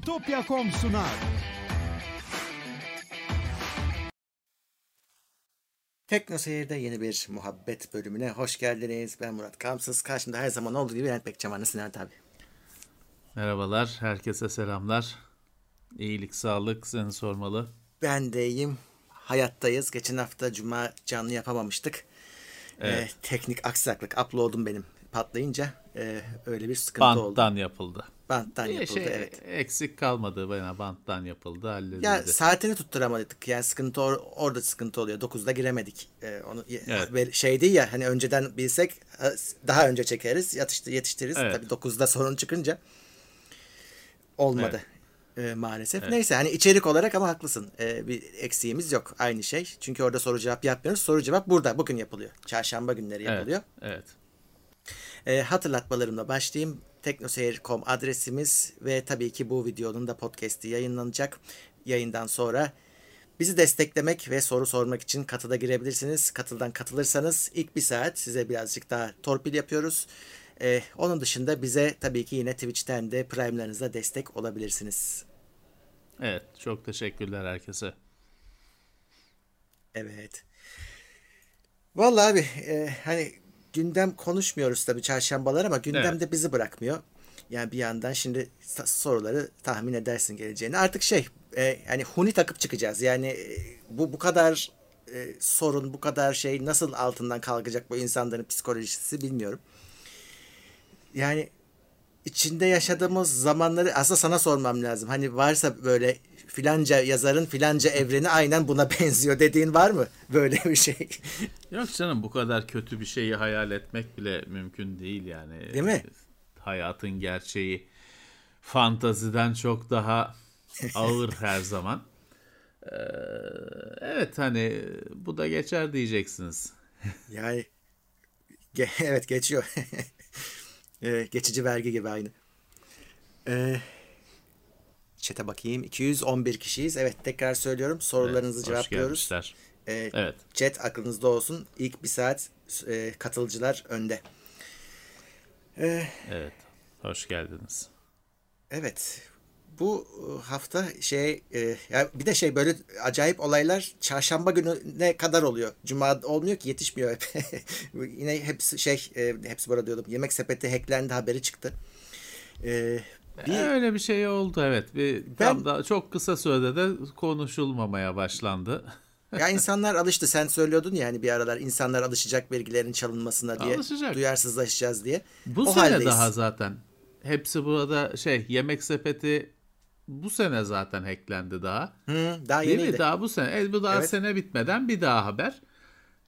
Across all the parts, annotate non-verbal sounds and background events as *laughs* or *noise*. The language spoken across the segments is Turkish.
Bitopya.com sunar. Tekno Seyir'de yeni bir muhabbet bölümüne hoş geldiniz. Ben Murat Kamsız. Karşımda her zaman olduğu gibi Levent Bekçam var. Nasılsın Levent abi? Merhabalar, herkese selamlar. İyilik, sağlık seni sormalı. Ben de iyiyim. Hayattayız. Geçen hafta Cuma canlı yapamamıştık. Evet. Ee, teknik aksaklık. Upload'um benim patlayınca e, öyle bir sıkıntı oldu. Banttan yapıldı. Banttan Bir yapıldı şey evet. eksik kalmadı bana banttan yapıldı halledildi. Ya saatini tutturamadık. Yani sıkıntı or- orada sıkıntı oluyor. 9'da giremedik. Ee, onu Evet. ve şey değil ya hani önceden bilsek daha önce çekeriz, yatıştı yetiştiririz. Evet. Tabii 9'da sorun çıkınca olmadı. e, maalesef. Neyse hani içerik olarak ama haklısın. E, bir eksiğimiz yok. Aynı şey. Çünkü orada soru cevap yapmıyoruz. Soru cevap burada. Bugün yapılıyor. Çarşamba günleri evet, yapılıyor. evet. E, hatırlatmalarımla başlayayım. Teknoseyir.com adresimiz ve tabii ki bu videonun da podcast'i yayınlanacak. Yayından sonra bizi desteklemek ve soru sormak için katıda girebilirsiniz. Katıldan katılırsanız ilk bir saat size birazcık daha torpil yapıyoruz. E, onun dışında bize tabii ki yine Twitch'ten de Prime'larınızla destek olabilirsiniz. Evet, çok teşekkürler herkese. Evet. Vallahi abi e, hani gündem konuşmuyoruz tabii çarşambalar ama gündem Evet. de bizi bırakmıyor. Yani bir yandan şimdi soruları tahmin edersin geleceğini. Artık şey e, yani huni takıp çıkacağız. Yani e, bu bu kadar e, sorun, bu kadar şey nasıl altından kalkacak bu insanların psikolojisi bilmiyorum. Yani içinde yaşadığımız zamanları aslında sana sormam lazım. Hani varsa böyle filanca yazarın filanca evreni aynen buna *laughs* benziyor dediğin var mı? Böyle bir şey. *laughs* Yok canım bu kadar kötü bir şeyi hayal etmek bile mümkün değil yani. Değil mi? Hayatın gerçeği fantaziden çok daha ağır *laughs* her zaman. Ee, evet hani bu da geçer diyeceksiniz. Yani ge- evet geçiyor. Ee, geçici vergi gibi aynı. Ee, Çete bakayım. 211 kişiyiz. Evet tekrar söylüyorum. Sorularınızı Hoş cevaplıyoruz. gelmişler. Ee, Evet. Chat aklınızda olsun. İlk bir saat e, katılıcılar önde. Ee, Evet. Hoş geldiniz. Evet. Bu e, hafta şey e, ya bir de şey böyle acayip olaylar çarşamba günü ne kadar oluyor. Cuma olmuyor ki yetişmiyor hep. *laughs* Yine hepsi şey e, hepsi burada diyordum. Yemek sepeti hacklendi haberi çıktı. E, bir, Öyle bir şey oldu evet. Bir tam da çok kısa sürede de konuşulmamaya başlandı. ya *laughs* insanlar alıştı. Sen söylüyordun ya hani bir aralar insanlar alışacak bilgilerin çalınmasına diye. Alışacak. Duyarsızlaşacağız diye. Bu O sene haldeyiz. daha zaten. Hepsi burada şey yemek sepeti bu sene zaten hacklendi daha. Hı, daha Değil yeniydi. mi? Daha bu sene. E, bu daha Evet. sene bitmeden bir daha haber.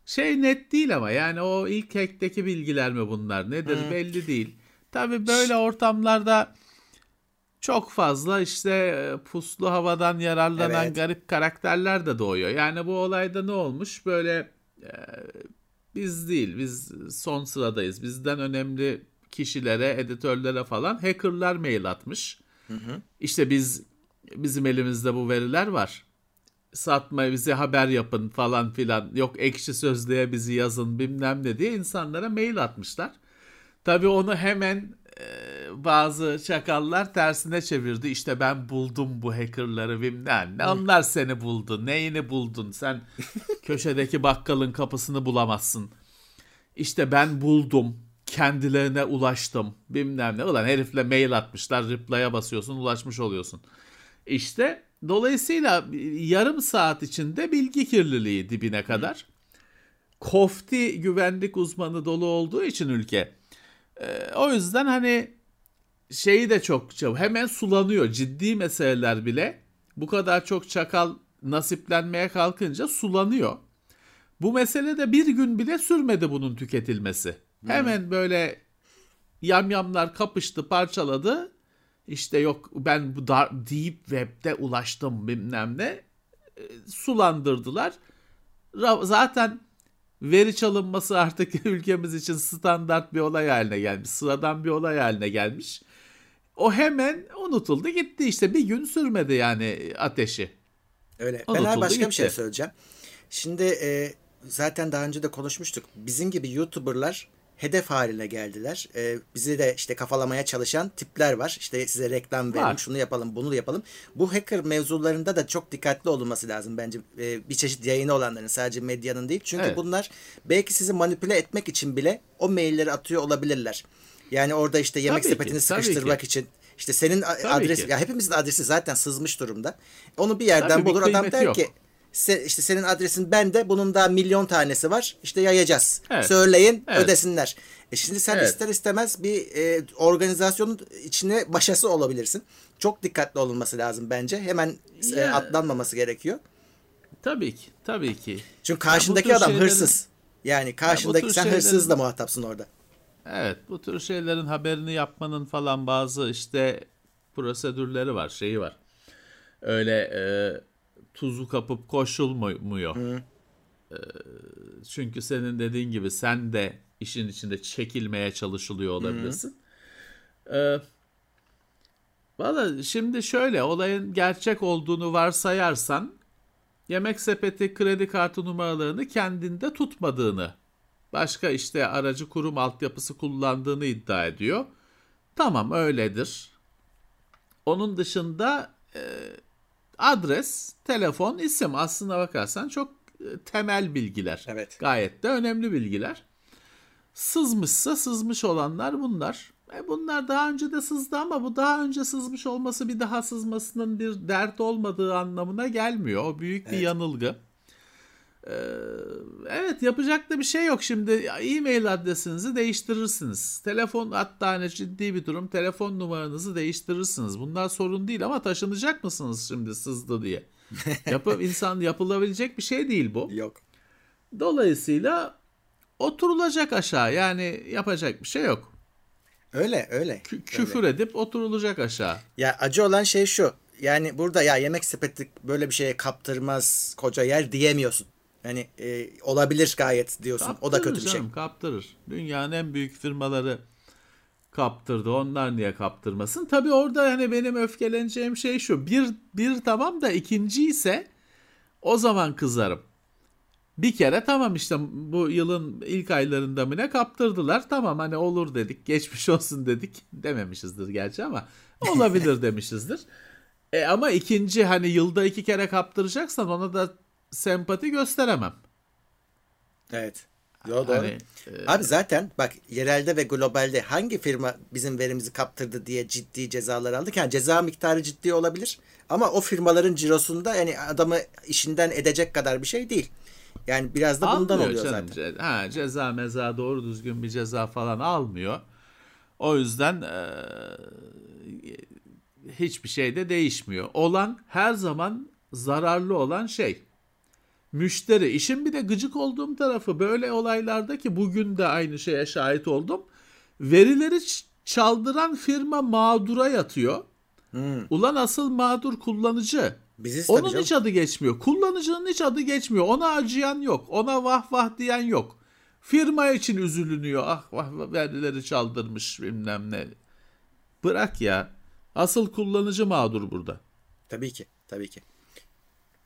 Şey net değil ama yani o ilk hack'teki bilgiler mi bunlar nedir belli değil. Tabii böyle ortamlarda çok fazla işte e, puslu havadan yararlanan Evet. garip karakterler de doğuyor. Yani bu olayda ne olmuş? Böyle e, biz değil, biz son sıradayız. Bizden önemli kişilere, editörlere falan hackerlar mail atmış. İşte biz bizim elimizde bu veriler var. Satma bize haber yapın falan filan. Yok ekşi sözlüğe bizi yazın bilmem ne diye insanlara mail atmışlar. Tabii onu hemen e, bazı çakallar tersine çevirdi. İşte ben buldum bu hackerları bilmem ne. Onlar seni buldu. Neyini buldun? Sen *laughs* köşedeki bakkalın kapısını bulamazsın. İşte ben buldum. Kendilerine ulaştım. Bilmem ne. Ulan herifle mail atmışlar. Reply'a basıyorsun ulaşmış oluyorsun. İşte dolayısıyla yarım saat içinde bilgi kirliliği dibine kadar. Kofti güvenlik uzmanı dolu olduğu için ülke. Ee, o yüzden hani şeyi de çok çabuk hemen sulanıyor. Ciddi meseleler bile bu kadar çok çakal nasiplenmeye kalkınca sulanıyor. Bu mesele de bir gün bile sürmedi bunun tüketilmesi. Hemen böyle yamyamlar kapıştı, parçaladı. İşte yok ben bu dar, deep web'de ulaştım bilmem ne. E, Sulandırdılar. Ra- Zaten veri çalınması artık *laughs* ülkemiz için standart bir olay haline gelmiş. Sıradan bir olay haline gelmiş. O hemen unutuldu gitti işte bir gün sürmedi yani ateşi. Öyle. Ben Unutuldu abi başka bir gitti. şey söyleyeceğim. Şimdi e, zaten daha önce de konuşmuştuk. Bizim gibi YouTuber'lar hedef haline geldiler. E, bizi de işte kafalamaya çalışan tipler var. İşte size reklam verelim, Var. şunu yapalım, bunu yapalım. Bu hacker mevzularında da çok dikkatli olunması lazım bence. E, bir çeşit yayını olanların sadece medyanın değil. Çünkü Evet. bunlar belki sizi manipüle etmek için bile o mailleri atıyor olabilirler. Yani orada işte yemek Tabii ki, sepetini tabii sıkıştırmak ki. için işte senin Tabii adres ki. ya hepimizin adresi zaten sızmış durumda. Onu bir yerden Tabii bir bulur adam kıymeti der yok. ki se, işte senin adresin bende bunun daha milyon tanesi var işte yayacağız. Evet. Söyleyin Evet. ödesinler. E şimdi sen Evet. ister istemez bir e, organizasyonun içine başası olabilirsin. Çok dikkatli olunması lazım bence. Hemen e, Ya. atlanmaması gerekiyor. Tabii ki. Tabii ki. Çünkü karşındaki tür adam şeylerin- hırsız. Yani karşındaki tür sen şeylerin- hırsızla muhatapsın orada. Evet, bu tür şeylerin haberini yapmanın falan bazı işte prosedürleri var, şeyi var. Öyle e, tuzu kapıp koşulmuyor. E, çünkü senin dediğin gibi sen de işin içinde çekilmeye çalışılıyor olabilirsin. E, Valla şimdi şöyle olayın gerçek olduğunu varsayarsan yemek sepeti kredi kartı numaralarını kendinde tutmadığını başka işte aracı kurum altyapısı kullandığını iddia ediyor. Tamam öyledir. Onun dışında e, adres, telefon, isim aslına bakarsan çok e, temel bilgiler. Evet. Gayet de önemli bilgiler. Sızmışsa sızmış olanlar bunlar. E bunlar daha önce de sızdı ama bu daha önce sızmış olması bir daha sızmasının bir dert olmadığı anlamına gelmiyor. O büyük bir Evet. yanılgı. Ee, evet yapacak da bir şey yok şimdi e-mail adresinizi değiştirirsiniz. Telefon hatta hani ciddi bir durum telefon numaranızı değiştirirsiniz. Bunlar sorun değil ama taşınacak mısınız şimdi sızdı diye. *laughs* Yapıp insan yapılabilecek bir şey değil bu. Yok. Dolayısıyla oturulacak aşağı yani yapacak bir şey yok. Öyle öyle. Kü- öyle. küfür edip oturulacak aşağı. Ya acı olan şey şu. Yani burada ya yemek sepeti böyle bir şeye kaptırmaz koca yer diyemiyorsun. Yani e, olabilir gayet diyorsun. o da Kaptırır kötü bir şey. canım, Kaptırır. Dünyanın en büyük firmaları kaptırdı. Onlar niye kaptırmasın? Tabii orada hani benim öfkeleneceğim şey şu. Bir, bir tamam da ikinci ise o zaman kızarım. Bir kere tamam işte bu yılın ilk aylarında mı ne kaptırdılar. Tamam hani olur dedik. Geçmiş olsun dedik. Dememişizdir gerçi ama olabilir *laughs* demişizdir. E ama ikinci hani yılda iki kere kaptıracaksan ona da sempati gösteremem. Evet. Yo, doğru. Hani, Abi zaten bak yerelde ve globalde hangi firma bizim verimizi kaptırdı diye ciddi cezalar aldık. Yani ceza miktarı ciddi olabilir. Ama o firmaların cirosunda yani adamı işinden edecek kadar bir şey değil. Yani biraz da bundan Almıyor oluyor canım. zaten. Ha, ceza meza doğru düzgün bir ceza falan almıyor. O yüzden eee, hiçbir şey de değişmiyor. Olan her zaman zararlı olan şey. Müşteri. İşin bir de gıcık olduğum tarafı böyle olaylarda ki bugün de aynı şeye şahit oldum. Verileri çaldıran firma mağdura yatıyor. Ulan asıl mağdur kullanıcı. Biziz Onun canım. hiç adı geçmiyor. Kullanıcının hiç adı geçmiyor. Ona acıyan yok. Ona vah vah diyen yok. Firma için üzülünüyor. Ah vah vergileri çaldırmış bilmem ne. Bırak ya. Asıl kullanıcı mağdur burada. Tabii ki. Tabii ki.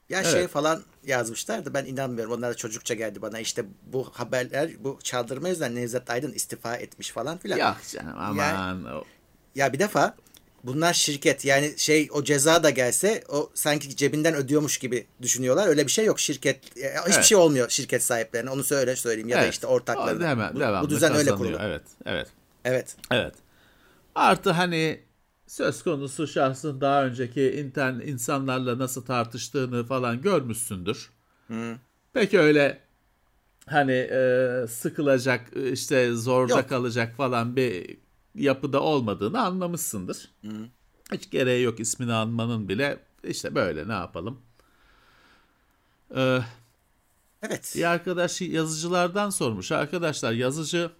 Ya Evet. şey falan yazmışlardı ben inanmıyorum. Onlar da çocukça geldi bana. İşte bu haberler bu çaldırma yüzünden Nevzat Aydın istifa etmiş falan filan. Yok canım aman. O- Ya bir defa bunlar şirket yani şey o ceza da gelse o sanki cebinden ödüyormuş gibi düşünüyorlar. Öyle bir şey yok şirket. e, Hiçbir Evet. şey olmuyor şirket sahiplerine. Onu söyle söyleyeyim ya da Evet. işte O ortaklarına. Bu, bu düzen öyle kurulu. Evet, evet. Evet. Evet. Artı hani söz konusu şahsın daha önceki internet insanlarla nasıl tartıştığını falan görmüşsündür. Peki öyle hani e, sıkılacak e, işte zorda Yok. kalacak falan bir yapıda olmadığını anlamışsındır. Hiç gereği yok ismini anmanın bile işte böyle ne yapalım. Ee, Evet. bir arkadaş yazıcılardan sormuş. Arkadaşlar yazıcı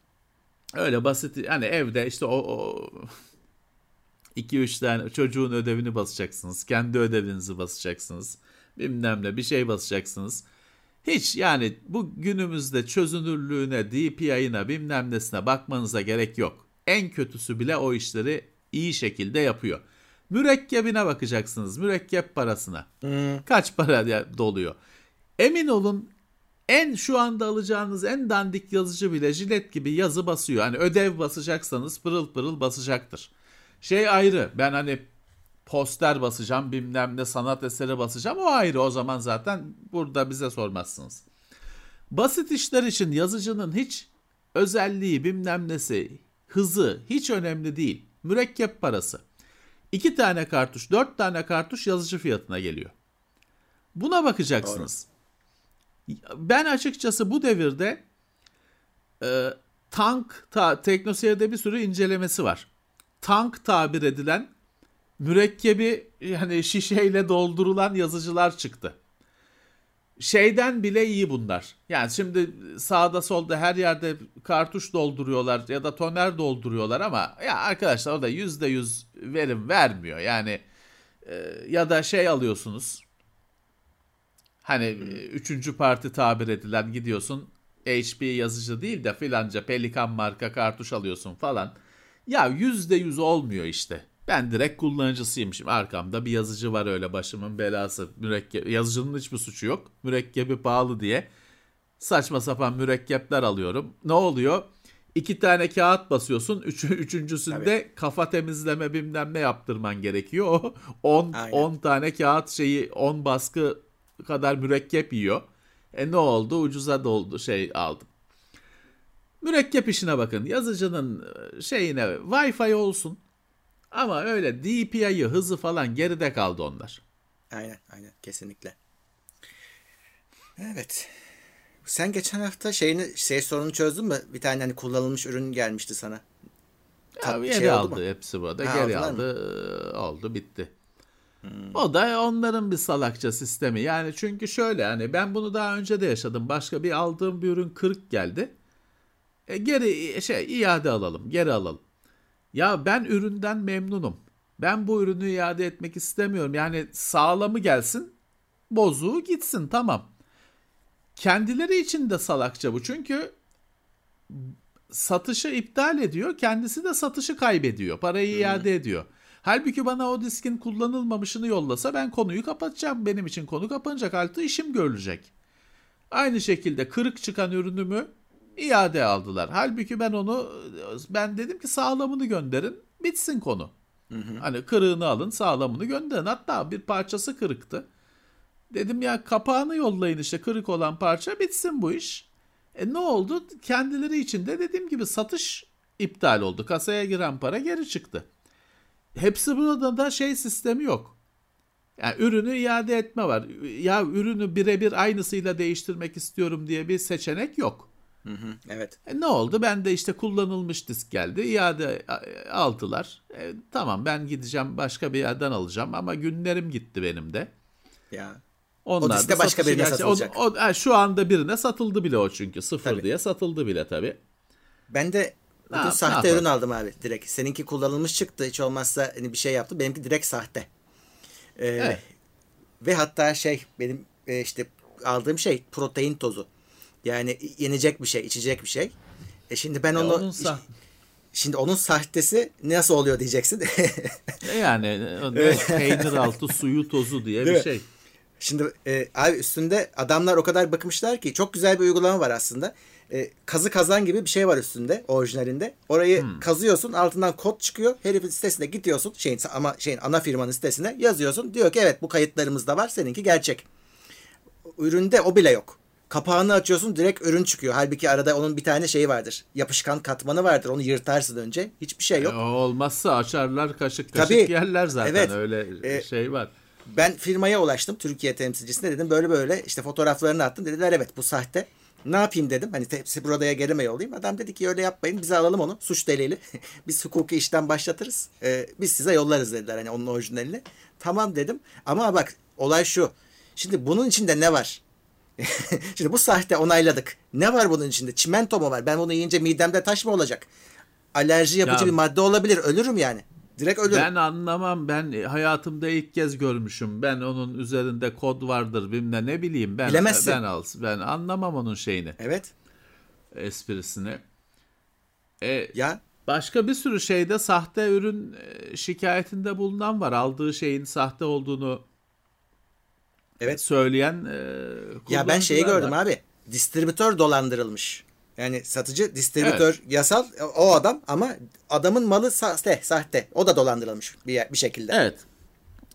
öyle basit hani evde işte o, o 2-3 tane çocuğun ödevini basacaksınız. Kendi ödevinizi basacaksınız. Bilmem ne bir şey basacaksınız. Hiç yani bu günümüzde çözünürlüğüne, DPI'ına bilmem nesine bakmanıza gerek yok. En kötüsü bile o işleri iyi şekilde yapıyor. Mürekkebine bakacaksınız. Mürekkep parasına. Kaç para doluyor. Emin olun en şu anda alacağınız en dandik yazıcı bile jilet gibi yazı basıyor. Hani ödev basacaksanız pırıl pırıl basacaktır. Şey ayrı ben hani poster basacağım bilmem ne sanat eseri basacağım o ayrı o zaman zaten burada bize sormazsınız. Basit işler için yazıcının hiç özelliği bilmem nesi hızı hiç önemli değil. Mürekkep parası. İki tane kartuş, dört tane kartuş yazıcı fiyatına geliyor. Buna bakacaksınız. Doğru. Ben açıkçası bu devirde e, tank, ta, teknoseyirde bir sürü incelemesi var. Tank tabir edilen mürekkebi yani şişeyle doldurulan yazıcılar çıktı. Şeyden bile iyi bunlar. Yani şimdi sağda solda her yerde kartuş dolduruyorlar ya da toner dolduruyorlar ama ya arkadaşlar o da yüzde yüz verim vermiyor. Yani e, ya da şey alıyorsunuz. Hani e, üçüncü parti tabir edilen gidiyorsun HP yazıcı değil de filanca Pelikan marka kartuş alıyorsun falan. Ya yüzde yüz olmuyor işte. Ben direkt kullanıcısıyım şimdi. Arkamda bir yazıcı var öyle başımın belası. Mürekkep, yazıcının hiçbir suçu yok. Mürekkebi pahalı diye. Saçma sapan mürekkepler alıyorum. Ne oluyor? İki tane kağıt basıyorsun. Üç, *laughs* üçüncüsünde Tabii. kafa temizleme bilmem ne yaptırman gerekiyor. O 10 10 tane kağıt şeyi 10 baskı kadar mürekkep yiyor. E ne oldu? Ucuza doldu şey aldım. Mürekkep işine bakın. Yazıcının e, şeyine Wi-Fi olsun. Ama öyle DPI'yi hızı falan geride kaldı onlar. Aynen aynen kesinlikle. Evet. Sen geçen hafta şeyini şey sorunu çözdün mü? Bir tane hani kullanılmış ürün gelmişti sana. Ya geri şey aldı mu? hepsi burada. Ha, geri aldı. Mı? Oldu bitti. Hmm. O da onların bir salakça sistemi. Yani çünkü şöyle hani ben bunu daha önce de yaşadım. Başka bir aldığım bir ürün kırık geldi. E, geri şey iade alalım, geri alalım. Ya ben üründen memnunum. Ben bu ürünü iade etmek istemiyorum. Yani sağlamı gelsin, bozuğu gitsin tamam. Kendileri için de salakça bu. Çünkü satışı iptal ediyor. Kendisi de satışı kaybediyor. Parayı hmm. iade ediyor. Halbuki bana o diskin kullanılmamışını yollasa ben konuyu kapatacağım. Benim için konu kapanacak. Altı işim görülecek. Aynı şekilde kırık çıkan ürünümü iade aldılar. Halbuki ben onu ben dedim ki sağlamını gönderin bitsin konu. Hı hı. Hani kırığını alın sağlamını gönderin. Hatta bir parçası kırıktı. Dedim ya kapağını yollayın işte kırık olan parça bitsin bu iş. E ne oldu? Kendileri için de dediğim gibi satış iptal oldu. Kasaya giren para geri çıktı. Hepsi burada da şey sistemi yok. Yani ürünü iade etme var. Ya ürünü birebir aynısıyla değiştirmek istiyorum diye bir seçenek yok. Hı hı, evet. E, ne oldu? Ben de işte kullanılmış disk geldi. İade aldılar. E, tamam ben gideceğim başka bir yerden alacağım ama günlerim gitti benim de. Ya. Onlar o disk de başka birine gerçi, satılacak. O, o, yani şu anda birine satıldı bile o çünkü. Sıfır tabii. diye satıldı bile tabii. Ben de bugün ha, sahte ürün aldım abi direkt. Seninki kullanılmış çıktı. Hiç olmazsa hani bir şey yaptı. Benimki direkt sahte. Ee, evet. Ve hatta şey benim e, işte aldığım şey protein tozu. Yani yenecek bir şey, içecek bir şey. E şimdi ben onu onun sah- Şimdi onun sahtesi nasıl oluyor diyeceksin. E yani peynir altı suyu tozu diye Değil bir mi? şey. Şimdi e, abi üstünde adamlar o kadar bakmışlar ki çok güzel bir uygulama var aslında. E, kazı kazan gibi bir şey var üstünde orijinalinde. Orayı hmm. kazıyorsun altından kod çıkıyor. Herifin sitesine gidiyorsun şeyin ama şeyin ana firmanın sitesine yazıyorsun. Diyor ki evet bu kayıtlarımızda var seninki gerçek. Üründe o bile yok. Kapağını açıyorsun direkt ürün çıkıyor. Halbuki arada onun bir tane şeyi vardır. Yapışkan katmanı vardır. Onu yırtarsın önce. Hiçbir şey yok. E, olmazsa açarlar kaşık kaşık Tabii, yerler zaten. Evet, Öyle e, şey var. Ben firmaya ulaştım Türkiye temsilcisine dedim böyle böyle işte fotoğraflarını attım. Dediler evet bu sahte. Ne yapayım dedim. Hani tepsi buradaya gelime yollayayım. Adam dedi ki öyle yapmayın. Bize alalım onu. Suç delili. *laughs* biz hukuki işten başlatırız. Ee, biz size yollarız dediler. Hani onun orijinalini. Tamam dedim. Ama bak olay şu. Şimdi bunun içinde ne var? *laughs* Şimdi bu sahte onayladık. Ne var bunun içinde? Çimento mu var? Ben bunu yiyince midemde taş mı olacak? Alerji yapıcı ya, bir madde olabilir. Ölürüm yani. Direkt ölürüm. Ben anlamam. Ben hayatımda ilk kez görmüşüm. Ben onun üzerinde kod vardır bilmem ne bileyim. Ben Bilemezsin. ben al. Ben anlamam onun şeyini. Evet. Esprisini. E, ya başka bir sürü şeyde sahte ürün e, şikayetinde bulunan var. Aldığı şeyin sahte olduğunu evet. söyleyen e, Ya ben şeyi gördüm var. abi. distribütör dolandırılmış. Yani satıcı, distribütör yasal o adam ama adamın malı sahte, sahte. O da dolandırılmış bir bir şekilde. Evet.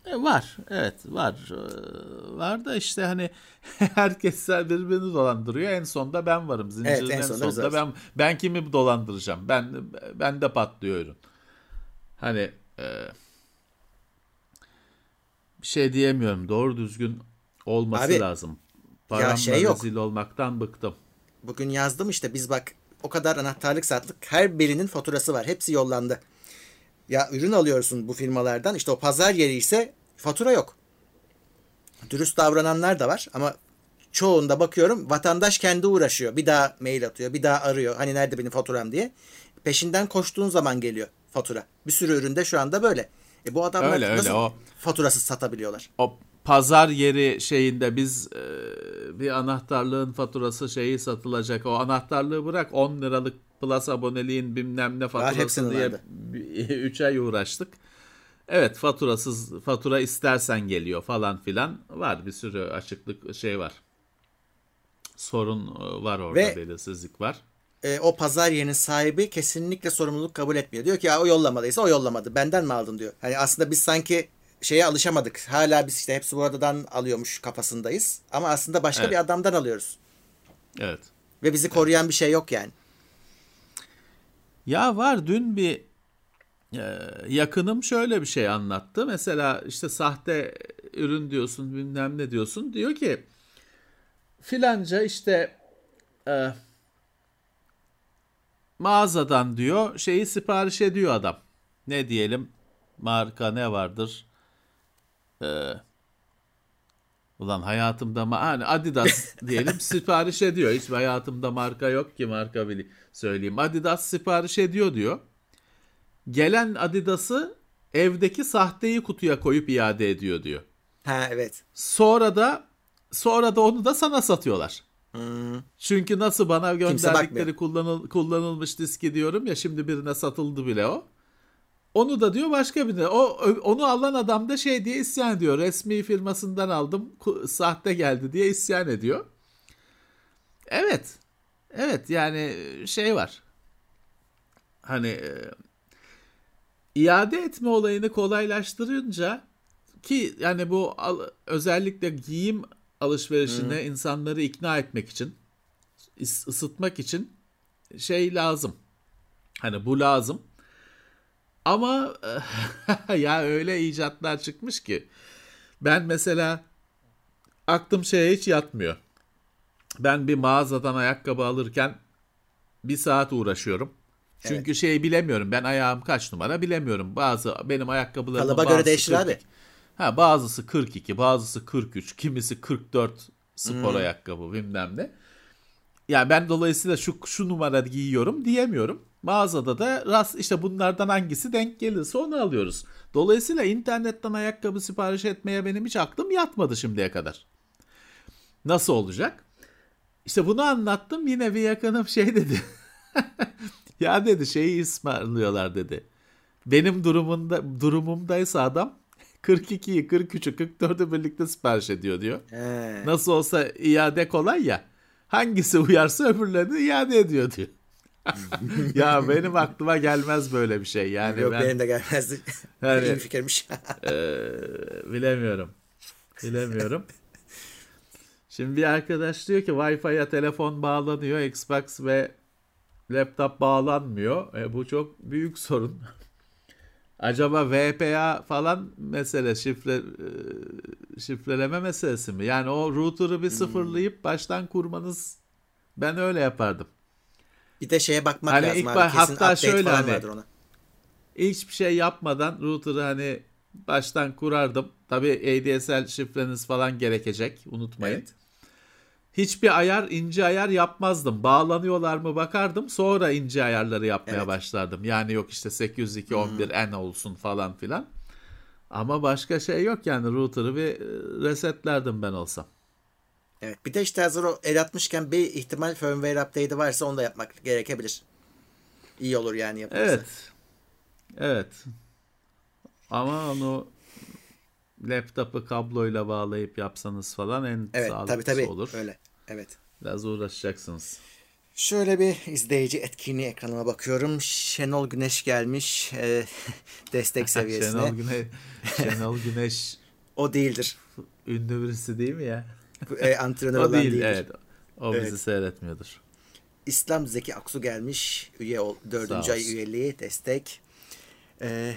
E, var. Evet var. Ee, var da işte hani *laughs* herkes birbirini dolandırıyor. En sonunda ben varım. Zincirin Evet, en en, sonunda sonunda ben ben kimi dolandıracağım? Ben ben de patlıyor ürün. Hani e, bir şey diyemiyorum. Doğru düzgün olması Abi, lazım. Paramla şey yok. rezil olmaktan bıktım. Bugün yazdım işte biz bak o kadar anahtarlık sattık. Her birinin faturası var. Hepsi yollandı. Ya ürün alıyorsun bu firmalardan. İşte o pazar yeri ise fatura yok. Dürüst davrananlar da var ama çoğunda bakıyorum vatandaş kendi uğraşıyor. Bir daha mail atıyor, bir daha arıyor. Hani nerede benim faturam diye. Peşinden koştuğun zaman geliyor fatura. Bir sürü üründe şu anda böyle. E bu adamlar Öyle, öyle, nasıl o- faturasız satabiliyorlar? O pazar yeri şeyinde biz e, bir anahtarlığın faturası şeyi satılacak. O anahtarlığı bırak 10 liralık plus aboneliğin bilmem ne faturası diye vardı. 3 *laughs* ay uğraştık. Evet faturasız fatura istersen geliyor falan filan var bir sürü açıklık şey var. Sorun e, var orada Ve- belirsizlik var. e, o pazar yerinin sahibi kesinlikle sorumluluk kabul etmiyor. Diyor ki ya o yollamadıysa o yollamadı. Benden mi aldın diyor. Hani aslında biz sanki şeye alışamadık. Hala biz işte hepsi buradan alıyormuş kafasındayız. Ama aslında başka Evet. bir adamdan alıyoruz. Evet. Ve bizi koruyan bir şey yok yani. Ya var dün bir e, yakınım şöyle bir şey anlattı. Mesela işte sahte ürün diyorsun bilmem ne diyorsun. Diyor ki filanca işte e, mağazadan diyor şeyi sipariş ediyor adam. Ne diyelim marka ne vardır? E, ulan hayatımda ma hani Adidas *laughs* diyelim sipariş ediyor. Hiç hayatımda marka yok ki marka bile söyleyeyim. Adidas sipariş ediyor diyor. Gelen Adidas'ı evdeki sahteyi kutuya koyup iade ediyor diyor. Ha evet. Sonra da sonra da onu da sana satıyorlar. Hmm. Çünkü nasıl bana gönderdikleri kullanıl, kullanılmış diski diyorum ya şimdi birine satıldı bile o. Onu da diyor başka birine. O onu alan adam da şey diye isyan ediyor. Resmi firmasından aldım, sahte geldi diye isyan ediyor. Evet. Evet yani şey var. Hani e, iade etme olayını kolaylaştırınca ki yani bu al- özellikle giyim alışverişine insanları ikna etmek için ısıtmak için şey lazım. Hani bu lazım. Ama *laughs* ya öyle icatlar çıkmış ki ben mesela aklım şeye hiç yatmıyor. Ben bir mağazadan ayakkabı alırken bir saat uğraşıyorum. Çünkü şey bilemiyorum. Ben ayağım kaç numara bilemiyorum. Bazı benim ayakkabılarımın Kalıba göre değişir 42. abi. Ha bazısı 42, bazısı 43, kimisi 44 spor Hmm. ayakkabı bilmem ne. Yani ben dolayısıyla şu şu numara giyiyorum diyemiyorum. Mağazada da rast işte bunlardan hangisi denk gelirse onu alıyoruz. Dolayısıyla internetten ayakkabı sipariş etmeye benim hiç aklım yatmadı şimdiye kadar. Nasıl olacak? İşte bunu anlattım yine bir yakınım şey dedi. *laughs* ya dedi şeyi ısmarlıyorlar dedi. Benim durumunda durumumdaysa adam 42'yi 43'ü 44'ü birlikte sipariş ediyor diyor. He. Nasıl olsa iade kolay ya. Hangisi uyarsa öbürlerini iade ediyor diyor. *laughs* ya benim aklıma gelmez böyle bir şey. Yani Yok ben benim de gelmezdi. *laughs* Yani- İyi fikirmiş. eee, bilemiyorum. Bilemiyorum. Şimdi bir arkadaş diyor ki Wi-Fi'ye telefon bağlanıyor, Xbox ve laptop bağlanmıyor. E, bu çok büyük sorun. *laughs* Acaba VPA falan mesele şifre e, şifreleme meselesi mi? Yani o router'ı bir sıfırlayıp baştan kurmanız ben öyle yapardım. Bir de şeye bakmak Hani lazım ilk abi. Kesin hatta şöyle hani- ona. Hiçbir şey yapmadan router'ı hani baştan kurardım. Tabii ADSL şifreniz falan gerekecek. Unutmayın. Evet. Hiçbir ayar, ince ayar yapmazdım. Bağlanıyorlar mı bakardım. Sonra ince ayarları yapmaya Evet. başlardım. Yani yok işte 802.11n olsun falan filan. Ama başka şey yok yani router'ı bir e, resetlerdim ben olsam. Evet. Bir de işte hazır o el atmışken bir ihtimal firmware update'i varsa onu da yapmak gerekebilir. İyi olur yani yapılırsa. Evet. Evet. Ama onu laptopu kabloyla bağlayıp yapsanız falan en Evet sağlıklısı tabii tabii olur. öyle. Evet. Biraz uğraşacaksınız. Şöyle bir izleyici etkinliği ekranıma bakıyorum. Şenol Güneş gelmiş e, *laughs* destek *laughs* seviyesine. Şenol Güneş, Şenol Güneş o değildir. Ünlü birisi değil mi ya? E, antrenör o olan değil, değildir. evet. O bizi Evet. seyretmiyordur. İslam Zeki Aksu gelmiş. Üye ol, dördüncü ay üyeliği destek. Ee,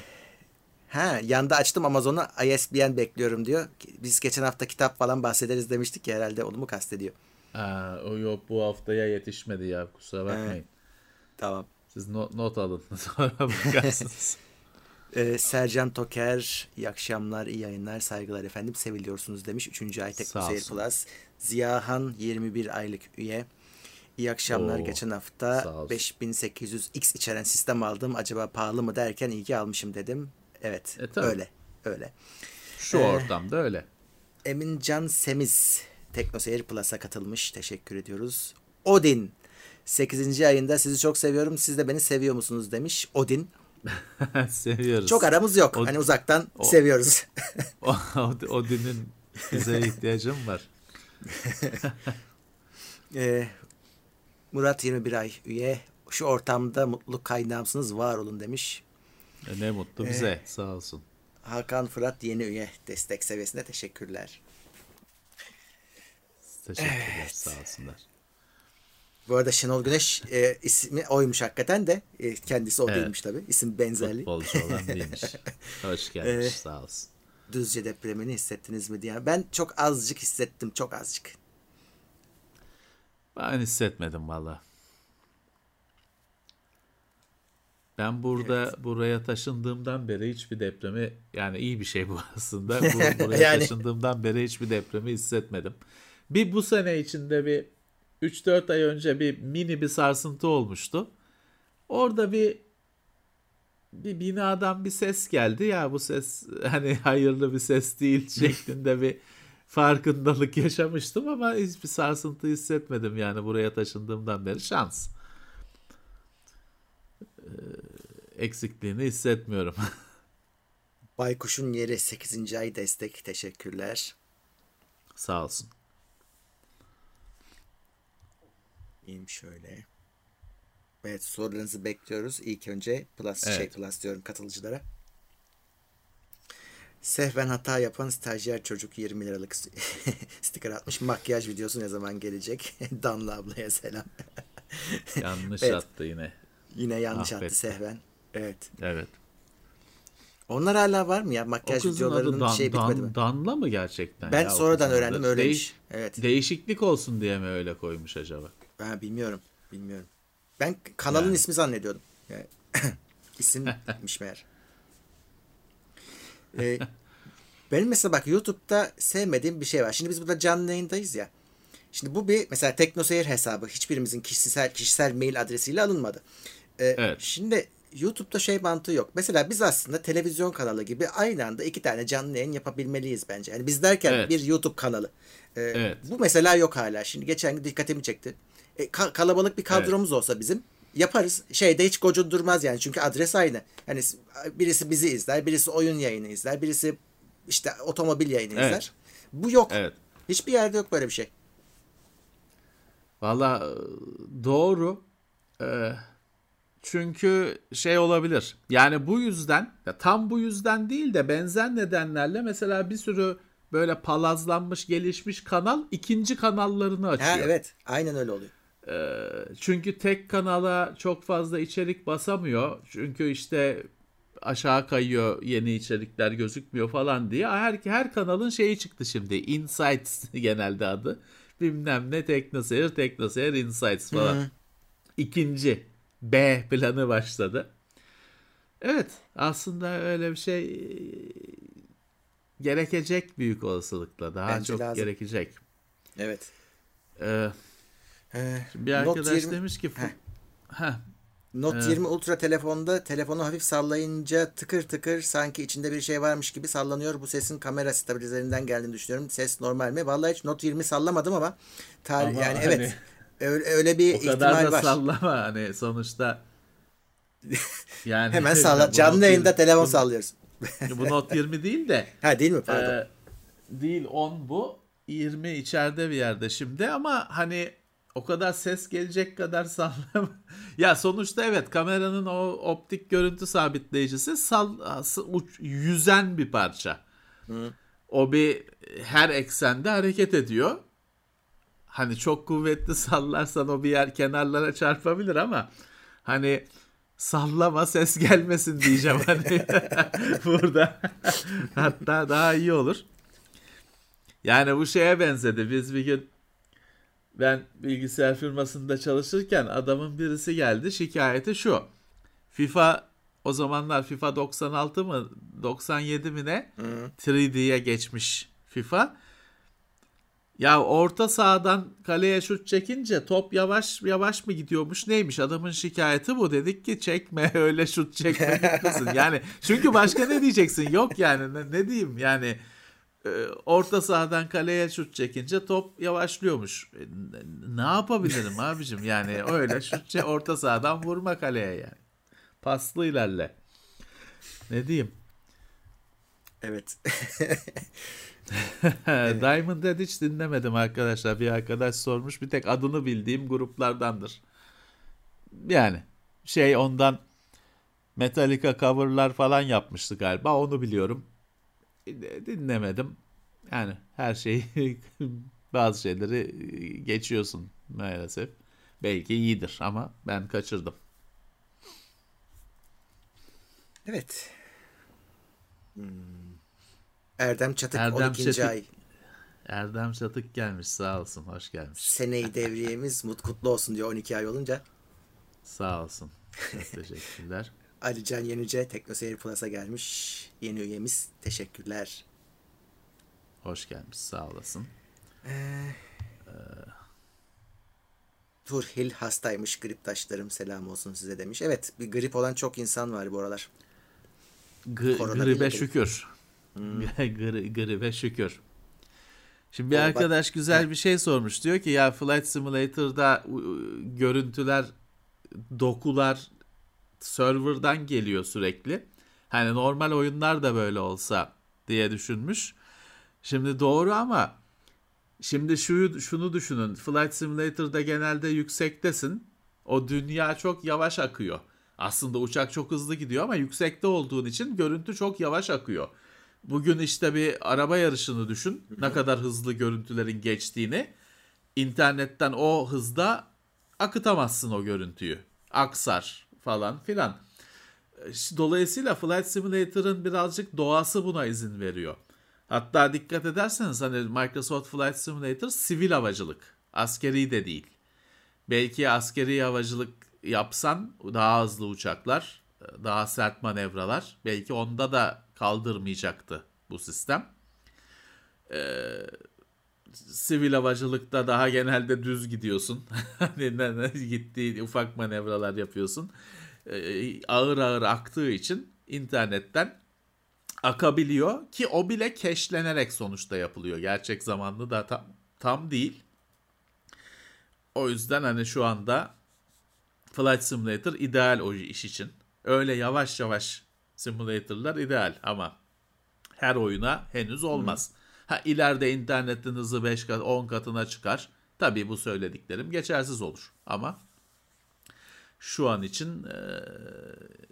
ha yanda açtım Amazon'u ISBN bekliyorum diyor. Biz geçen hafta kitap falan bahsederiz demiştik ya herhalde onu mu kastediyor? Aa, o yok bu haftaya yetişmedi ya kusura bakmayın. Tamam. Siz not, not alın *laughs* sonra bakarsınız. *laughs* Ee, Sercan Toker iyi akşamlar iyi yayınlar saygılar efendim seviliyorsunuz demiş. Üçüncü ay Teknoseyir. Plus. Ziyahan 21 aylık üye. İyi akşamlar. Oo, Geçen hafta olsun. 5800X içeren sistem aldım. Acaba pahalı mı derken ki almışım dedim. Evet. E, tabii. öyle. Öyle. Şu Ee, ortamda öyle. Emincan Semiz Teknoseyir Plus'a katılmış. Teşekkür ediyoruz. Odin 8. ayında sizi çok seviyorum. Siz de beni seviyor musunuz demiş. Odin. *laughs* Seviyoruz. Çok aramız yok. O- hani uzaktan o- seviyoruz. *laughs* o, o, o dinin bize ihtiyacım var. *laughs* Ee, Murat 21 ay üye. Şu ortamda mutluluk kaynağımsınız. Var olun demiş. E, Ne mutlu bize sağ olsun. Hakan Fırat yeni üye. Destek seviyesinde teşekkürler. Teşekkürler sağ olsunlar. Bu arada Şenol Güneş e, ismi oymuş hakikaten de. E, kendisi o Evet. değilmiş tabii. İsim benzerliği. Futbolcu olan değilmiş. *laughs* Hoş gelmiş Ee, sağ olsun. Düzce depremini hissettiniz mi diye. Ben çok azıcık hissettim. Çok azıcık. Ben hissetmedim valla. Ben burada buraya taşındığımdan beri hiçbir depremi yani iyi bir şey bu *laughs* aslında. Bu, *laughs* buraya Yani. taşındığımdan beri hiçbir depremi hissetmedim. Bir bu sene içinde bir 3-4 ay önce bir mini bir sarsıntı olmuştu. Orada bir bir binadan bir ses geldi ya bu ses *laughs* hani hayırlı bir ses değil *laughs* şeklinde bir farkındalık yaşamıştım ama hiçbir sarsıntı hissetmedim yani buraya taşındığımdan beri şans. Ee, eksikliğini hissetmiyorum. *laughs* Baykuş'un yeri 8. ay destek. Teşekkürler. Sağ olsun. İyiyim şöyle. Evet sorularınızı bekliyoruz. İlk önce plus Evet. şey plus diyorum katılıcılara. Sehven hata yapan stajyer çocuk 20 liralık *laughs* sticker atmış. Makyaj videosu ne zaman gelecek? *laughs* Danla ablaya selam. *laughs* Yanlış Evet. attı yine. Yine yanlış attı Affetti. Sehven. Evet. Evet. Onlar hala var mı ya? Makyaj videolarının Dan, şey bitmedi mi? Dan- Danla mı gerçekten? Ben ya sonradan öğrendim öyleymiş. Değiş- Evet. değişiklik olsun diye mi öyle koymuş acaba? Ha, bilmiyorum. Bilmiyorum. Ben kanalın Yani. ismi zannediyordum. Yani, *laughs* İsimmiş meğer. *laughs* Ee, benim mesela bak YouTube'da sevmediğim bir şey var. Şimdi biz burada canlı yayındayız ya. Şimdi bu bir mesela TeknoSeyir hesabı. Hiçbirimizin kişisel kişisel mail adresiyle alınmadı. Ee, Evet. Şimdi YouTube'da şey mantığı yok. Mesela biz aslında televizyon kanalı gibi aynı anda iki tane canlı yayın yapabilmeliyiz bence. Yani biz derken Evet. bir YouTube kanalı. Ee, Evet. Bu mesela yok hala. Şimdi geçen gün dikkatimi çekti. E, ka- kalabalık bir kadromuz olsa bizim yaparız. Şeyde hiç gocundurmaz yani. Çünkü adres aynı. Yani s- birisi bizi izler, birisi oyun yayını izler, birisi işte otomobil yayını Evet. izler. Bu yok. Evet. Hiçbir yerde yok böyle bir şey. Valla doğru. Ee, çünkü şey olabilir. Yani bu yüzden ya tam bu yüzden değil de benzer nedenlerle mesela bir sürü böyle palazlanmış gelişmiş kanal ikinci kanallarını açıyor. Ha evet. Aynen öyle oluyor. Ee, çünkü tek kanala çok fazla içerik basamıyor. Çünkü işte aşağı kayıyor yeni içerikler gözükmüyor falan diye. Her, her kanalın şeyi çıktı şimdi. Insights *laughs* genelde adı. Bilmem ne Teknoseyir, Teknoseyir Insights falan. İkinci B planı başladı. Evet aslında öyle bir şey gerekecek büyük olasılıkla. Daha Bence çok lazım. gerekecek. Evet. Ee, Ee, bir Note arkadaş 20 demiş ki Heh. ha Note Evet. 20 Ultra telefonda telefonu hafif sallayınca tıkır tıkır sanki içinde bir şey varmış gibi sallanıyor. Bu sesin kamera stabilizerinden geldiğini düşünüyorum. Ses normal mi? Vallahi hiç Note 20 sallamadım ama tarih Ama yani hani evet. Öyle, öyle bir o kadar ihtimal da var. sallama hani sonuçta *laughs* yani Hemen *laughs* salla. Canlı yayında 20 telefon bu- sallıyoruz. Bu Note 20 değil de *laughs* Ha değil mi? Pardon. e, değil 10 bu 20 içeride bir yerde şimdi ama hani o kadar ses gelecek kadar *laughs* sallama. ya sonuçta evet kameranın o optik görüntü sabitleyicisi sal, uç, yüzen bir parça. Hı. O bir her eksende hareket ediyor. Hani çok kuvvetli *laughs* sallarsan o bir yer kenarlara çarpabilir ama hani sallama ses gelmesin diyeceğim hani *laughs* burada. Hatta daha iyi olur. Yani bu şeye benzedi. Biz bir gün ben bilgisayar firmasında çalışırken adamın birisi geldi. Şikayeti şu. FIFA o zamanlar FIFA 96 mı 97 mi ne? Hı. 3D'ye geçmiş FIFA. Ya orta sahadan kaleye şut çekince top yavaş yavaş mı gidiyormuş neymiş adamın şikayeti bu dedik ki çekme *laughs* öyle şut çekme gitmesin yani çünkü başka ne diyeceksin yok yani ne, ne diyeyim yani orta sahadan kaleye şut çekince top yavaşlıyormuş e, ne yapabilirim *laughs* abicim yani öyle şut orta sahadan vurma kaleye yani paslı ilerle ne diyeyim *laughs* evet Diamond Head hiç dinlemedim arkadaşlar. Bir arkadaş sormuş. Bir tek adını bildiğim gruplardandır. Yani şey ondan Metallica coverlar falan yapmıştı galiba. Onu biliyorum. Dinlemedim. Yani her şeyi *laughs* bazı şeyleri geçiyorsun maalesef. Belki iyidir ama ben kaçırdım. Evet. Hmm. Erdem Çatık Erdem 12. Çatık, ay. Erdem Çatık gelmiş sağ olsun hoş gelmiş. Seneyi devriyemiz mut kutlu olsun diyor 12 ay olunca. Sağ olsun. Çok teşekkürler. *laughs* Ali Can Yenice Teknoseyir Plus'a gelmiş. Yeni üyemiz. Teşekkürler. Hoş gelmiş sağ olasın. Ee, ee... Turhil hastaymış grip taşlarım selam olsun size demiş. Evet bir grip olan çok insan var bu aralar. G- gribe şükür. Hmm. *laughs* Gribe şükür. Şimdi bir arkadaş güzel bir şey sormuş. Diyor ki ya Flight Simulator'da görüntüler, dokular serverdan geliyor sürekli. Hani normal oyunlar da böyle olsa diye düşünmüş. Şimdi doğru ama şimdi şu şunu düşünün. Flight Simulator'da genelde yüksektesin. O dünya çok yavaş akıyor. Aslında uçak çok hızlı gidiyor ama yüksekte olduğun için görüntü çok yavaş akıyor. Bugün işte bir araba yarışını düşün. Ne kadar hızlı görüntülerin geçtiğini. İnternetten o hızda akıtamazsın o görüntüyü. Aksar falan filan. Dolayısıyla Flight Simulator'ın birazcık doğası buna izin veriyor. Hatta dikkat ederseniz hani Microsoft Flight Simulator sivil havacılık. Askeri de değil. Belki askeri havacılık yapsan daha hızlı uçaklar, daha sert manevralar. Belki onda da kaldırmayacaktı bu sistem. Ee, sivil havacılıkta daha genelde düz gidiyorsun. *laughs* Hani gittiği ufak manevralar yapıyorsun. Ee, ağır ağır aktığı için internetten akabiliyor ki o bile keşlenerek sonuçta yapılıyor. Gerçek zamanlı da tam, tam değil. O yüzden hani şu anda Flight Simulator ideal o iş için. Öyle yavaş yavaş simulator'lar ideal ama her oyuna henüz olmaz. Hı. Ha ileride internetin hızı 5 kat 10 katına çıkar. Tabii bu söylediklerim geçersiz olur ama şu an için e,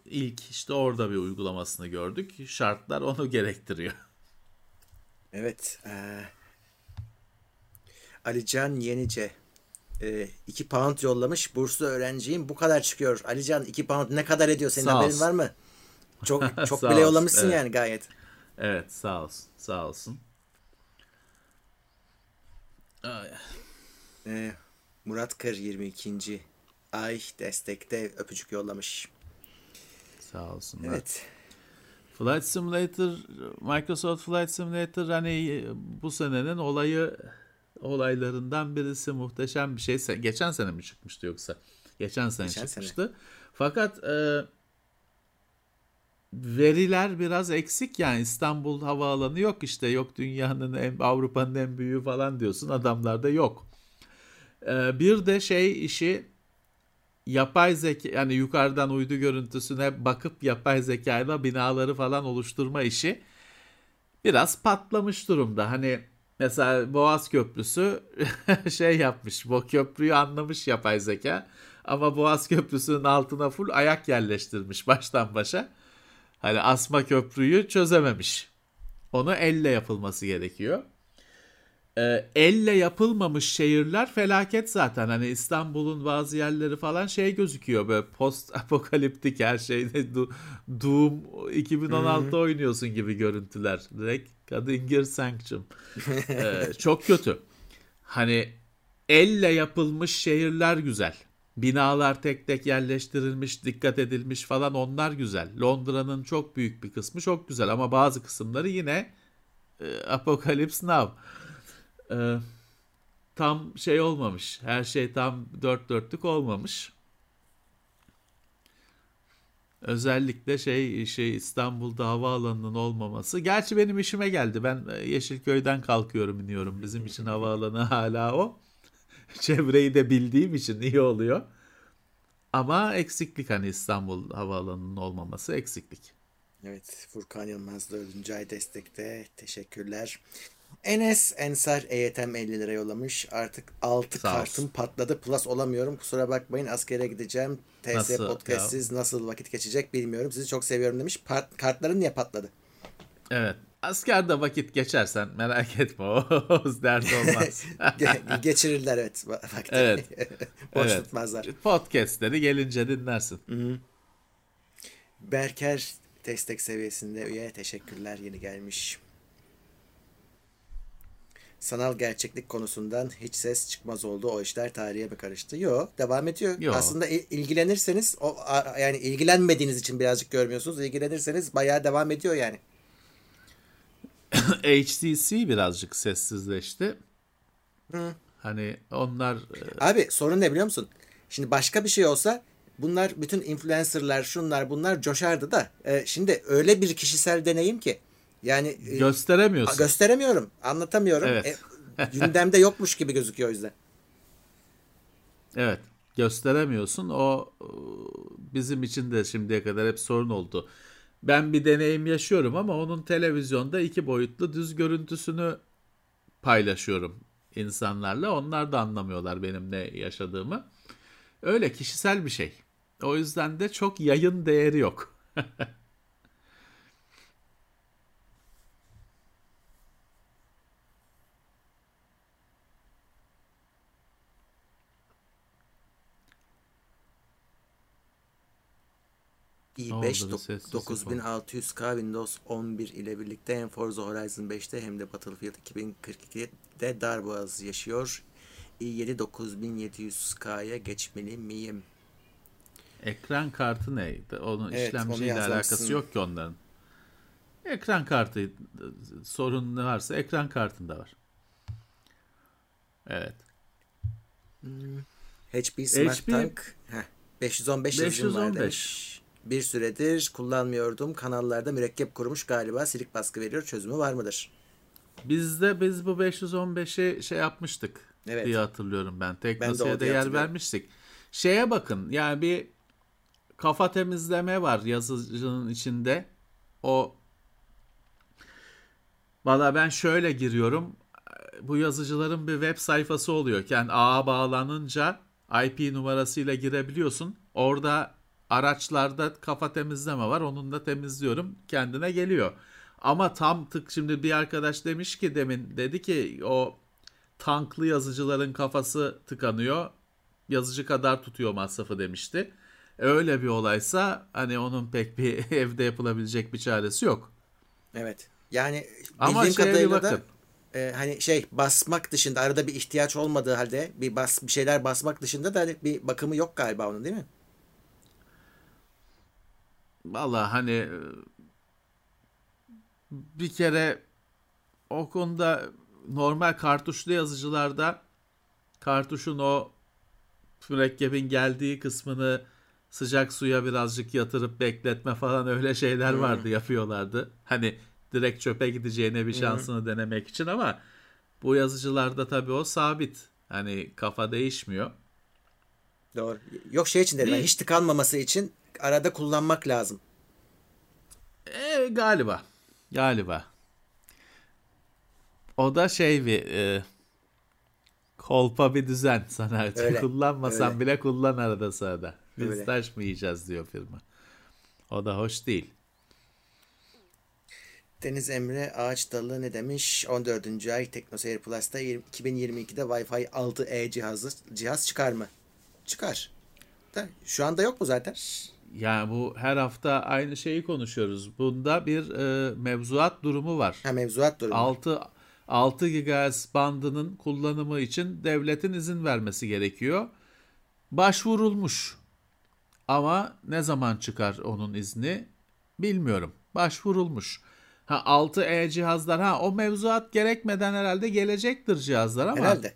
ilk işte orada bir uygulamasını gördük. Şartlar onu gerektiriyor. *laughs* Evet. E, Alican Yenice 2 e, pound yollamış. Burslu öğrenciyim. Bu kadar çıkıyor. Alican 2 pound ne kadar ediyor? Senin Sağ haberin olsun. var mı? Çok *laughs* çok bile yollamışsın evet. yani gayet. Evet sağ olsun. Sağ olsun. Ee, Murat Kır 22. ay destekte öpücük yollamış. Sağ olsun. Evet. Flight Simulator, Microsoft Flight Simulator hani bu senenin olayı olaylarından birisi muhteşem bir şey. Geçen sene mi çıkmıştı yoksa? Geçen sene Geçen çıkmıştı. Sene. Fakat e, veriler biraz eksik yani İstanbul havaalanı yok işte yok dünyanın en Avrupa'nın en büyüğü falan diyorsun adamlarda yok. Ee, bir de şey işi yapay zeka yani yukarıdan uydu görüntüsüne bakıp yapay zekayla binaları falan oluşturma işi biraz patlamış durumda. Hani Mesela Boğaz Köprüsü *laughs* şey yapmış. Bu köprüyü anlamış yapay zeka. Ama Boğaz Köprüsü'nün altına full ayak yerleştirmiş baştan başa. Hani asma köprüyü çözememiş. Onu elle yapılması gerekiyor. Ee, elle yapılmamış şehirler felaket zaten. Hani İstanbul'un bazı yerleri falan şey gözüküyor böyle post apokaliptik her şeyde Doom 2016 oynuyorsun gibi görüntüler. Direkt Kadinger Sanctum. ee, çok kötü. Hani elle yapılmış şehirler güzel. Binalar tek tek yerleştirilmiş, dikkat edilmiş falan onlar güzel. Londra'nın çok büyük bir kısmı çok güzel ama bazı kısımları yine e, Apocalypse Now. E, tam şey olmamış. Her şey tam dört dörtlük olmamış. Özellikle şey şey İstanbul'da havaalanının olmaması. Gerçi benim işime geldi. Ben e, Yeşilköy'den kalkıyorum iniyorum. Bizim için havaalanı hala o. *laughs* Çevreyi de bildiğim için iyi oluyor. Ama eksiklik hani İstanbul havaalanının olmaması eksiklik. Evet Furkan Yılmaz dördüncü ay destekte. Teşekkürler. Enes Ensar EYTM 50 lira yollamış. Artık 6 kartım patladı. Plus olamıyorum. Kusura bakmayın askere gideceğim. TS nasıl, Podcast'siz ya? nasıl vakit geçecek bilmiyorum. Sizi çok seviyorum demiş. Part, kartların niye patladı? Evet. Askerde vakit geçersen merak *laughs* etme o dert olmaz. *laughs* Ge- geçirirler evet vakti. Evet. *laughs* Boş evet. tutmazlar. Podcast'leri gelince dinlersin. Hı-hı. Berker destek seviyesinde üye teşekkürler yeni gelmiş. Sanal gerçeklik konusundan hiç ses çıkmaz oldu. O işler tarihe mi karıştı? Yok, devam ediyor. Yo. Aslında ilgilenirseniz o yani ilgilenmediğiniz için birazcık görmüyorsunuz. İlgilenirseniz bayağı devam ediyor yani. *coughs* HTC birazcık sessizleşti. Hı. Hani onlar... E, Abi sorun ne biliyor musun? Şimdi başka bir şey olsa bunlar bütün influencerlar şunlar bunlar coşardı da e, şimdi öyle bir kişisel deneyim ki yani e, gösteremiyorsun. Gösteremiyorum. Anlatamıyorum. Evet. E, *laughs* gündemde yokmuş gibi gözüküyor o yüzden. Evet. Gösteremiyorsun. O e, bizim için de şimdiye kadar hep sorun oldu ben bir deneyim yaşıyorum ama onun televizyonda iki boyutlu düz görüntüsünü paylaşıyorum insanlarla. Onlar da anlamıyorlar benim ne yaşadığımı. Öyle kişisel bir şey. O yüzden de çok yayın değeri yok. *laughs* i5 9600K Windows 11 ile birlikte hem Forza Horizon 5'te hem de Battlefield 2042'de darboğaz yaşıyor. i7 9700K'ya geçmeli miyim? Ekran kartı ne? Onun evet, işlemciyle alakası yok ki onların. Ekran kartı sorun ne varsa ekran kartında var. Evet. Hmm. HP Smart HP... Tank heh, 515, 515. var demiş bir süredir kullanmıyordum. Kanallarda mürekkep kurumuş galiba silik baskı veriyor. Çözümü var mıdır? Bizde biz bu 515'i şey yapmıştık evet. diye hatırlıyorum ben. Teknosa'ya da yer vermiştik. Şeye bakın yani bir kafa temizleme var yazıcının içinde. O Valla ben şöyle giriyorum. Bu yazıcıların bir web sayfası oluyor. Yani ağa bağlanınca IP numarasıyla girebiliyorsun. Orada araçlarda kafa temizleme var. Onun da temizliyorum. Kendine geliyor. Ama tam tık şimdi bir arkadaş demiş ki demin dedi ki o tanklı yazıcıların kafası tıkanıyor. Yazıcı kadar tutuyor masrafı demişti. Öyle bir olaysa hani onun pek bir *laughs* evde yapılabilecek bir çaresi yok. Evet. Yani Ama bildiğim kadarıyla da e, hani şey basmak dışında arada bir ihtiyaç olmadığı halde bir bas bir şeyler basmak dışında da hani bir bakımı yok galiba onun değil mi? Valla hani e, bir kere o konuda normal kartuşlu yazıcılarda kartuşun o mürekkebin geldiği kısmını sıcak suya birazcık yatırıp bekletme falan öyle şeyler vardı hmm. yapıyorlardı. Hani direkt çöpe gideceğine bir şansını hmm. denemek için ama bu yazıcılarda tabii o sabit. Hani kafa değişmiyor. Doğru. Yok şey için dedim. Hiç tıkanmaması için arada kullanmak lazım. E, galiba. Galiba. O da şey bir e, kolpa bir düzen sana. Öyle, Kullanmasan öyle. bile kullan arada sırada. Biz Öyle. taş mı yiyeceğiz diyor firma. O da hoş değil. Deniz Emre Ağaç Dalı ne demiş? 14. ay TeknoSeyir Plus'ta 2022'de Wi-Fi 6E cihazı cihaz çıkar mı? Çıkar. Da, şu anda yok mu zaten? Yani bu her hafta aynı şeyi konuşuyoruz. Bunda bir e, mevzuat durumu var. Ha mevzuat durumu. 6 6 GHz bandının kullanımı için devletin izin vermesi gerekiyor. Başvurulmuş. Ama ne zaman çıkar onun izni bilmiyorum. Başvurulmuş. Ha 6E cihazlar ha o mevzuat gerekmeden herhalde gelecektir cihazlar ama Herhalde.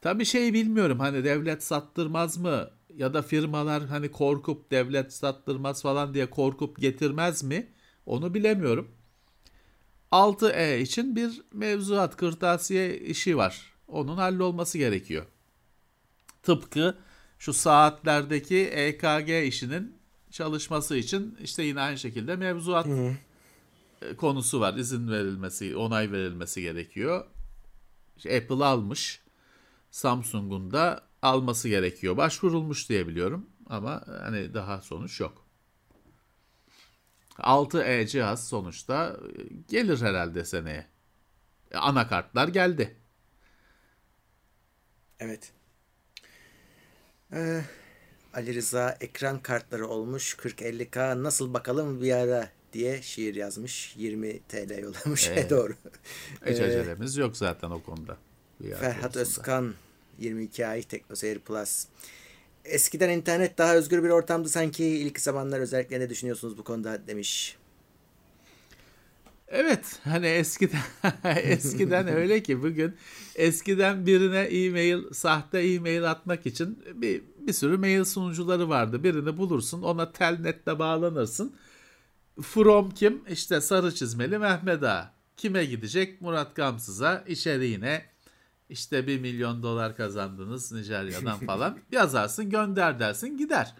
tabii şey bilmiyorum hani devlet sattırmaz mı ya da firmalar hani korkup devlet sattırmaz falan diye korkup getirmez mi onu bilemiyorum. 6E için bir mevzuat kırtasiye işi var. Onun hallolması gerekiyor. Tıpkı şu saatlerdeki EKG işinin çalışması için işte yine aynı şekilde mevzuat e, konusu var. İzin verilmesi, onay verilmesi gerekiyor. İşte Apple almış. Samsung'un da alması gerekiyor. Başvurulmuş diye biliyorum ama hani daha sonuç yok. 6E cihaz sonuçta e, gelir herhalde seneye. E, Anakartlar geldi. Evet. Ee, Ali Rıza ekran kartları olmuş 40-50K nasıl bakalım bir ara diye şiir yazmış. 20 TL yollamış. *laughs* Evet. Doğru. Hiç Ee, acelemiz yok zaten o konuda. Ferhat konusunda. Özkan 22 ay TeknoSeyir Plus. Eskiden internet daha özgür bir ortamdı sanki. İlk zamanlar özellikle ne düşünüyorsunuz bu konuda demiş. Evet hani eskiden *laughs* eskiden *laughs* öyle ki bugün eskiden birine e-mail sahte e-mail atmak için bir, bir sürü mail sunucuları vardı. Birini bulursun ona telnetle bağlanırsın. From kim? İşte sarı çizmeli Mehmet Ağa. Kime gidecek? Murat Gamsız'a içeriğine işte 1 milyon dolar kazandınız Nijerya'dan *laughs* falan yazarsın gönder dersin gider.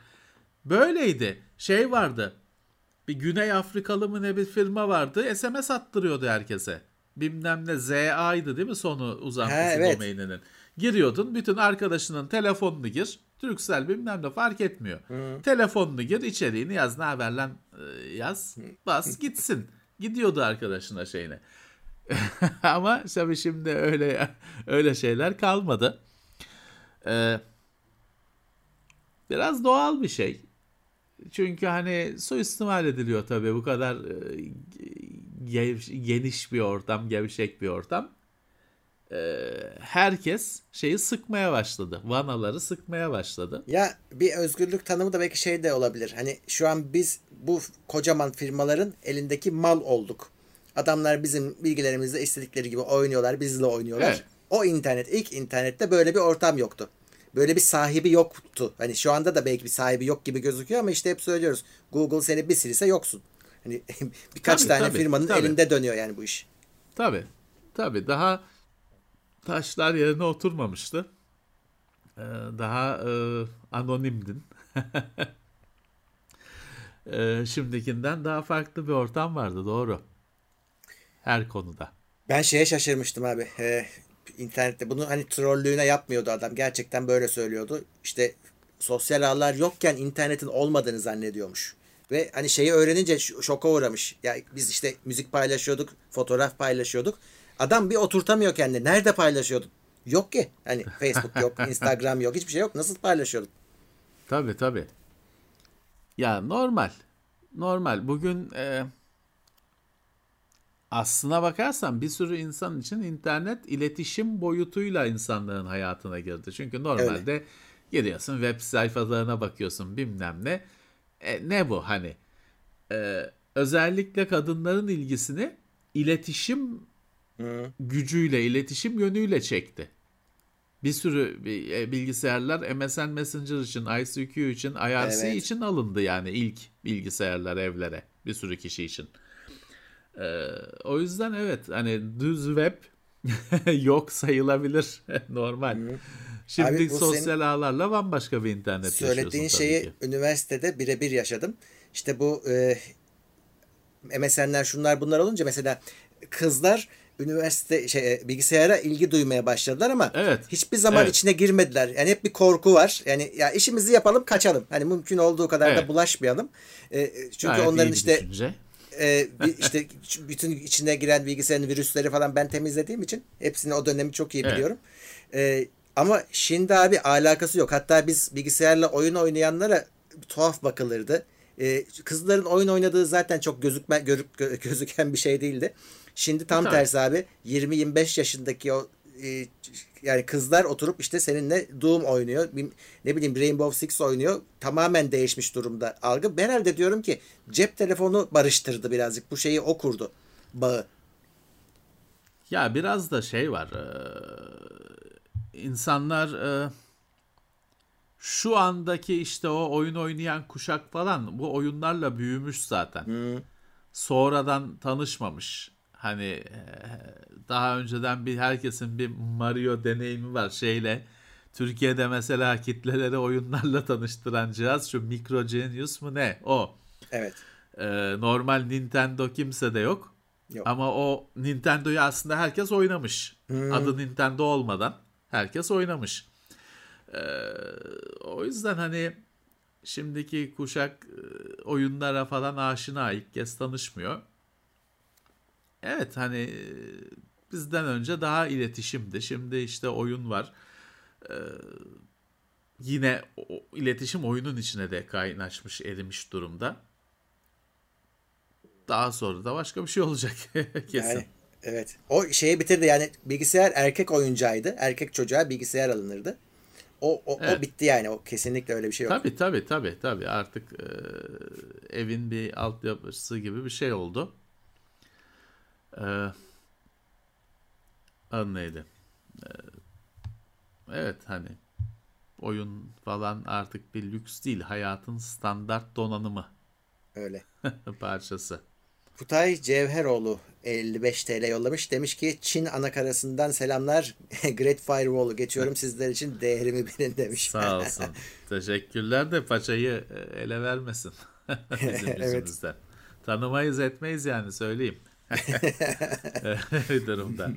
Böyleydi. Şey vardı. Bir Güney Afrikalı mı ne bir firma vardı. SMS attırıyordu herkese. Bilmem ne ZA'ydı değil mi sonu uzantısı evet. domaininin. Giriyordun bütün arkadaşının telefonunu gir. Turkcell bilmem ne fark etmiyor. Telefonunu gir içeriğini yaz ne haber lan e, yaz bas gitsin. Gidiyordu arkadaşına şeyine. *laughs* Ama tabii şimdi öyle öyle şeyler kalmadı. Ee, biraz doğal bir şey. Çünkü hani suistimal ediliyor tabii bu kadar e, geniş bir ortam, gevşek bir ortam. Ee, herkes şeyi sıkmaya başladı. Vanaları sıkmaya başladı. Ya bir özgürlük tanımı da belki şey de olabilir. Hani şu an biz bu kocaman firmaların elindeki mal olduk. Adamlar bizim bilgilerimizle istedikleri gibi oynuyorlar, bizle oynuyorlar. Evet. O internet, ilk internette böyle bir ortam yoktu. Böyle bir sahibi yoktu. Hani şu anda da belki bir sahibi yok gibi gözüküyor ama işte hep söylüyoruz. Google seni bir silse yoksun. Hani *laughs* birkaç Tabii, tane tabii, firmanın tabii. elinde dönüyor yani bu iş. Tabii. Tabii daha taşlar yerine oturmamıştı. Ee, daha e, anonimdin. *laughs* Ee, şimdikinden daha farklı bir ortam vardı doğru. Her konuda. Ben şeye şaşırmıştım abi. Ee, internette bunu hani trollüğüne yapmıyordu adam. Gerçekten böyle söylüyordu. İşte sosyal ağlar yokken internetin olmadığını zannediyormuş. Ve hani şeyi öğrenince şoka uğramış. Ya biz işte müzik paylaşıyorduk, fotoğraf paylaşıyorduk. Adam bir oturtamıyor kendini. Nerede paylaşıyordun? Yok ki. Hani Facebook yok, *laughs* Instagram yok, hiçbir şey yok. Nasıl paylaşıyordun? Tabii tabii. Ya normal. Normal. Bugün e, aslına bakarsan bir sürü insan için internet iletişim boyutuyla insanların hayatına girdi. Çünkü normalde giriyorsun web sayfalarına bakıyorsun bilmem ne. E, ne bu hani? E, özellikle kadınların ilgisini iletişim gücüyle, iletişim yönüyle çekti. Bir sürü e, bilgisayarlar MSN Messenger için, ICQ için, IRC Evet. için alındı yani ilk bilgisayarlar evlere bir sürü kişi için. Ee, o yüzden evet hani düz web *laughs* yok sayılabilir *laughs* normal. Şimdi Abi sosyal senin ağlarla bambaşka bir internet Söylediğin şeyi ki. üniversitede birebir yaşadım. İşte bu e, MSN'ler şunlar bunlar olunca mesela kızlar üniversite şey e, bilgisayara ilgi duymaya başladılar ama Evet. hiçbir zaman Evet. içine girmediler. Yani hep bir korku var. Yani ya işimizi yapalım, kaçalım. Hani mümkün olduğu kadar da Evet. bulaşmayalım. E, e, çünkü Gayet onların işte düşünce. E, işte bütün içine giren bilgisayarın virüsleri falan ben temizlediğim için hepsini o dönemi çok iyi Evet. biliyorum. E, ama şimdi abi alakası yok. Hatta biz bilgisayarla oyun oynayanlara tuhaf bakılırdı. E, kızların oyun oynadığı zaten çok gözükme görüp gö- *laughs* gözüken bir şey değildi. Şimdi tam tersi abi 20-25 yaşındaki o e, yani kızlar oturup işte seninle Doom oynuyor. Ne bileyim Rainbow Six oynuyor. Tamamen değişmiş durumda algı. Ben herhalde diyorum ki cep telefonu barıştırdı birazcık. Bu şeyi o kurdu. Bağı. Ya biraz da şey var. eee, insanlar eee, şu andaki işte o oyun oynayan kuşak falan bu oyunlarla büyümüş zaten. Sonradan tanışmamış. Hani eee, daha önceden bir herkesin bir Mario deneyimi var şeyle. Türkiye'de mesela kitleleri oyunlarla tanıştıran cihaz şu Micro Genius mu ne? O. Evet. Ee, normal Nintendo kimse de yok. Yok. Ama o Nintendo'yu aslında herkes oynamış. Adı Nintendo olmadan herkes oynamış. Ee, o yüzden hani şimdiki kuşak e, oyunlara falan aşina ilk kez tanışmıyor. Evet hani e, bizden önce daha iletişimdi. Şimdi işte oyun var. Ee, yine o, iletişim oyunun içine de kaynaşmış, erimiş durumda. Daha sonra da başka bir şey olacak *laughs* kesin. Yani evet. O şeyi bitirdi yani bilgisayar erkek oyuncağıydı. Erkek çocuğa bilgisayar alınırdı. O, o, o Evet. bitti yani. O kesinlikle öyle bir şey yok. Tabii tabii tabii tabii artık e, evin bir altyapısı gibi bir şey oldu. E, adı neydi? E, evet hani oyun falan artık bir lüks değil hayatın standart donanımı Öyle. *laughs* parçası. Kutay Cevheroğlu 55 TL yollamış. Demiş ki Çin anakarasından selamlar. *laughs* Great Firewall'u geçiyorum sizler için değerimi bilin demiş. Sağ *laughs* olsun. Teşekkürler de paçayı e, ele vermesin. Bizim Evet. Tanımayız etmeyiz yani söyleyeyim. *laughs* Bir durumda.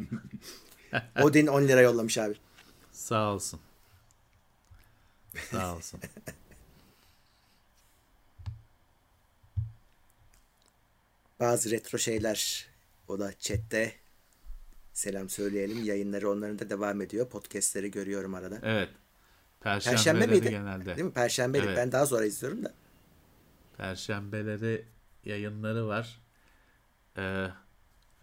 *laughs* Odin 10 lira yollamış abi. Sağ olsun. Sağ olsun. *laughs* Bazı retro şeyler o da chatte selam söyleyelim. Yayınları onların da devam ediyor. Podcast'leri görüyorum arada. Evet. Perşembe Perşembeleri miydi? genelde. Değil mi? Perşembe. Evet. Ben daha sonra izliyorum da. Perşembeleri yayınları var. Ee,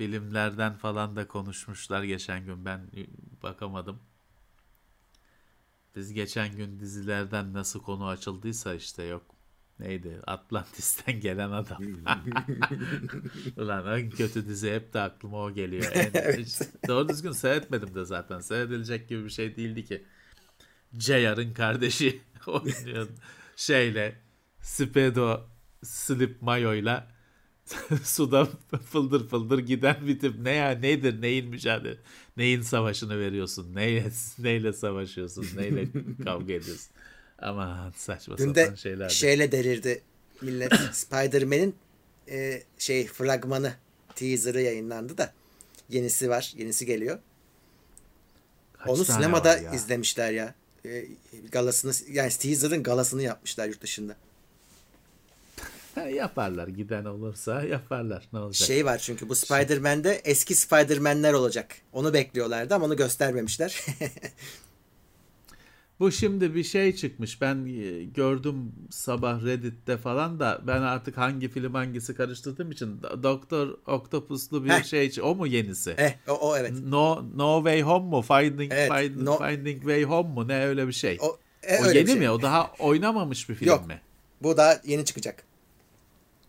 filmlerden falan da konuşmuşlar geçen gün. Ben bakamadım. Biz geçen gün dizilerden nasıl konu açıldıysa işte yok. Neydi? Atlantis'ten *laughs* gelen adam. *laughs* Ulan en kötü dizi hep de aklıma o geliyor. *laughs* En, hiç doğru düzgün seyretmedim de zaten. Seyredilecek gibi bir şey değildi ki. JR'ın kardeşi oynuyor şeyle Speedo Slip Mayo'yla *laughs* suda fıldır fıldır giden bir tip. Ne ya nedir neyin mücadele neyin savaşını veriyorsun neyle, *laughs* neyle savaşıyorsun neyle kavga ediyorsun. Aman saçma Dün sapan de şeyler. şeyle delirdi millet. *coughs* Spider-Man'in e, şey fragmanı teaser'ı yayınlandı da yenisi var. Yenisi geliyor. Kaç Onu sinemada ya? izlemişler ya. E, galasını yani teaser'ın galasını yapmışlar yurt dışında. Yaparlar giden olursa yaparlar ne olacak. Şey var çünkü bu Spider-Man'de eski Spider-Man'ler olacak. Onu bekliyorlardı ama onu göstermemişler. *laughs* Bu şimdi bir şey çıkmış. Ben e, gördüm sabah Reddit'te falan da ben artık hangi film hangisi karıştırdığım için Doktor Octopus'lu bir Heh. şey. O mu yenisi? eh o, o evet. No No Way Home mu? Finding Evet, Find- No- Finding Way Home mu? Ne öyle bir şey. O, e, O yeni şey. mi? O daha oynamamış bir film Yok. mi? Bu da yeni çıkacak.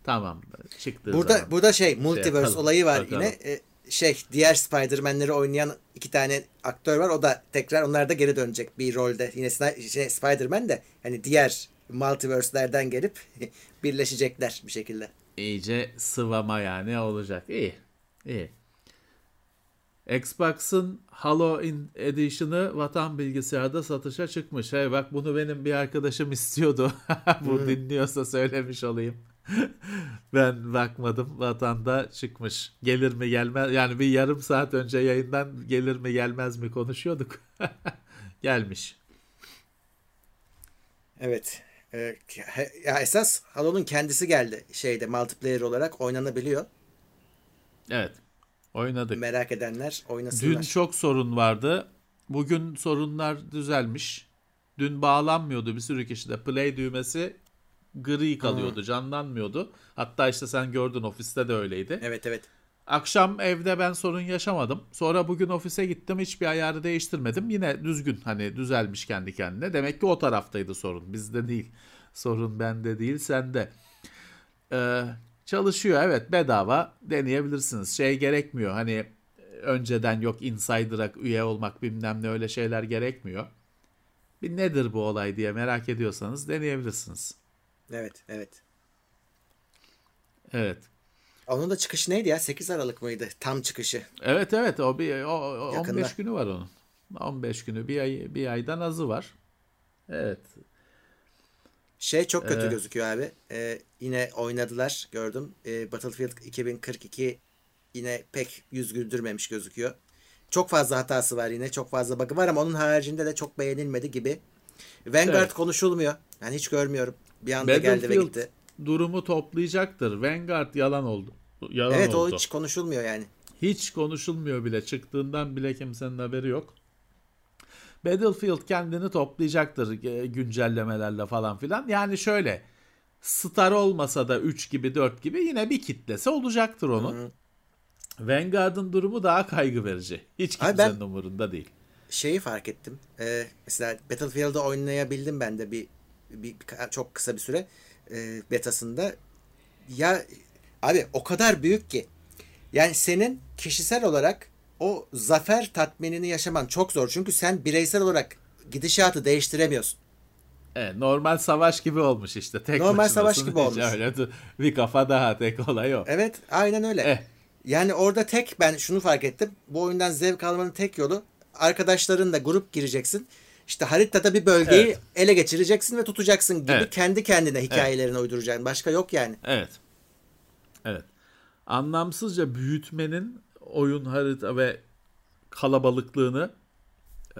Tamam. Çıktı Burada burada şey multiverse yapalım, olayı var bakalım. yine. E, şey diğer Spider-Man'leri oynayan iki tane aktör var. O da tekrar onlar da geri dönecek bir rolde. Yine şey, Spider-Man de hani diğer multiverse'lerden gelip *laughs* birleşecekler bir şekilde. İyice sıvama yani olacak. İyi. İyi. Xbox'ın Halo Edition'ı vatan bilgisayarda satışa çıkmış. Hey bak bunu benim bir arkadaşım *laughs* istiyordu. *laughs* Bu dinliyorsa söylemiş olayım. *laughs* ben bakmadım vatanda çıkmış. Gelir mi gelmez yani bir yarım saat önce yayından gelir mi gelmez mi konuşuyorduk. *laughs* Gelmiş. Evet. Ee, ya esas Halo'nun kendisi geldi şeyde multiplayer olarak oynanabiliyor. Evet. Oynadık. Merak edenler oynasınlar. Dün çok sorun vardı. Bugün sorunlar düzelmiş. Dün bağlanmıyordu bir sürü kişide. Play düğmesi gri kalıyordu, hmm. canlanmıyordu. Hatta işte sen gördün ofiste de öyleydi. Evet evet. Akşam evde ben sorun yaşamadım. Sonra bugün ofise gittim hiçbir ayarı değiştirmedim. Yine düzgün hani düzelmiş kendi kendine. Demek ki o taraftaydı sorun bizde değil. Sorun bende değil sende. Ee, çalışıyor evet bedava deneyebilirsiniz. Şey gerekmiyor hani önceden yok insider'a üye olmak bilmem ne öyle şeyler gerekmiyor. Bir nedir bu olay diye merak ediyorsanız deneyebilirsiniz. Evet evet. Evet. Onun da çıkışı neydi ya? 8 Aralık mıydı? Tam çıkışı. Evet evet o bir o, o 15 günü var onun. 15 günü bir ay bir aydan azı var. Evet. Şey çok kötü ee, gözüküyor abi. Ee, yine oynadılar gördüm. Ee, Battlefield 2042 yine pek yüz güldürmemiş gözüküyor. Çok fazla hatası var yine. Çok fazla bug'ı var ama onun haricinde de çok beğenilmedi gibi. Vanguard evet. konuşulmuyor. Yani hiç görmüyorum. Bir anda geldi ve gitti. durumu toplayacaktır. Vanguard yalan oldu. Yalan evet oldu. o hiç konuşulmuyor yani. Hiç konuşulmuyor bile. Çıktığından bile kimsenin haberi yok. Battlefield kendini toplayacaktır güncellemelerle falan filan. Yani şöyle Star olmasa da 3 gibi 4 gibi yine bir kitlesi olacaktır onun. Hı-hı. Vanguard'ın durumu daha kaygı verici. Hiç kimsenin ben umurunda değil. Şeyi fark ettim. Ee, mesela Battlefield'ı oynayabildim ben de bir, bir, çok kısa bir süre e, betasında. Ya abi o kadar büyük ki yani senin kişisel olarak o zafer tatminini yaşaman çok zor. Çünkü sen bireysel olarak gidişatı değiştiremiyorsun. Evet, normal savaş gibi olmuş işte. Tek normal savaş gibi olmuş. Öyle bir kafa daha tek olay o. Evet aynen öyle. Eh. Yani orada tek ben şunu fark ettim. Bu oyundan zevk almanın tek yolu arkadaşlarınla grup gireceksin. İşte haritada bir bölgeyi evet. ele geçireceksin ve tutacaksın gibi evet. kendi kendine hikayelerini evet. uyduracaksın. Başka yok yani. Evet. Evet. Anlamsızca büyütmenin oyun harita ve kalabalıklığını e,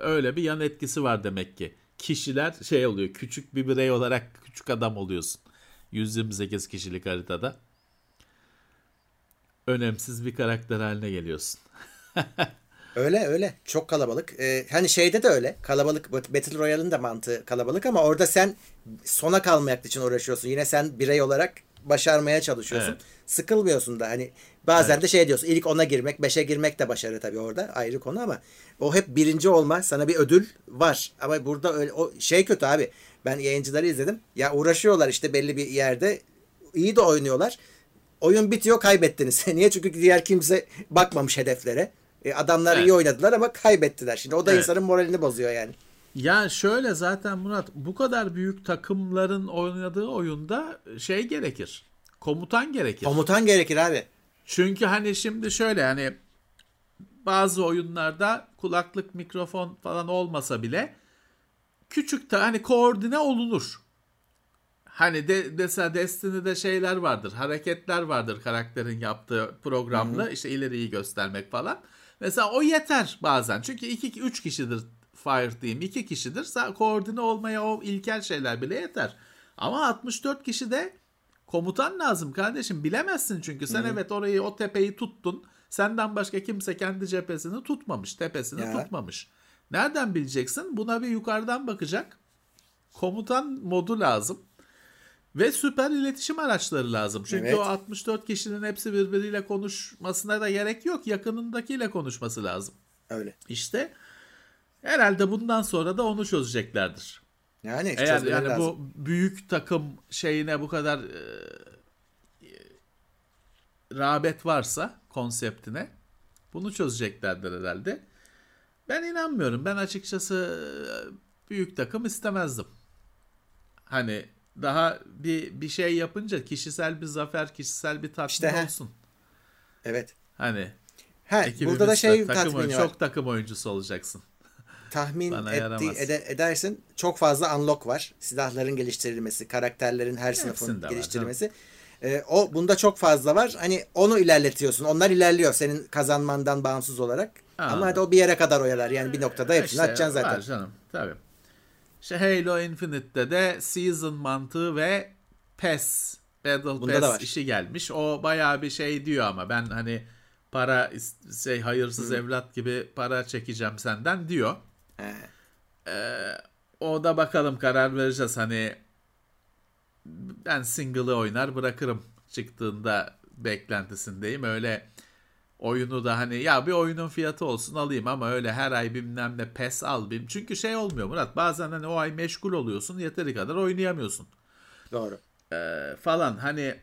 öyle bir yan etkisi var demek ki. Kişiler şey oluyor küçük bir birey olarak küçük adam oluyorsun. 128 kişilik haritada. Önemsiz bir karakter haline geliyorsun. *laughs* öyle öyle çok kalabalık. Ee, hani şeyde de öyle kalabalık Battle Royale'ın da mantığı kalabalık ama orada sen sona kalmayak için uğraşıyorsun. Yine sen birey olarak başarmaya çalışıyorsun. Evet. Sıkılmıyorsun da hani bazen evet. de şey diyorsun ilk ona girmek, beşe girmek de başarı tabii orada ayrı konu ama o hep birinci olma sana bir ödül var. Ama burada öyle o şey kötü abi. Ben yayıncıları izledim. Ya uğraşıyorlar işte belli bir yerde iyi de oynuyorlar. Oyun bitiyor kaybettiniz. *laughs* Niye? Çünkü diğer kimse bakmamış hedeflere. E, adamlar evet. iyi oynadılar ama kaybettiler. Şimdi o da evet. insanın moralini bozuyor yani. Ya şöyle zaten Murat bu kadar büyük takımların oynadığı oyunda şey gerekir. Komutan gerekir. Komutan gerekir abi. Çünkü hani şimdi şöyle hani bazı oyunlarda kulaklık mikrofon falan olmasa bile küçük de hani koordine olunur. Hani de, mesela Destiny'de şeyler vardır, hareketler vardır karakterin yaptığı programla Hı-hı. işte ileriyi göstermek falan. Mesela o yeter bazen. Çünkü 2 3 kişidir fire diyeyim. 2 kişidir. Koordine olmaya o ilkel şeyler bile yeter. Ama 64 kişi de komutan lazım kardeşim. Bilemezsin çünkü sen Hı-hı. evet orayı o tepeyi tuttun. Senden başka kimse kendi cephesini tutmamış, tepesini ya. tutmamış. Nereden bileceksin? Buna bir yukarıdan bakacak. Komutan modu lazım. Ve süper iletişim araçları lazım. Çünkü evet. o 64 kişinin hepsi birbiriyle konuşmasına da gerek yok. Yakınındakiyle konuşması lazım. Öyle. İşte herhalde bundan sonra da onu çözeceklerdir. Yani eğer yani lazım. bu büyük takım şeyine bu kadar e, rağbet varsa konseptine bunu çözeceklerdir herhalde. Ben inanmıyorum. Ben açıkçası e, büyük takım istemezdim. Hani daha bir bir şey yapınca kişisel bir zafer, kişisel bir tatmin işte, olsun. Evet. Hani He, burada da şey takım, tatmini çok takım oyuncusu olacaksın. tahmin etti, ede- edersin. Çok fazla unlock var. Silahların geliştirilmesi, karakterlerin her sınıfın Hepsinde var, geliştirilmesi. Ee, o bunda çok fazla var. Hani onu ilerletiyorsun. Onlar ilerliyor senin kazanmandan bağımsız olarak. Anladım. Ama hadi o bir yere kadar oyalar. Yani bir noktada hepsini İşte açacaksın zaten. Var canım tabii. İşte Halo Infinite'de de season mantığı ve PES Battle Bunda Pass işi gelmiş. O bayağı bir şey diyor ama ben hani para şey hayırsız evlat gibi para çekeceğim senden diyor. He. O da bakalım karar vereceğiz hani ben single'ı oynar bırakırım çıktığında beklentisindeyim. Öyle oyunu da hani ya bir oyunun fiyatı olsun alayım ama öyle her ay bilmem ne pes al bilmem. Çünkü şey olmuyor Murat bazen hani o ay meşgul oluyorsun yeteri kadar oynayamıyorsun Doğru. Ee, falan hani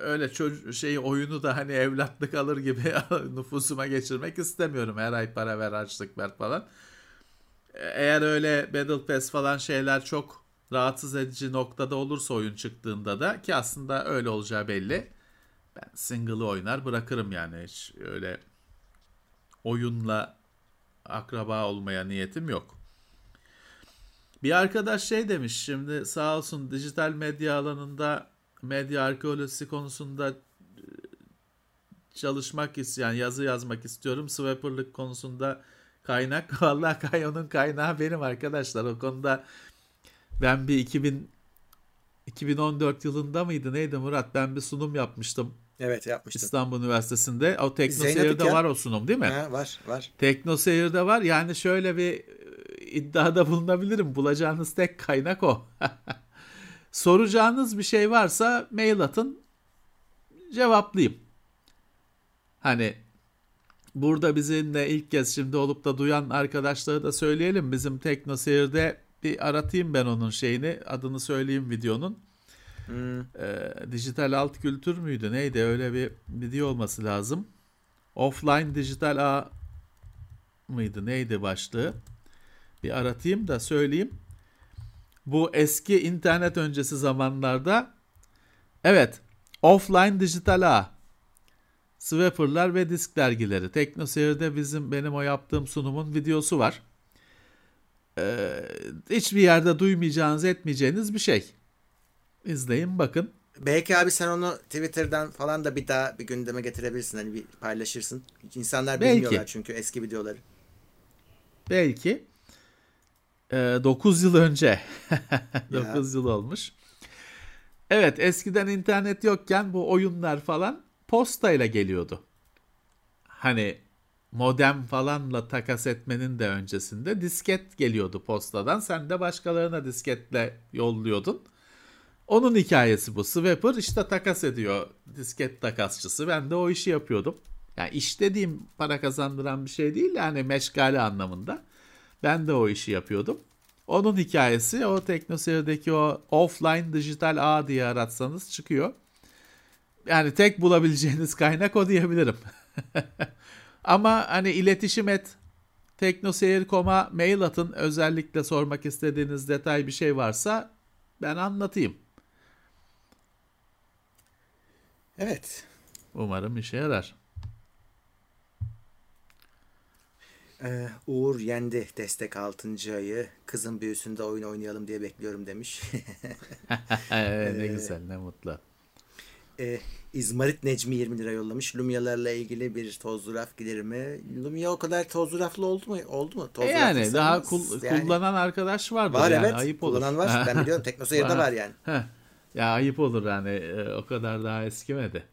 öyle çocuk şey oyunu da hani evlatlık alır gibi *laughs* nüfusuma geçirmek istemiyorum. Her ay para ver harçlık ver falan. Eğer öyle Battle Pass falan şeyler çok rahatsız edici noktada olursa oyun çıktığında da ki aslında öyle olacağı belli. Ben single'ı oynar bırakırım yani hiç öyle oyunla akraba olmaya niyetim yok. Bir arkadaş şey demiş şimdi sağ olsun dijital medya alanında medya arkeolojisi konusunda e, çalışmak isteyen yazı yazmak istiyorum. Swapper'lık konusunda kaynak. *laughs* Vallahi kay onun kaynağı benim arkadaşlar. O konuda ben bir 2000 2014 yılında mıydı neydi Murat? Ben bir sunum yapmıştım Evet yapmıştım. İstanbul Üniversitesi'nde. O Zeynep'ik Teknoseyir'de ya. var o sunum değil mi? Ha, var var. Teknoseyir'de var. Yani şöyle bir e, iddiada bulunabilirim. Bulacağınız tek kaynak o. *laughs* Soracağınız bir şey varsa mail atın. Cevaplayayım. Hani burada bizimle ilk kez şimdi olup da duyan arkadaşlara da söyleyelim. Bizim Teknoseyir'de bir aratayım ben onun şeyini. Adını söyleyeyim videonun. Hmm. Ee, dijital alt kültür müydü neydi öyle bir video olması lazım. Offline dijital ağ mıydı neydi başlığı? Bir aratayım da söyleyeyim. Bu eski internet öncesi zamanlarda evet offline dijital ağ Swapper'lar ve disk dergileri. Teknoseyir'de bizim benim o yaptığım sunumun videosu var. Ee, hiçbir yerde duymayacağınız etmeyeceğiniz bir şey. İzleyin bakın. Belki abi sen onu Twitter'dan falan da bir daha bir gündeme getirebilirsin. Hani bir paylaşırsın. İnsanlar Belki. bilmiyorlar çünkü eski videoları. Belki 9 yıl önce *laughs* 9 yıl olmuş. Evet eskiden internet yokken bu oyunlar falan postayla geliyordu. Hani modem falanla takas etmenin de öncesinde disket geliyordu postadan. Sen de başkalarına disketle yolluyordun. Onun hikayesi bu. Swapper işte takas ediyor. Disket takasçısı. Ben de o işi yapıyordum. Yani iş dediğim para kazandıran bir şey değil yani meşgale anlamında. Ben de o işi yapıyordum. Onun hikayesi o teknoseyrdeki o offline dijital ağ diye aratsanız çıkıyor. Yani tek bulabileceğiniz kaynak o diyebilirim. *laughs* Ama hani iletişim et teknoseyir.com'a mail atın özellikle sormak istediğiniz detay bir şey varsa ben anlatayım. Evet. Umarım işe yarar. Ee, Uğur yendi destek 6. ayı. Kızın büyüsünde oyun oynayalım diye bekliyorum demiş. *laughs* ne güzel ne mutlu. Ee, İzmarit Necmi 20 lira yollamış. Lumyalarla ilgili bir tozlu raf gelir mi? Lumya o kadar tozlu raflı oldu mu? Oldu mu? Tozlu E yani daha kul- yani- kullanan arkadaş vardır var yani evet. ayıp olur. Kullanan var. ben biliyorum. *laughs* Teknoseyir'de var yani. Ya ayıp olur yani e, o kadar daha eskimedi.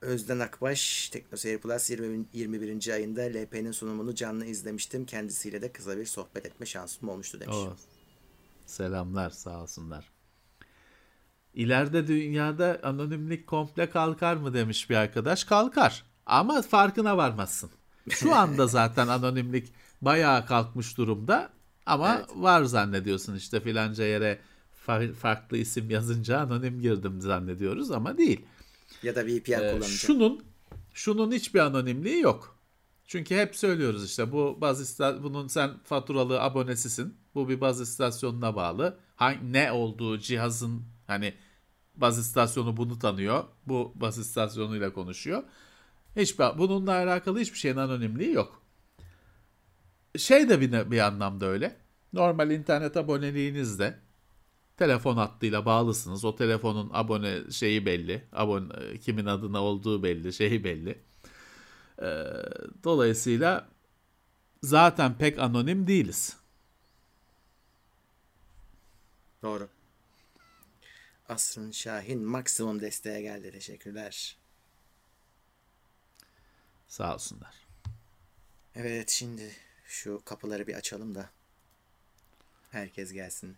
Özden Akbaş Teknoseyir Plus 20, 21. ayında LP'nin sunumunu canlı izlemiştim. Kendisiyle de kısa bir sohbet etme şansım olmuştu demiş. O. Selamlar sağ olsunlar. İleride dünyada anonimlik komple kalkar mı demiş bir arkadaş. Kalkar ama farkına varmazsın. Şu anda *laughs* zaten anonimlik bayağı kalkmış durumda ama Evet. var zannediyorsun işte filanca yere fa- farklı isim yazınca anonim girdim zannediyoruz ama değil. Ya da VPN Ee, kullanacak. şunun şunun hiçbir anonimliği yok. Çünkü hep söylüyoruz işte bu baz ista- bunun sen faturalı abonesisin. Bu bir baz istasyonuna bağlı. Hangi, ne olduğu cihazın hani baz istasyonu bunu tanıyor. Bu baz istasyonuyla konuşuyor. Hiçbir bununla alakalı hiçbir şeyin anonimliği yok. şey de bir, bir anlamda öyle. Normal internet aboneliğinizde telefon hattıyla bağlısınız. O telefonun abone şeyi belli. Abone kimin adına olduğu belli, *laughs* şeyi belli. Ee, dolayısıyla zaten pek anonim değiliz. Doğru. Asrın Şahin maksimum desteğe geldi. Teşekkürler. Sağ olsunlar. Evet şimdi şu kapıları bir açalım da herkes gelsin.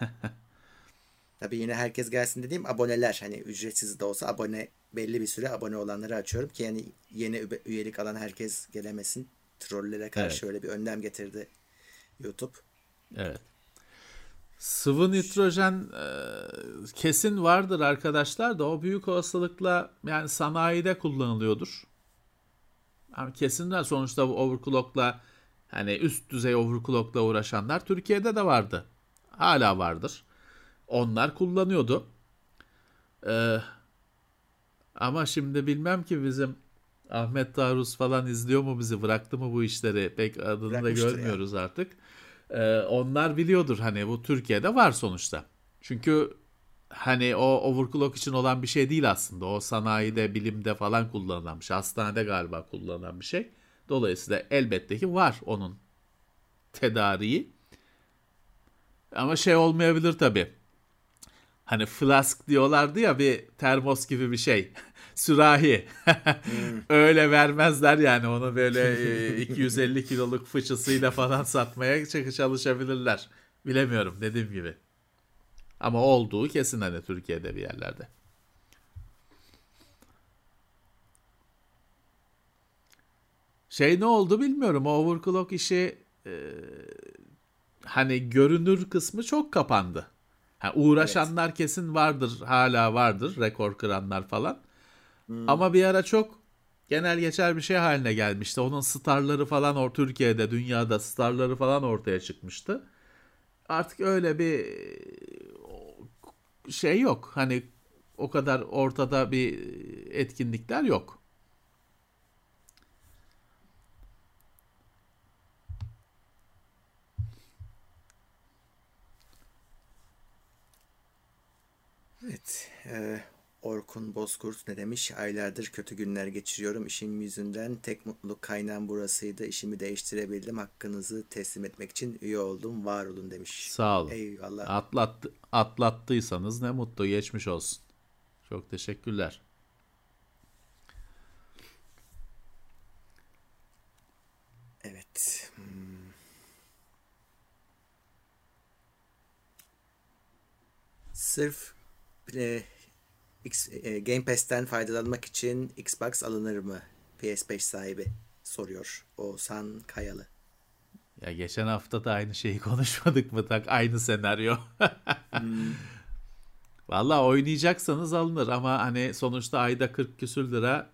*laughs* Tabii yine herkes gelsin dediğim aboneler hani ücretsiz de olsa abone belli bir süre abone olanları açıyorum ki yani yeni üyelik alan herkes gelemesin. Trollere karşı evet. öyle bir önlem getirdi YouTube. Evet. Sıvı nitrojen e, kesin vardır arkadaşlar da o büyük olasılıkla yani sanayide kullanılıyordur. Yani kesinler sonuçta bu overclock'la hani üst düzey overclock'la uğraşanlar Türkiye'de de vardı. Hala vardır. Onlar kullanıyordu. Ee, ama şimdi bilmem ki bizim Ahmet Tarus falan izliyor mu bizi bıraktı mı bu işleri pek adını da görmüyoruz ya. artık. Ee, onlar biliyordur hani bu Türkiye'de var sonuçta. Çünkü hani o overclock için olan bir şey değil aslında. O sanayide, bilimde falan kullanılan bir şey. Hastanede galiba kullanılan bir şey. Dolayısıyla elbette ki var onun tedariği. Ama şey olmayabilir tabii. Hani flask diyorlardı ya bir termos gibi bir şey. *laughs* Sürahi. hmm. *laughs* Öyle vermezler yani onu böyle 250 e, kiloluk fıçısıyla falan satmaya çalışabilirler. Bilemiyorum dediğim gibi. Ama olduğu kesin hani Türkiye'de bir yerlerde. Şey ne oldu bilmiyorum. O overclock işi e, hani görünür kısmı çok kapandı. Ha, uğraşanlar evet. kesin vardır, hala vardır, rekor kıranlar falan. Hmm. Ama bir ara çok genel geçer bir şey haline gelmişti. Onun starları falan or Türkiye'de, dünyada starları falan ortaya çıkmıştı. Artık öyle bir şey yok. Hani o kadar ortada bir etkinlikler yok. Evet. E, Orkun Bozkurt ne demiş? Aylardır kötü günler geçiriyorum. İşim yüzünden tek mutluluk kaynağım burasıydı. İşimi değiştirebildim. Hakkınızı teslim etmek için üye oldum. Var olun demiş. Sağ olun. Eyvallah. Atlattı, atlattıysanız ne mutlu. Geçmiş olsun. Çok teşekkürler. Evet. Hmm. Sırf X, e, Game Pass'ten faydalanmak için Xbox alınır mı? PS5 sahibi soruyor. Oğuzhan Kayalı. Ya geçen hafta da aynı şeyi *laughs* konuşmadık mı? Tak aynı senaryo. hmm. *laughs* Valla oynayacaksanız alınır ama hani sonuçta ayda 40 küsür lira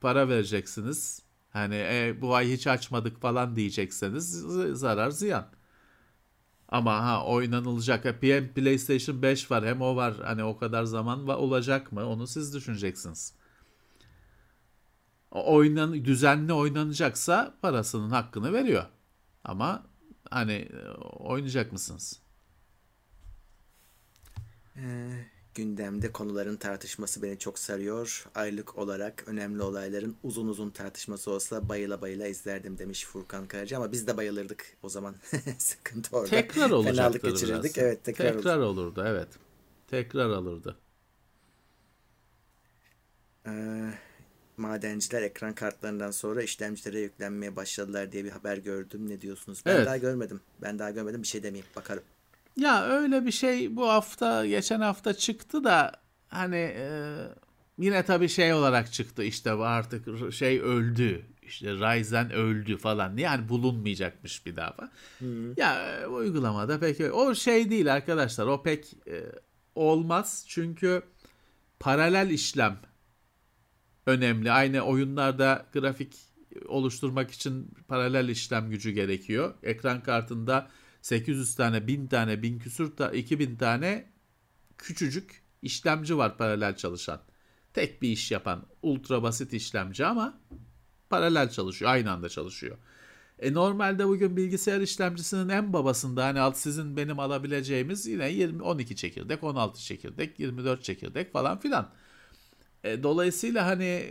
para vereceksiniz. Hani e, bu ay hiç açmadık falan diyecekseniz zarar ziyan. Ama ha oynanılacak. PM PlayStation 5 var hem o var. Hani o kadar zaman va olacak mı? Onu siz düşüneceksiniz. Oynan düzenli oynanacaksa parasının hakkını veriyor. Ama hani e, oynayacak mısınız? Ee, Gündemde konuların tartışması beni çok sarıyor. Aylık olarak önemli olayların uzun uzun tartışması olsa bayıla bayıla izlerdim demiş Furkan Karaca ama biz de bayılırdık o zaman. *laughs* Sıkıntı orada. Tekrar olacaktır geçirirdik. Biraz. Evet, tekrar, tekrar olurdu. Evet. Tekrar alırdı. Ee, madenciler ekran kartlarından sonra işlemcilere yüklenmeye başladılar diye bir haber gördüm. Ne diyorsunuz? Ben evet. daha görmedim. Ben daha görmedim. Bir şey demeyeyim. Bakarım. Ya öyle bir şey bu hafta geçen hafta çıktı da hani e, yine tabii şey olarak çıktı işte artık şey öldü işte Ryzen öldü falan yani bulunmayacakmış bir daha Hmm. Ya e, uygulamada peki o şey değil arkadaşlar o pek e, olmaz çünkü paralel işlem önemli. Aynı oyunlarda grafik oluşturmak için paralel işlem gücü gerekiyor. Ekran kartında 800 tane, 1000 tane, 1000 küsür, ta, 2000 tane küçücük işlemci var paralel çalışan. tek bir iş yapan ultra basit işlemci ama paralel çalışıyor. Aynı anda çalışıyor. E normalde bugün bilgisayar işlemcisinin en babasında hani alt sizin benim alabileceğimiz yine 20 12 çekirdek, 16 çekirdek, 24 çekirdek falan filan. E, dolayısıyla hani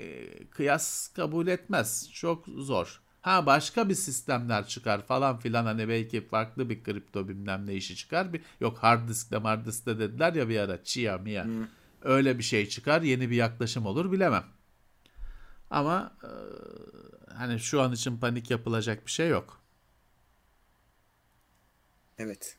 kıyas kabul etmez. Çok zor. Ha başka bir sistemler çıkar falan filan hani belki farklı bir kripto bilmem ne işi çıkar. Bir, yok hard diskle hard diskle dediler ya bir ara Chia Mia. Hmm. Öyle bir şey çıkar yeni bir yaklaşım olur bilemem. Ama e, hani şu an için panik yapılacak bir şey yok. Evet.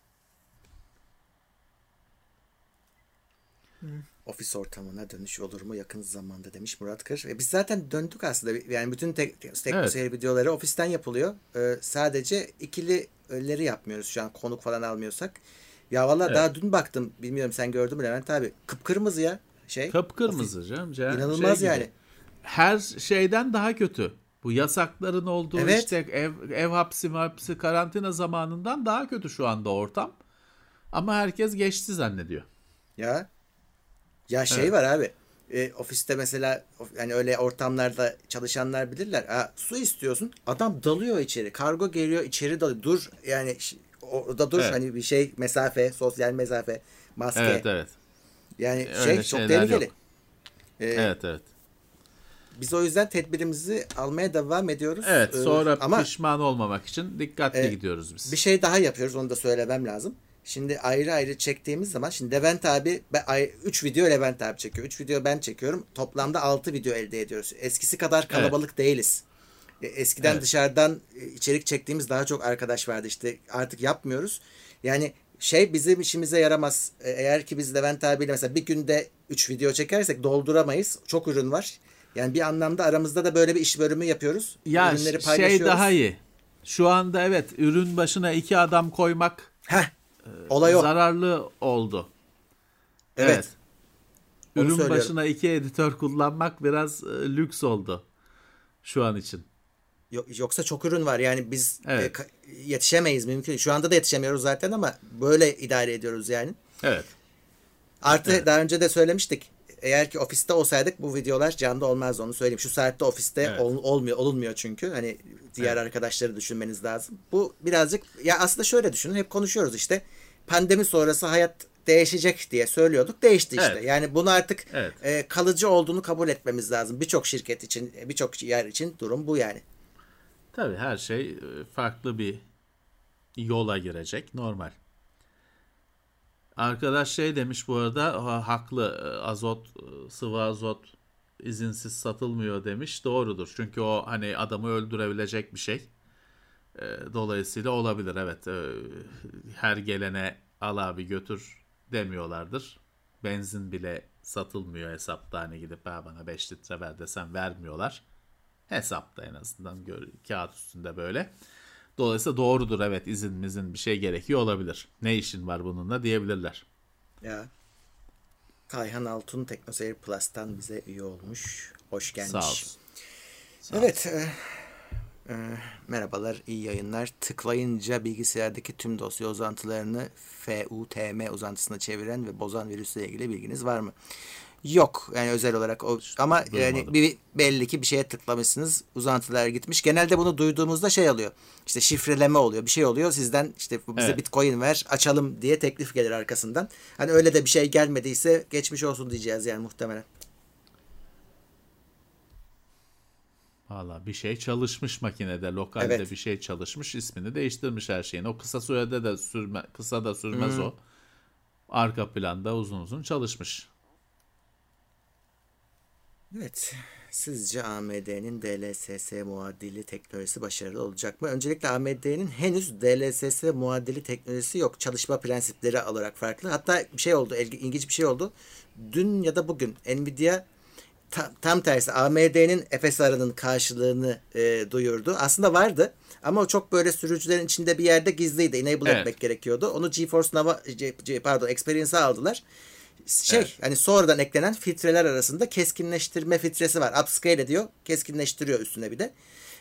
Ofis ortamına dönüş olur mu yakın zamanda demiş Murat Kır. E biz zaten döndük aslında. Yani bütün tek, tek evet. videoları ofisten yapılıyor. Ee, sadece ikilileri yapmıyoruz şu an konuk falan almıyorsak. Ya valla evet. daha dün baktım. Bilmiyorum sen gördün mü Levent abi. Kıpkırmızı ya şey. Kıpkırmızı ofis. canım. İnanılmaz şey yani. Her şeyden daha kötü. Bu yasakların olduğu evet. işte ev, ev hapsi hapsi karantina zamanından daha kötü şu anda ortam. Ama herkes geçti zannediyor. Ya ya şey evet. var abi. E, ofiste mesela yani öyle ortamlarda çalışanlar bilirler. Ha, su istiyorsun. Adam dalıyor içeri. Kargo geliyor içeri dalıyor. Dur yani orada dur evet. hani bir şey mesafe, sosyal mesafe, maske. Evet evet. Yani öyle şey çok tehlikeli. Ee, evet evet. Biz o yüzden tedbirimizi almaya devam ediyoruz. Evet sonra ee, ama, pişman olmamak için dikkatli e, gidiyoruz biz. Bir şey daha yapıyoruz onu da söylemem lazım. Şimdi ayrı ayrı çektiğimiz zaman şimdi Levent abi 3 video Levent abi çekiyor. 3 video ben çekiyorum. Toplamda 6 video elde ediyoruz. Eskisi kadar kalabalık evet. değiliz. E, eskiden evet. dışarıdan e, içerik çektiğimiz daha çok arkadaş vardı işte artık yapmıyoruz. Yani şey bizim işimize yaramaz. E, eğer ki biz Levent abiyle mesela bir günde 3 video çekersek dolduramayız. Çok ürün var. Yani bir anlamda aramızda da böyle bir iş bölümü yapıyoruz. Ya Ürünleri şey paylaşıyoruz. şey daha iyi. Şu anda evet ürün başına iki adam koymak Heh, olay o. zararlı oldu. Evet. evet. Ürün başına iki editör kullanmak biraz e, lüks oldu şu an için. Yoksa çok ürün var. Yani biz e, evet. e, yetişemeyiz mümkün. Şu anda da yetişemiyoruz zaten ama böyle idare ediyoruz yani. Evet. Artı evet. daha önce de söylemiştik eğer ki ofiste olsaydık bu videolar canlı olmazdı onu söyleyeyim. Şu saatte ofiste evet. ol, olmuyor olunmuyor çünkü. Hani diğer evet. arkadaşları düşünmeniz lazım. Bu birazcık ya aslında şöyle düşünün hep konuşuyoruz işte. Pandemi sonrası hayat değişecek diye söylüyorduk. Değişti işte. Evet. Yani bunu artık evet. e, kalıcı olduğunu kabul etmemiz lazım. Birçok şirket için, birçok yer için durum bu yani. Tabii her şey e, farklı bir yola girecek. Normal. Arkadaş şey demiş bu arada ha, haklı e, azot e, sıvı azot izinsiz satılmıyor demiş. Doğrudur. Çünkü o hani adamı öldürebilecek bir şey. E, dolayısıyla olabilir evet. Her gelene al abi götür demiyorlardır. Benzin bile satılmıyor hesapta hani gidip ha bana 5 litre ver desem vermiyorlar. Hesapta en azından gör, kağıt üstünde böyle. Dolayısıyla doğrudur evet izinimizin bir şey gerekiyor olabilir. Ne işin var bununla diyebilirler. Ya. Kayhan Altun TeknoSeyir Plus'tan bize üye olmuş. Hoş gelmiş. Sağ olsun. Sağ evet. E, e, merhabalar, iyi yayınlar. Tıklayınca bilgisayardaki tüm dosya uzantılarını FUTM uzantısına çeviren ve bozan virüsle ilgili bilginiz var mı? Yok yani özel olarak o ama Duymadım. yani bir, belli ki bir şeye tıklamışsınız uzantılar gitmiş. Genelde bunu duyduğumuzda şey oluyor. İşte şifreleme oluyor. Bir şey oluyor. Sizden işte bize evet. Bitcoin ver, açalım diye teklif gelir arkasından. Hani öyle de bir şey gelmediyse geçmiş olsun diyeceğiz yani muhtemelen. Valla bir şey çalışmış makinede, lokalde evet. bir şey çalışmış, ismini değiştirmiş her şeyin. O kısa sürede de sürme, kısa da sürmez hmm. o. Arka planda uzun uzun çalışmış. Evet. Sizce AMD'nin DLSS muadili teknolojisi başarılı olacak mı? Öncelikle AMD'nin henüz DLSS muadili teknolojisi yok. Çalışma prensipleri olarak farklı. Hatta bir şey oldu, ilginç bir şey oldu. Dün ya da bugün Nvidia tam, tam tersi AMD'nin FSR'ının karşılığını e, duyurdu. Aslında vardı ama çok böyle sürücülerin içinde bir yerde gizliydi. Enable evet. etmek gerekiyordu. Onu GeForce Nova, pardon Experience'a aldılar. Şey Evet. hani sonradan eklenen filtreler arasında keskinleştirme filtresi var. Upscale ediyor, keskinleştiriyor üstüne bir de.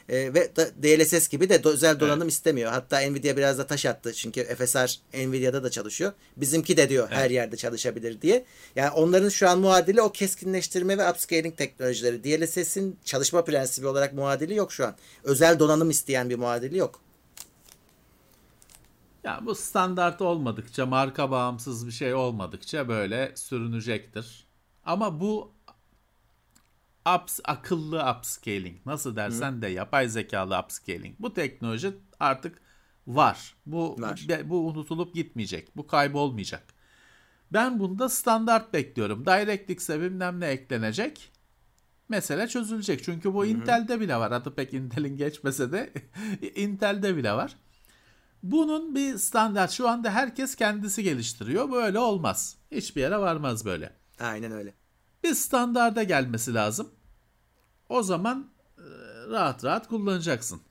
Ee, ve da- DLSS gibi de özel donanım istemiyor. Hatta Nvidia biraz da taş attı. Çünkü FSR Nvidia'da da çalışıyor. Bizimki de diyor her yerde çalışabilir diye. Yani onların şu an muadili o keskinleştirme ve upscaling teknolojileri. DLSS'in çalışma prensibi olarak muadili yok şu an. Özel donanım isteyen bir muadili yok. Ya bu standart olmadıkça, marka bağımsız bir şey olmadıkça böyle sürünecektir. Ama bu ups, akıllı upscaling nasıl dersen de yapay zekalı upscaling. Bu teknoloji artık var. Bu Var. bu unutulup gitmeyecek. Bu kaybolmayacak. Ben bunda standart bekliyorum. DirectX'e bilmem ne eklenecek. Mesele çözülecek. Çünkü bu Intel'de bile var. Adı pek Intel'in geçmese de *laughs* Intel'de bile var. Bunun bir standart şu anda herkes kendisi geliştiriyor. Böyle olmaz. Hiçbir yere varmaz böyle. Aynen öyle. Bir standarda gelmesi lazım. O zaman e, rahat rahat kullanacaksın.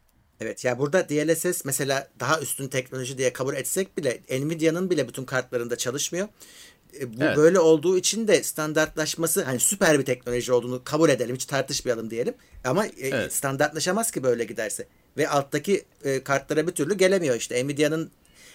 Evet ya burada DLSS mesela daha üstün teknoloji diye kabul etsek bile Nvidia'nın bile bütün kartlarında çalışmıyor. E, bu Evet. böyle olduğu için de standartlaşması hani süper bir teknoloji olduğunu kabul edelim hiç tartışmayalım diyelim. Ama e, Evet. standartlaşamaz ki böyle giderse. Ve alttaki e, kartlara bir türlü gelemiyor işte. Nvidia'nın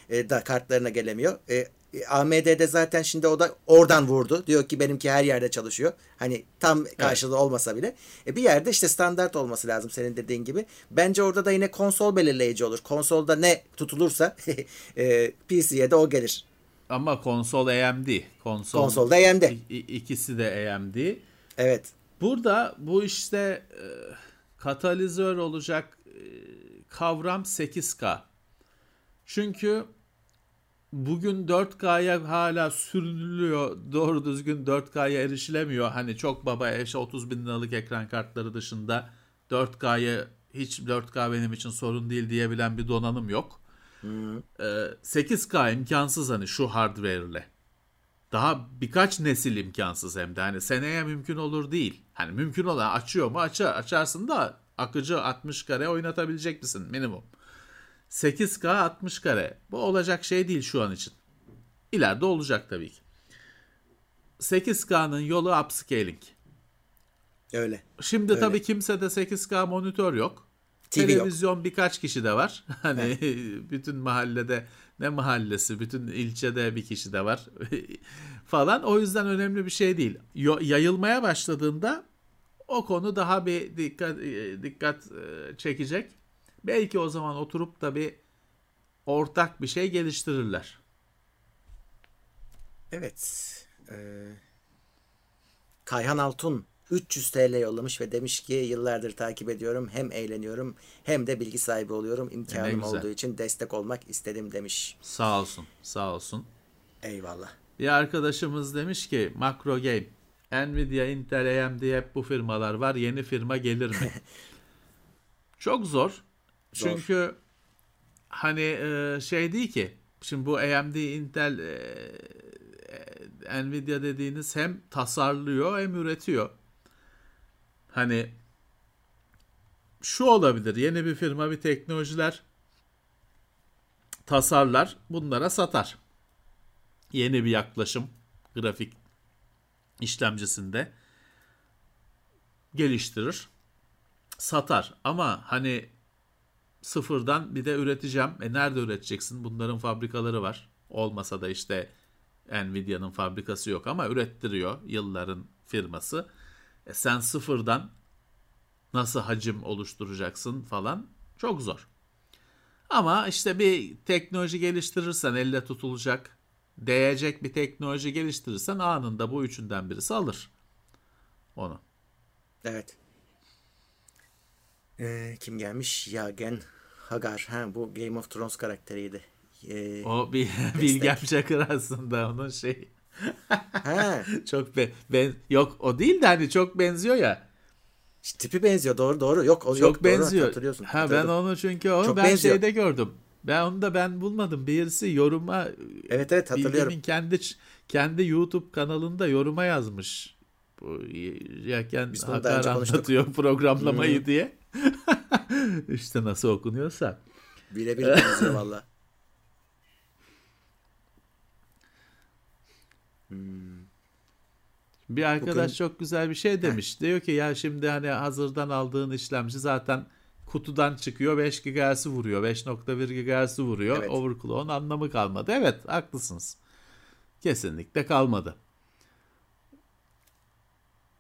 e, da kartlarına gelemiyor. E, e, AMD'de zaten şimdi o da oradan vurdu. Diyor ki benimki her yerde çalışıyor. Hani tam karşılığı olmasa bile. E, bir yerde işte standart olması lazım senin dediğin gibi. Bence orada da yine konsol belirleyici olur. Konsolda ne tutulursa *laughs* e, PC'ye de o gelir. Ama konsol AMD. Konsol, Konsolda AMD. İkisi de AMD. Evet. Burada bu işte e, katalizör olacak kavram 8K. Çünkü bugün 4K'ya hala sürülüyor. Doğru düzgün 4K'ya erişilemiyor. Hani çok baba eş 30 bin liralık ekran kartları dışında 4K'ya hiç 4K benim için sorun değil diyebilen bir donanım yok. Ee, 8K imkansız hani şu hardware ile. Daha birkaç nesil imkansız hem de. Hani seneye mümkün olur değil. Hani mümkün olan açıyor mu açar. Açarsın da akıcı 60 kare oynatabilecek misin minimum. 8K 60 kare. Bu olacak şey değil şu an için. İleride olacak tabii ki. 8K'nın yolu upscaling. Öyle. Şimdi Öyle. tabii kimsede 8K monitör yok. TV yok. Televizyon birkaç kişi de var. *laughs* Hani *laughs* bütün mahallede ne mahallesi, bütün ilçede bir kişi de var *laughs* falan. O yüzden önemli bir şey değil. Yayılmaya başladığında o konu daha bir dikkat e, dikkat e, çekecek. Belki o zaman oturup da bir ortak bir şey geliştirirler. Evet. Ee, Kayhan Altun 300 TL yollamış ve demiş ki yıllardır takip ediyorum. Hem eğleniyorum hem de bilgi sahibi oluyorum. İmkanım olduğu için destek olmak istedim demiş. Sağ olsun, sağ olsun. Eyvallah. Bir arkadaşımız demiş ki Macro Game, Nvidia, Intel, AMD hep bu firmalar var. Yeni firma gelir mi? *laughs* Çok zor. Çünkü hani e, şey değil ki. Şimdi bu AMD, Intel, e, e, Nvidia dediğiniz hem tasarlıyor hem üretiyor. Hani şu olabilir. Yeni bir firma bir teknolojiler tasarlar, bunlara satar yeni bir yaklaşım grafik işlemcisinde geliştirir, satar. Ama hani sıfırdan bir de üreteceğim. E nerede üreteceksin? Bunların fabrikaları var. Olmasa da işte Nvidia'nın fabrikası yok ama ürettiriyor yılların firması. E sen sıfırdan nasıl hacim oluşturacaksın falan çok zor. Ama işte bir teknoloji geliştirirsen elle tutulacak, değecek bir teknoloji geliştirirsen anında bu üçünden birisi alır onu. Evet. Ee, kim gelmiş? Yagen Hagar. Ha, bu Game of Thrones karakteriydi. Ee, O bir Bilgem *laughs* Çakır aslında onun şey. ha, *laughs* çok be, ben yok o değil de hani çok benziyor ya. işte tipi benziyor. Doğru doğru. Yok o Çok yok. Doğru, benziyor. hatırlıyorsun. ha ben onu çünkü onu Çok ben benziyor. şeyde gördüm. Ben onu da ben bulmadım. Birisi yoruma Evet evet hatırlıyorum. Kendi kendi YouTube kanalında yoruma yazmış. Bu Yaken Hakar önce konuştuk. *laughs* Hmm. anlatıyor programlamayı diye. *laughs* işte nasıl okunuyorsa. Birebir benziyor valla. *laughs* Hmm. Bir arkadaş Bugün... çok güzel bir şey demiş. Heh. Diyor ki ya şimdi hani hazırdan aldığın işlemci zaten kutudan çıkıyor 5 GHz'i vuruyor. 5.1 GHz'i vuruyor. Evet. Overclock'un anlamı kalmadı. Evet haklısınız. Kesinlikle kalmadı.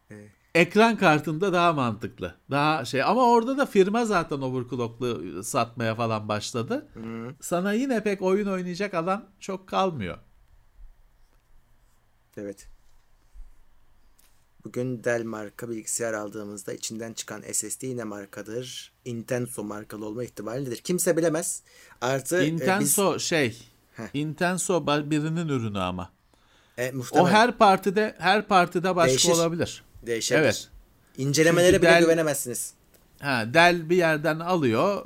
Evet. Ekran kartında daha mantıklı. Daha şey ama orada da firma zaten overclocklu satmaya falan başladı. Hı. Sana yine pek oyun oynayacak alan çok kalmıyor. Evet. Bugün Dell marka bilgisayar aldığımızda içinden çıkan SSD yine markadır. Intenso markalı olma ihtimali nedir? Kimse bilemez. Artı Intenso e, biz... şey. Heh. Intenso birinin ürünü ama. E, o her partide her partide başka Değişir. olabilir. Değişebilir. Evet. İncelemelere Çünkü bile Dell, güvenemezsiniz. Ha, Dell bir yerden alıyor.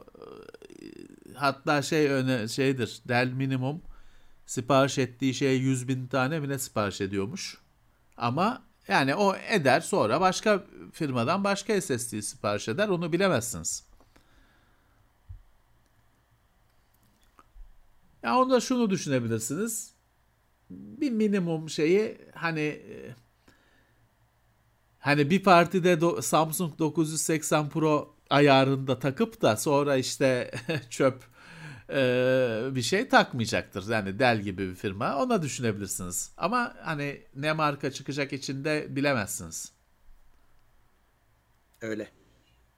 Hatta şey öne şeydir. Dell minimum sipariş ettiği şeye 100 bin tane bile sipariş ediyormuş. Ama yani o eder sonra başka firmadan başka SSD sipariş eder onu bilemezsiniz. Ya onda şunu düşünebilirsiniz. Bir minimum şeyi hani hani bir partide do, Samsung 980 Pro ayarında takıp da sonra işte *laughs* çöp e, bir şey takmayacaktır. Yani Dell gibi bir firma. Ona düşünebilirsiniz. Ama hani ne marka çıkacak içinde bilemezsiniz. Öyle.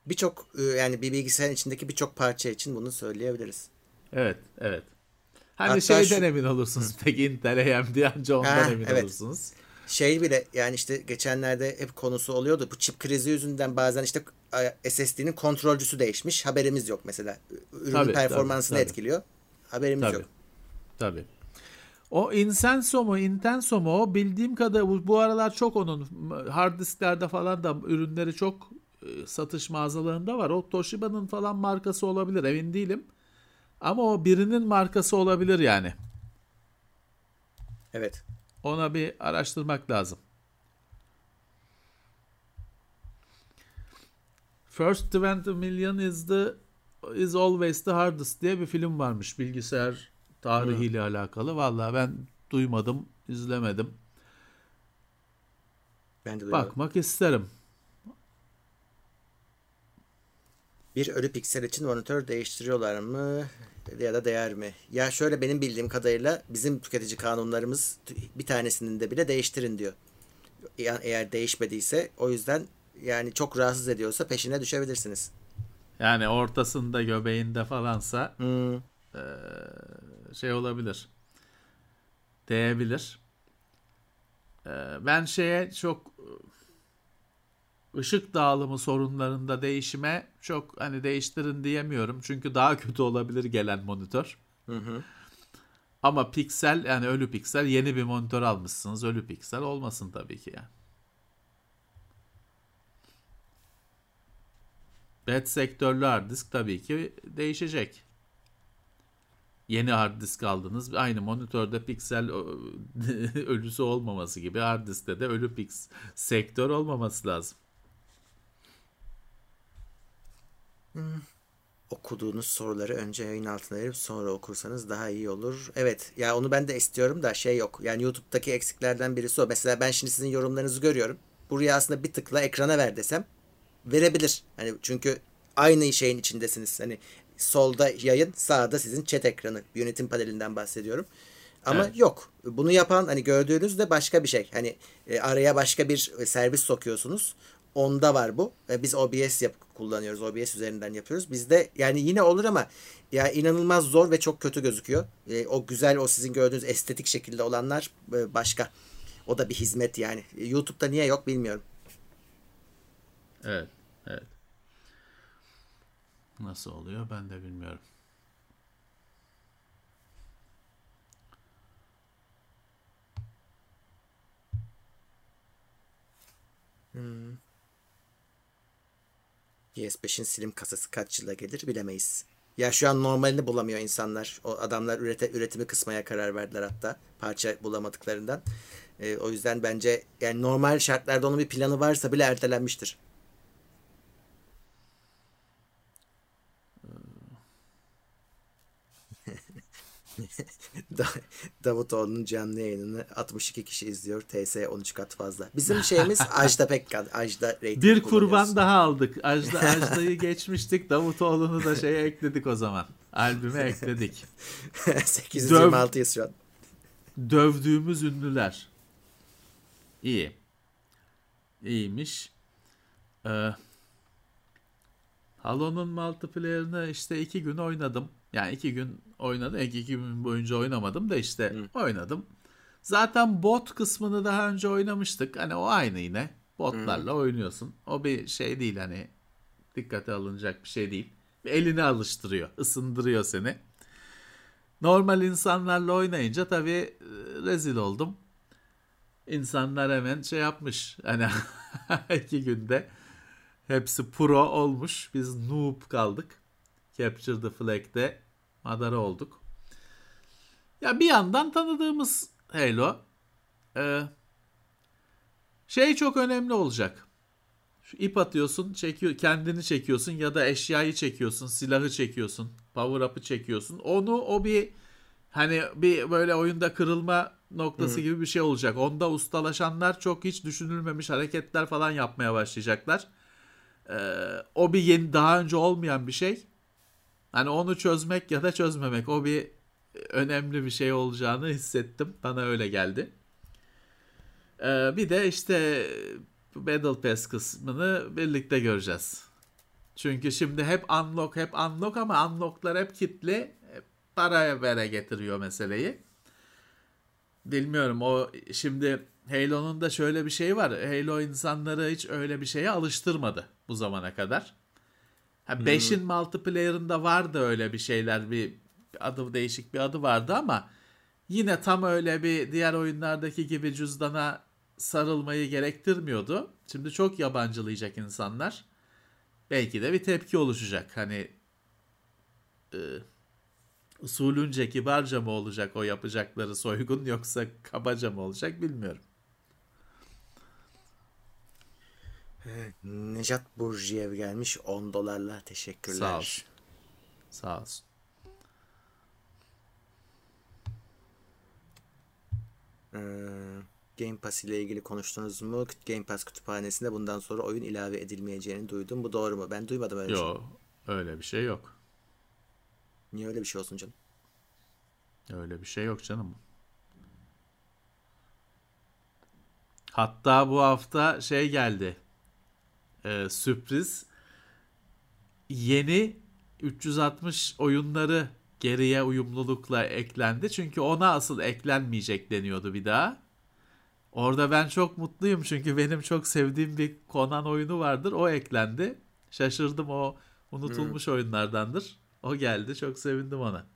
Birçok yani bir bilgisayarın içindeki birçok parça için bunu söyleyebiliriz. Evet, evet. Hani Hatta şeyden şu... emin olursunuz. *laughs* Tek Intel AMD anca ondan ha, emin evet. olursunuz şey bile yani işte geçenlerde hep konusu oluyordu. Bu çip krizi yüzünden bazen işte SSD'nin kontrolcüsü değişmiş. Haberimiz yok mesela. Ürünün tabii, performansını tabii, etkiliyor. Haberimiz tabii. yok. Tabii. O Insenso mu, Intenso mu o bildiğim kadar bu, bu aralar çok onun hard disklerde falan da ürünleri çok e, satış mağazalarında var. O Toshiba'nın falan markası olabilir emin değilim. Ama o birinin markası olabilir yani. Evet. Ona bir araştırmak lazım. First 20 million is the is always the hardest diye bir film varmış bilgisayar tarihiyle hmm. alakalı. Vallahi ben duymadım, izlemedim. Ben de Bakmak isterim. Bir ölü piksel için monitör değiştiriyorlar mı? ya da değer mi? Ya şöyle benim bildiğim kadarıyla bizim tüketici kanunlarımız bir tanesinin de bile değiştirin diyor. Yani eğer değişmediyse o yüzden yani çok rahatsız ediyorsa peşine düşebilirsiniz. Yani ortasında göbeğinde falansa hmm. şey olabilir. Değebilir. E, ben şeye çok ışık dağılımı sorunlarında değişime çok hani değiştirin diyemiyorum. Çünkü daha *laughs* kötü olabilir gelen monitör. Hı hı. Ama piksel yani ölü piksel yeni bir monitör almışsınız. Ölü piksel olmasın tabii ki yani. Bad sektörlü hard disk tabii ki değişecek. Yeni hard disk aldınız. Aynı monitörde piksel *laughs* ölüsü olmaması gibi hard diskte de ölü piks sektör olmaması lazım. Hmm. Okuduğunuz soruları önce yayın altına verip sonra okursanız daha iyi olur. Evet ya onu ben de istiyorum da şey yok. Yani YouTube'daki eksiklerden birisi o. Mesela ben şimdi sizin yorumlarınızı görüyorum. Buraya aslında bir tıkla ekrana ver desem verebilir. Hani çünkü aynı şeyin içindesiniz. Hani solda yayın, sağda sizin chat ekranı. Yönetim panelinden bahsediyorum. Ama evet. yok. Bunu yapan hani gördüğünüz de başka bir şey. Hani e, araya başka bir servis sokuyorsunuz. Onda var bu. E, biz OBS yap kullanıyoruz. OBS üzerinden yapıyoruz. Bizde yani yine olur ama ya inanılmaz zor ve çok kötü gözüküyor. E, o güzel o sizin gördüğünüz estetik şekilde olanlar e, başka. O da bir hizmet yani. E, YouTube'da niye yok bilmiyorum. Evet. Evet. Nasıl oluyor ben de bilmiyorum. Hmm. PS5'in slim kasası kaç yıla gelir bilemeyiz. Ya şu an normalini bulamıyor insanlar. O adamlar ürete, üretimi kısmaya karar verdiler hatta parça bulamadıklarından. E, o yüzden bence yani normal şartlarda onun bir planı varsa bile ertelenmiştir. *laughs* Davutoğlu'nun canlı yayınını 62 kişi izliyor. TS 13 kat fazla. Bizim şeyimiz *laughs* Ajda Pekkan. Ajda Bir kurban daha aldık. Ajda, *laughs* Ajda'yı geçmiştik. Davutoğlu'nu da şeye ekledik o zaman. Albüme ekledik. 826'yız şu an. Dövdüğümüz ünlüler. İyi. İyiymiş. Ee, Halo'nun multiplayer'ını işte iki gün oynadım. Yani iki gün oynadım. İki, iki gün boyunca oynamadım da işte Hı. oynadım. Zaten bot kısmını daha önce oynamıştık. Hani o aynı yine. Botlarla Hı. oynuyorsun. O bir şey değil hani dikkate alınacak bir şey değil. Elini alıştırıyor, ısındırıyor seni. Normal insanlarla oynayınca tabii e, rezil oldum. İnsanlar hemen şey yapmış. Hani *laughs* iki günde hepsi pro olmuş. Biz noob kaldık. Capture the Flag'de madara olduk. Ya bir yandan tanıdığımız Halo. Ee, şey çok önemli olacak. Şu ip atıyorsun, çekiyor, kendini çekiyorsun ya da eşyayı çekiyorsun, silahı çekiyorsun, power up'ı çekiyorsun. Onu o bir hani bir böyle oyunda kırılma noktası Hı. gibi bir şey olacak. Onda ustalaşanlar çok hiç düşünülmemiş hareketler falan yapmaya başlayacaklar. Ee, o bir yeni daha önce olmayan bir şey. Hani onu çözmek ya da çözmemek o bir önemli bir şey olacağını hissettim. Bana öyle geldi. Ee, bir de işte Battle Pass kısmını birlikte göreceğiz. Çünkü şimdi hep unlock hep unlock ama unlocklar hep kitli. Paraya vere getiriyor meseleyi. Bilmiyorum o şimdi Halo'nun da şöyle bir şey var. Halo insanları hiç öyle bir şeye alıştırmadı bu zamana kadar. Ha 5'in hmm. multiplayer'ında vardı öyle bir şeyler bir adı değişik bir adı vardı ama yine tam öyle bir diğer oyunlardaki gibi cüzdana sarılmayı gerektirmiyordu. Şimdi çok yabancılayacak insanlar. Belki de bir tepki oluşacak. Hani e, usulünce kibarca mı olacak o yapacakları soygun yoksa kabaca mı olacak bilmiyorum. Nejat Burjiyev gelmiş 10 dolarla teşekkürler. Sağ olsun. Sağ olsun. Ee, Game Pass ile ilgili konuştunuz mu? Game Pass kütüphanesinde bundan sonra oyun ilave edilmeyeceğini duydum. Bu doğru mu? Ben duymadım öyle Yo, şey. Yok. Öyle bir şey yok. Niye öyle bir şey olsun canım? Öyle bir şey yok canım. Hatta bu hafta şey geldi e, sürpriz yeni 360 oyunları geriye uyumlulukla eklendi. Çünkü ona asıl eklenmeyecek deniyordu bir daha. Orada ben çok mutluyum çünkü benim çok sevdiğim bir Conan oyunu vardır. O eklendi. Şaşırdım o unutulmuş hmm. oyunlardandır. O geldi. Çok sevindim ona.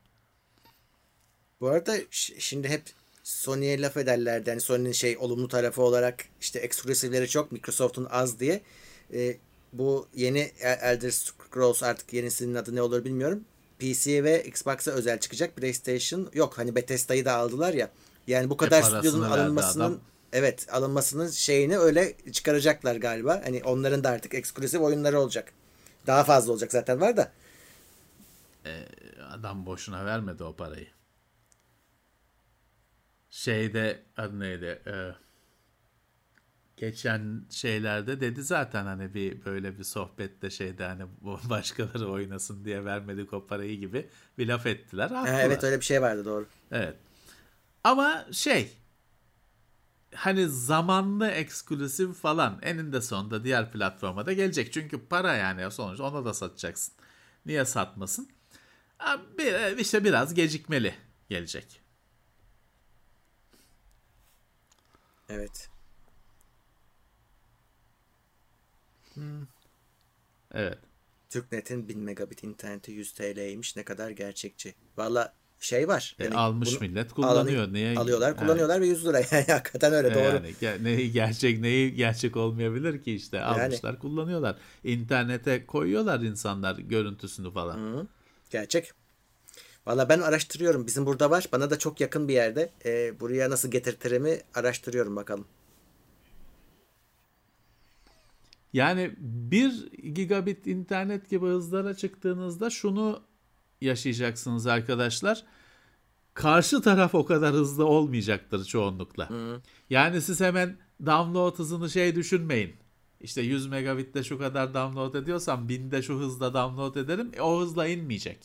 Bu arada şimdi hep Sony'ye laf ederlerdi. Yani Sony'nin şey olumlu tarafı olarak işte eksklusivleri çok Microsoft'un az diye e, bu yeni Elder Scrolls artık yenisinin adı ne olur bilmiyorum. PC ve Xbox'a özel çıkacak. PlayStation yok. Hani Bethesda'yı da aldılar ya. Yani bu kadar stüdyonun alınmasının evet alınmasının şeyini öyle çıkaracaklar galiba. Hani onların da artık eksklusif oyunları olacak. Daha fazla olacak zaten var da. Ee, adam boşuna vermedi o parayı. Şeyde adı neydi? Ee, geçen şeylerde dedi zaten hani bir böyle bir sohbette şeyde hani bu *laughs* başkaları oynasın diye vermedik o parayı gibi bir laf ettiler. Ha, evet öyle bir şey vardı doğru. Evet. Ama şey hani zamanlı eksklusif falan eninde sonunda diğer platforma da gelecek. Çünkü para yani sonuçta ona da satacaksın. Niye satmasın? Bir, işte biraz gecikmeli gelecek. Evet. Hmm. Evet. Türknet'in 1000 megabit interneti 100 TL'ymiş. Ne kadar gerçekçi. Valla şey var. E, yani almış millet kullanıyor. Alanı, Niye? Alıyorlar, kullanıyorlar yani. ve 100 lira. *laughs* Yani hakikaten öyle doğru. Yani neyi gerçek, neyi gerçek olmayabilir ki işte. Almışlar, yani. kullanıyorlar. İnternete koyuyorlar insanlar görüntüsünü falan. Hı, gerçek. Valla ben araştırıyorum. Bizim burada var. Bana da çok yakın bir yerde. E, buraya nasıl getirtirimi araştırıyorum bakalım. Yani 1 gigabit internet gibi hızlara çıktığınızda şunu yaşayacaksınız arkadaşlar. karşı taraf o kadar hızlı olmayacaktır çoğunlukla. Yani siz hemen download hızını şey düşünmeyin. İşte 100 megabitte şu kadar download ediyorsam 1000'de şu hızda download ederim. E, o hızla inmeyecek.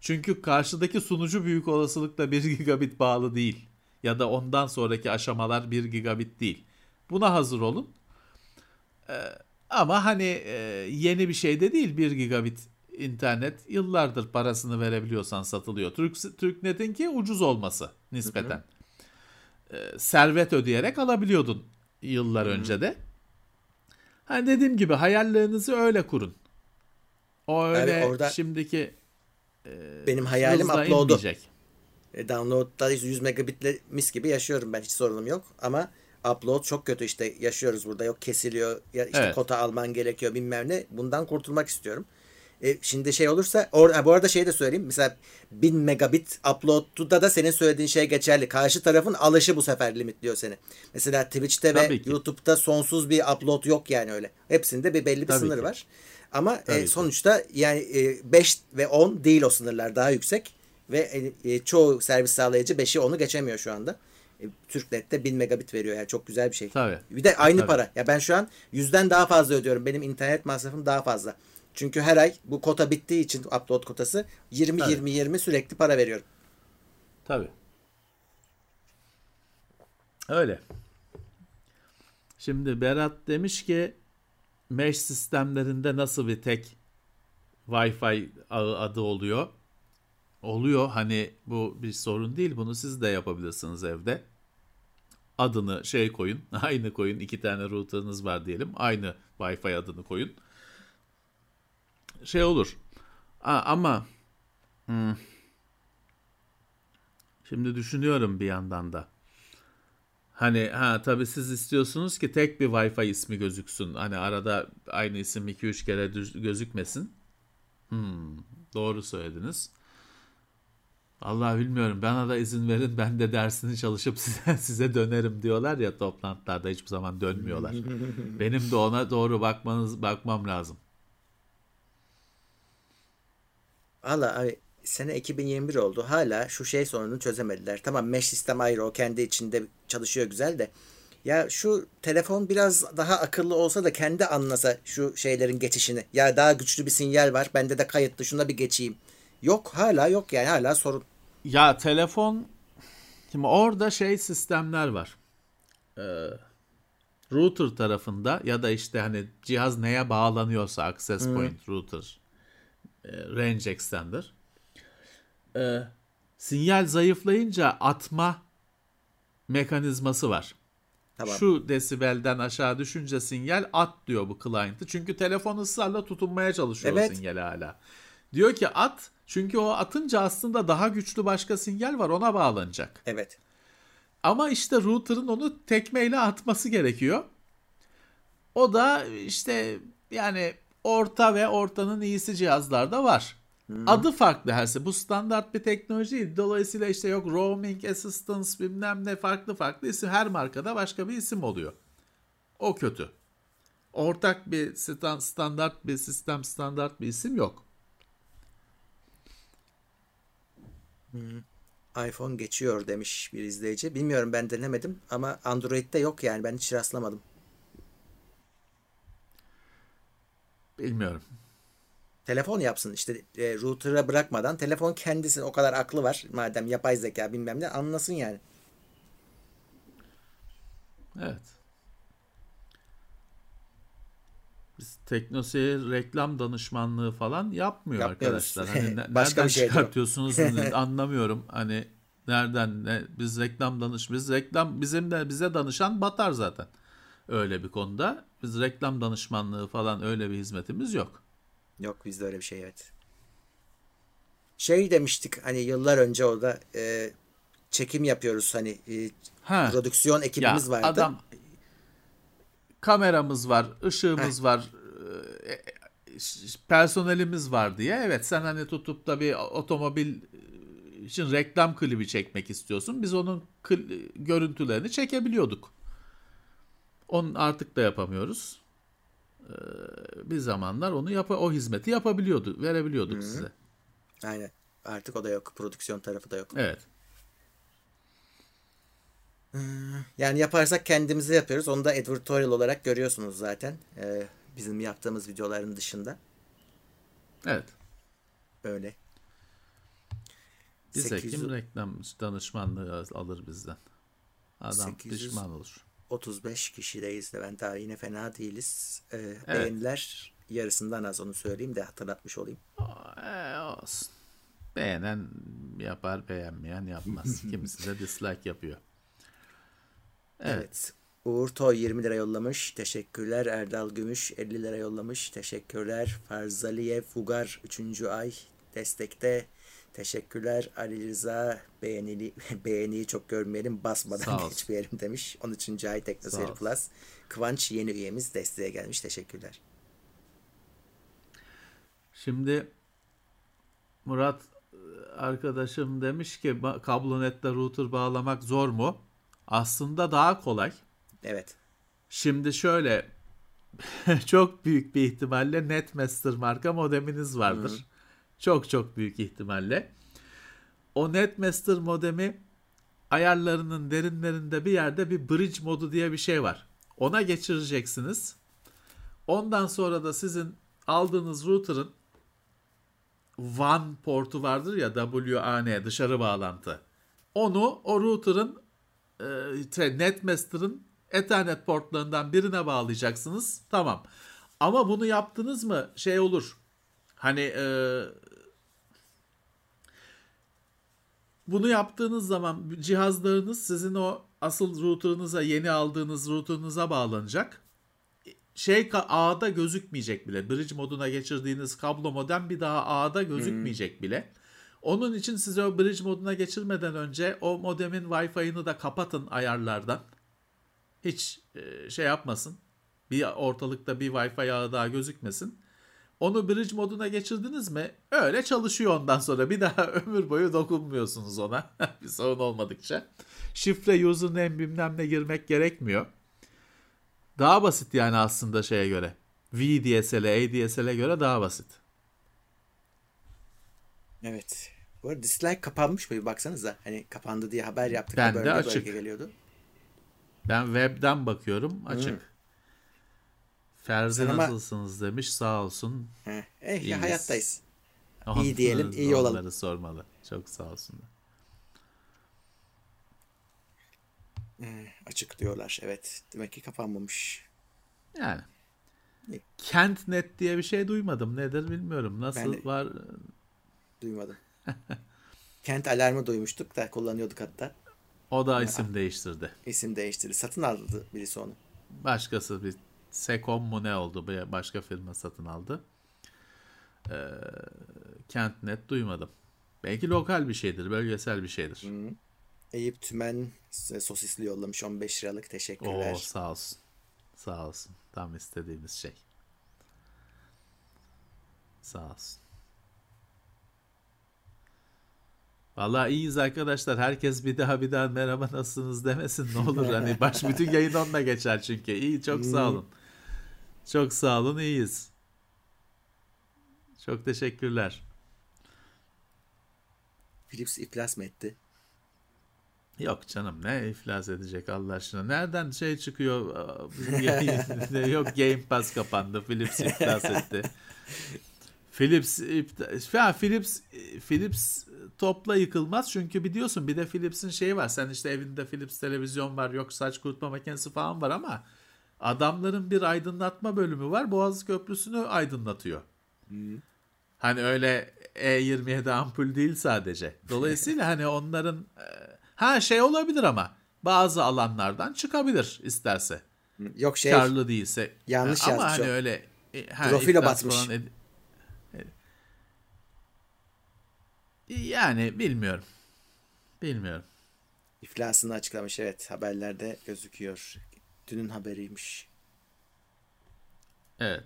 Çünkü karşıdaki sunucu büyük olasılıkla 1 gigabit bağlı değil. Ya da ondan sonraki aşamalar 1 gigabit değil. Buna hazır olun. Ee, ama hani e, yeni bir şey de değil 1 gigabit internet. Yıllardır parasını verebiliyorsan satılıyor. Türk Türknet'in ki ucuz olması nispeten. Hı hı. Ee, servet ödeyerek alabiliyordun yıllar hı hı. önce de. Hani dediğim gibi hayallerinizi öyle kurun. O öyle yani orada şimdiki e, benim hayalim upload'u. E, download'da 100 megabitle mis gibi yaşıyorum ben hiç sorunum yok ama upload çok kötü işte yaşıyoruz burada yok kesiliyor ya işte evet. kota alman gerekiyor bilmem ne bundan kurtulmak istiyorum. E, şimdi şey olursa or, bu arada şey de söyleyeyim mesela 1000 megabit upload'da da senin söylediğin şey geçerli. Karşı tarafın alışı bu sefer limitliyor seni. Mesela Twitch'te Tabii ve ki. YouTube'da sonsuz bir upload yok yani öyle. Hepsinde bir belli bir Tabii sınır ki. var. Ama e, sonuçta yani e, 5 ve 10 değil o sınırlar daha yüksek ve e, e çoğu servis sağlayıcı 5'i 10'u geçemiyor şu anda. E, TürkNet'te 1000 megabit veriyor yani çok güzel bir şey. Tabii. Bir de aynı Tabii. para. Ya ben şu an yüzden daha fazla ödüyorum. Benim internet masrafım daha fazla. Çünkü her ay bu kota bittiği için upload kotası 20 Tabii. 20 20 sürekli para veriyorum. Tabii. Öyle. Şimdi Berat demiş ki mesh sistemlerinde nasıl bir tek Wi-Fi ağı adı oluyor? Oluyor hani bu bir sorun değil bunu siz de yapabilirsiniz evde. Adını şey koyun *laughs* aynı koyun iki tane router'ınız var diyelim aynı Wi-Fi adını koyun. Şey olur Aa, ama hmm, şimdi düşünüyorum bir yandan da. Hani ha tabii siz istiyorsunuz ki tek bir Wi-Fi ismi gözüksün. Hani arada aynı isim 2-3 kere gözükmesin. Hmm, doğru söylediniz. Allah bilmiyorum. Bana da izin verin. Ben de dersini çalışıp *laughs* size, size dönerim diyorlar ya toplantılarda hiçbir zaman dönmüyorlar. *laughs* Benim de ona doğru bakmanız bakmam lazım. Valla abi sene 2021 oldu. Hala şu şey sorununu çözemediler. Tamam mesh sistem ayrı o kendi içinde çalışıyor güzel de. Ya şu telefon biraz daha akıllı olsa da kendi anlasa şu şeylerin geçişini. Ya daha güçlü bir sinyal var. Bende de kayıtlı şuna bir geçeyim. Yok hala yok yani hala sorun. Ya telefon şimdi orada şey sistemler var. Ee, router tarafında ya da işte hani cihaz neye bağlanıyorsa access point hmm. router e, range extender e, sinyal zayıflayınca atma mekanizması var. Tamam. Şu desibelden aşağı düşünce sinyal at diyor bu client'ı. Çünkü telefon ısrarla tutunmaya çalışıyor evet. o sinyal hala. Diyor ki at çünkü o atınca aslında daha güçlü başka sinyal var ona bağlanacak. Evet. Ama işte router'ın onu tekmeyle atması gerekiyor. O da işte yani orta ve ortanın iyisi cihazlarda var. Hmm. Adı farklı herse. Bu standart bir teknoloji değil. Dolayısıyla işte yok roaming assistance bilmem ne farklı farklı isim. Her markada başka bir isim oluyor. O kötü. Ortak bir standart bir sistem standart bir isim yok. Hmm. iPhone geçiyor demiş bir izleyici. Bilmiyorum ben denemedim ama Android'de yok yani ben hiç rastlamadım. Bilmiyorum. Telefon yapsın işte e, router'a bırakmadan telefon kendisinin o kadar aklı var madem yapay zeka bilmem ne anlasın yani. Evet. Biz Teknoseyir reklam danışmanlığı falan yapmıyor Yapmıyoruz. arkadaşlar. Hani *laughs* ne, Başka nereden bir şey çıkartıyorsunuz *laughs* anlamıyorum. Hani nereden ne, biz reklam danış biz reklam bizim de bize danışan batar zaten. Öyle bir konuda. Biz reklam danışmanlığı falan öyle bir hizmetimiz yok. Yok bizde öyle bir şey evet. Şey demiştik hani yıllar önce orada e, çekim yapıyoruz hani e, ha. prodüksiyon ekibimiz ya, vardı. Adam kameramız var, ışığımız Heh. var, personelimiz var diye. Evet sen hani tutup da bir otomobil için reklam klibi çekmek istiyorsun. Biz onun görüntülerini çekebiliyorduk. Onu artık da yapamıyoruz. Ee, bir zamanlar onu yap o hizmeti yapabiliyordu, verebiliyorduk Hı-hı. size. Aynen. Artık o da yok. Prodüksiyon tarafı da yok. Evet. Yani yaparsak kendimize yapıyoruz. Onu da advertorial olarak görüyorsunuz zaten. Ee, bizim yaptığımız videoların dışında. Evet. Öyle. Bize kim reklam danışmanlığı alır bizden? Adam 800... pişman olur. 35 kişideyiz de ben daha yine fena değiliz. Ee, evet. Beğeniler yarısından az onu söyleyeyim de hatırlatmış olayım. Ee, olsun. Beğenen yapar, beğenmeyen yapmaz. *laughs* Kimisi de dislike yapıyor. Evet. evet. Uğur Toy 20 lira yollamış. Teşekkürler. Erdal Gümüş 50 lira yollamış. Teşekkürler. Farzaliye Fugar 3. ay destekte. Teşekkürler. Ali Rıza beğenili, *laughs* beğeniyi çok görmeyelim basmadan *laughs* geçmeyelim demiş. 13. ay Teknoseyir Plus. Kıvanç yeni üyemiz desteğe gelmiş. Teşekkürler. Şimdi Murat arkadaşım demiş ki kablonetle router bağlamak zor mu? Aslında daha kolay. Evet. Şimdi şöyle *laughs* çok büyük bir ihtimalle Netmaster marka modeminiz vardır. Hı-hı. Çok çok büyük ihtimalle. O Netmaster modemi ayarlarının derinlerinde bir yerde bir bridge modu diye bir şey var. Ona geçireceksiniz. Ondan sonra da sizin aldığınız router'ın WAN portu vardır ya WAN dışarı bağlantı. Onu o router'ın e, Netmaster'ın Ethernet portlarından birine bağlayacaksınız. Tamam. Ama bunu yaptınız mı şey olur. Hani e, bunu yaptığınız zaman cihazlarınız sizin o asıl router'ınıza yeni aldığınız router'ınıza bağlanacak. Şey ağda gözükmeyecek bile. Bridge moduna geçirdiğiniz kablo modem bir daha ağda gözükmeyecek hmm. bile. Onun için size o bridge moduna geçirmeden önce o modemin Wi-Fi'ını da kapatın ayarlardan. Hiç e, şey yapmasın. Bir ortalıkta bir Wi-Fi ağı daha gözükmesin. Onu bridge moduna geçirdiniz mi? Öyle çalışıyor ondan sonra. Bir daha *laughs* ömür boyu dokunmuyorsunuz ona. *laughs* bir sorun olmadıkça. Şifre, username bilmem ne girmek gerekmiyor. Daha basit yani aslında şeye göre. VDSL'e, ADSL'e göre daha basit. Evet. Bu arada dislike kapanmış mı? Bir baksanıza. Hani kapandı diye haber yaptık. Ben de açık. geliyordu. Ben webden bakıyorum. Açık. Hmm. Ferdi Sen nasılsınız ama... demiş. Sağ olsun. Heh, eh, ya hayattayız. Onları, iyi diyelim, iyi olalım. Onları sormalı. Çok sağ olsunlar. Eh, açık diyorlar. Evet. Demek ki kapanmamış. Yani. Kent net diye bir şey duymadım. Nedir bilmiyorum. Nasıl de... var? Duymadım. *laughs* Kent alarmı duymuştuk da kullanıyorduk hatta. O da isim değiştirdi. İsim değiştirdi. Satın aldı birisi onu. Başkası bir Sekom mu ne oldu? Bir başka firma satın aldı. Ee, Kentnet duymadım. Belki lokal bir şeydir, bölgesel bir şeydir. Hı. Eyüp Tümen sosisli yollamış 15 liralık teşekkürler. Oo, sağ olsun. Sağ olsun. Tam istediğimiz şey. Sağ olsun. Vallahi iyiyiz arkadaşlar. Herkes bir daha bir daha merhaba nasılsınız demesin ne olur. Hani *laughs* baş bütün yayın onunla geçer çünkü. İyi çok sağ olun. Çok sağ olun iyiyiz. Çok teşekkürler. Philips iflas mı etti? Yok canım ne iflas edecek Allah aşkına. Nereden şey çıkıyor? *laughs* Yok Game Pass kapandı. Philips iflas etti. *laughs* Philips ya Philips Philips topla yıkılmaz çünkü biliyorsun bir de Philips'in şeyi var. Sen işte evinde Philips televizyon var, yok saç kurutma makinesi falan var ama adamların bir aydınlatma bölümü var. Boğaz Köprüsü'nü aydınlatıyor. Hmm. Hani öyle E27 ampul değil sadece. Dolayısıyla hani onların e, ha şey olabilir ama bazı alanlardan çıkabilir isterse. Yok şey. Karlı değilse. Yanlış ama yazmış. Ama hani öyle e, ha, Profilo batmış. Ed- Yani bilmiyorum. Bilmiyorum. İflasını açıklamış evet haberlerde gözüküyor. Dünün haberiymiş. Evet.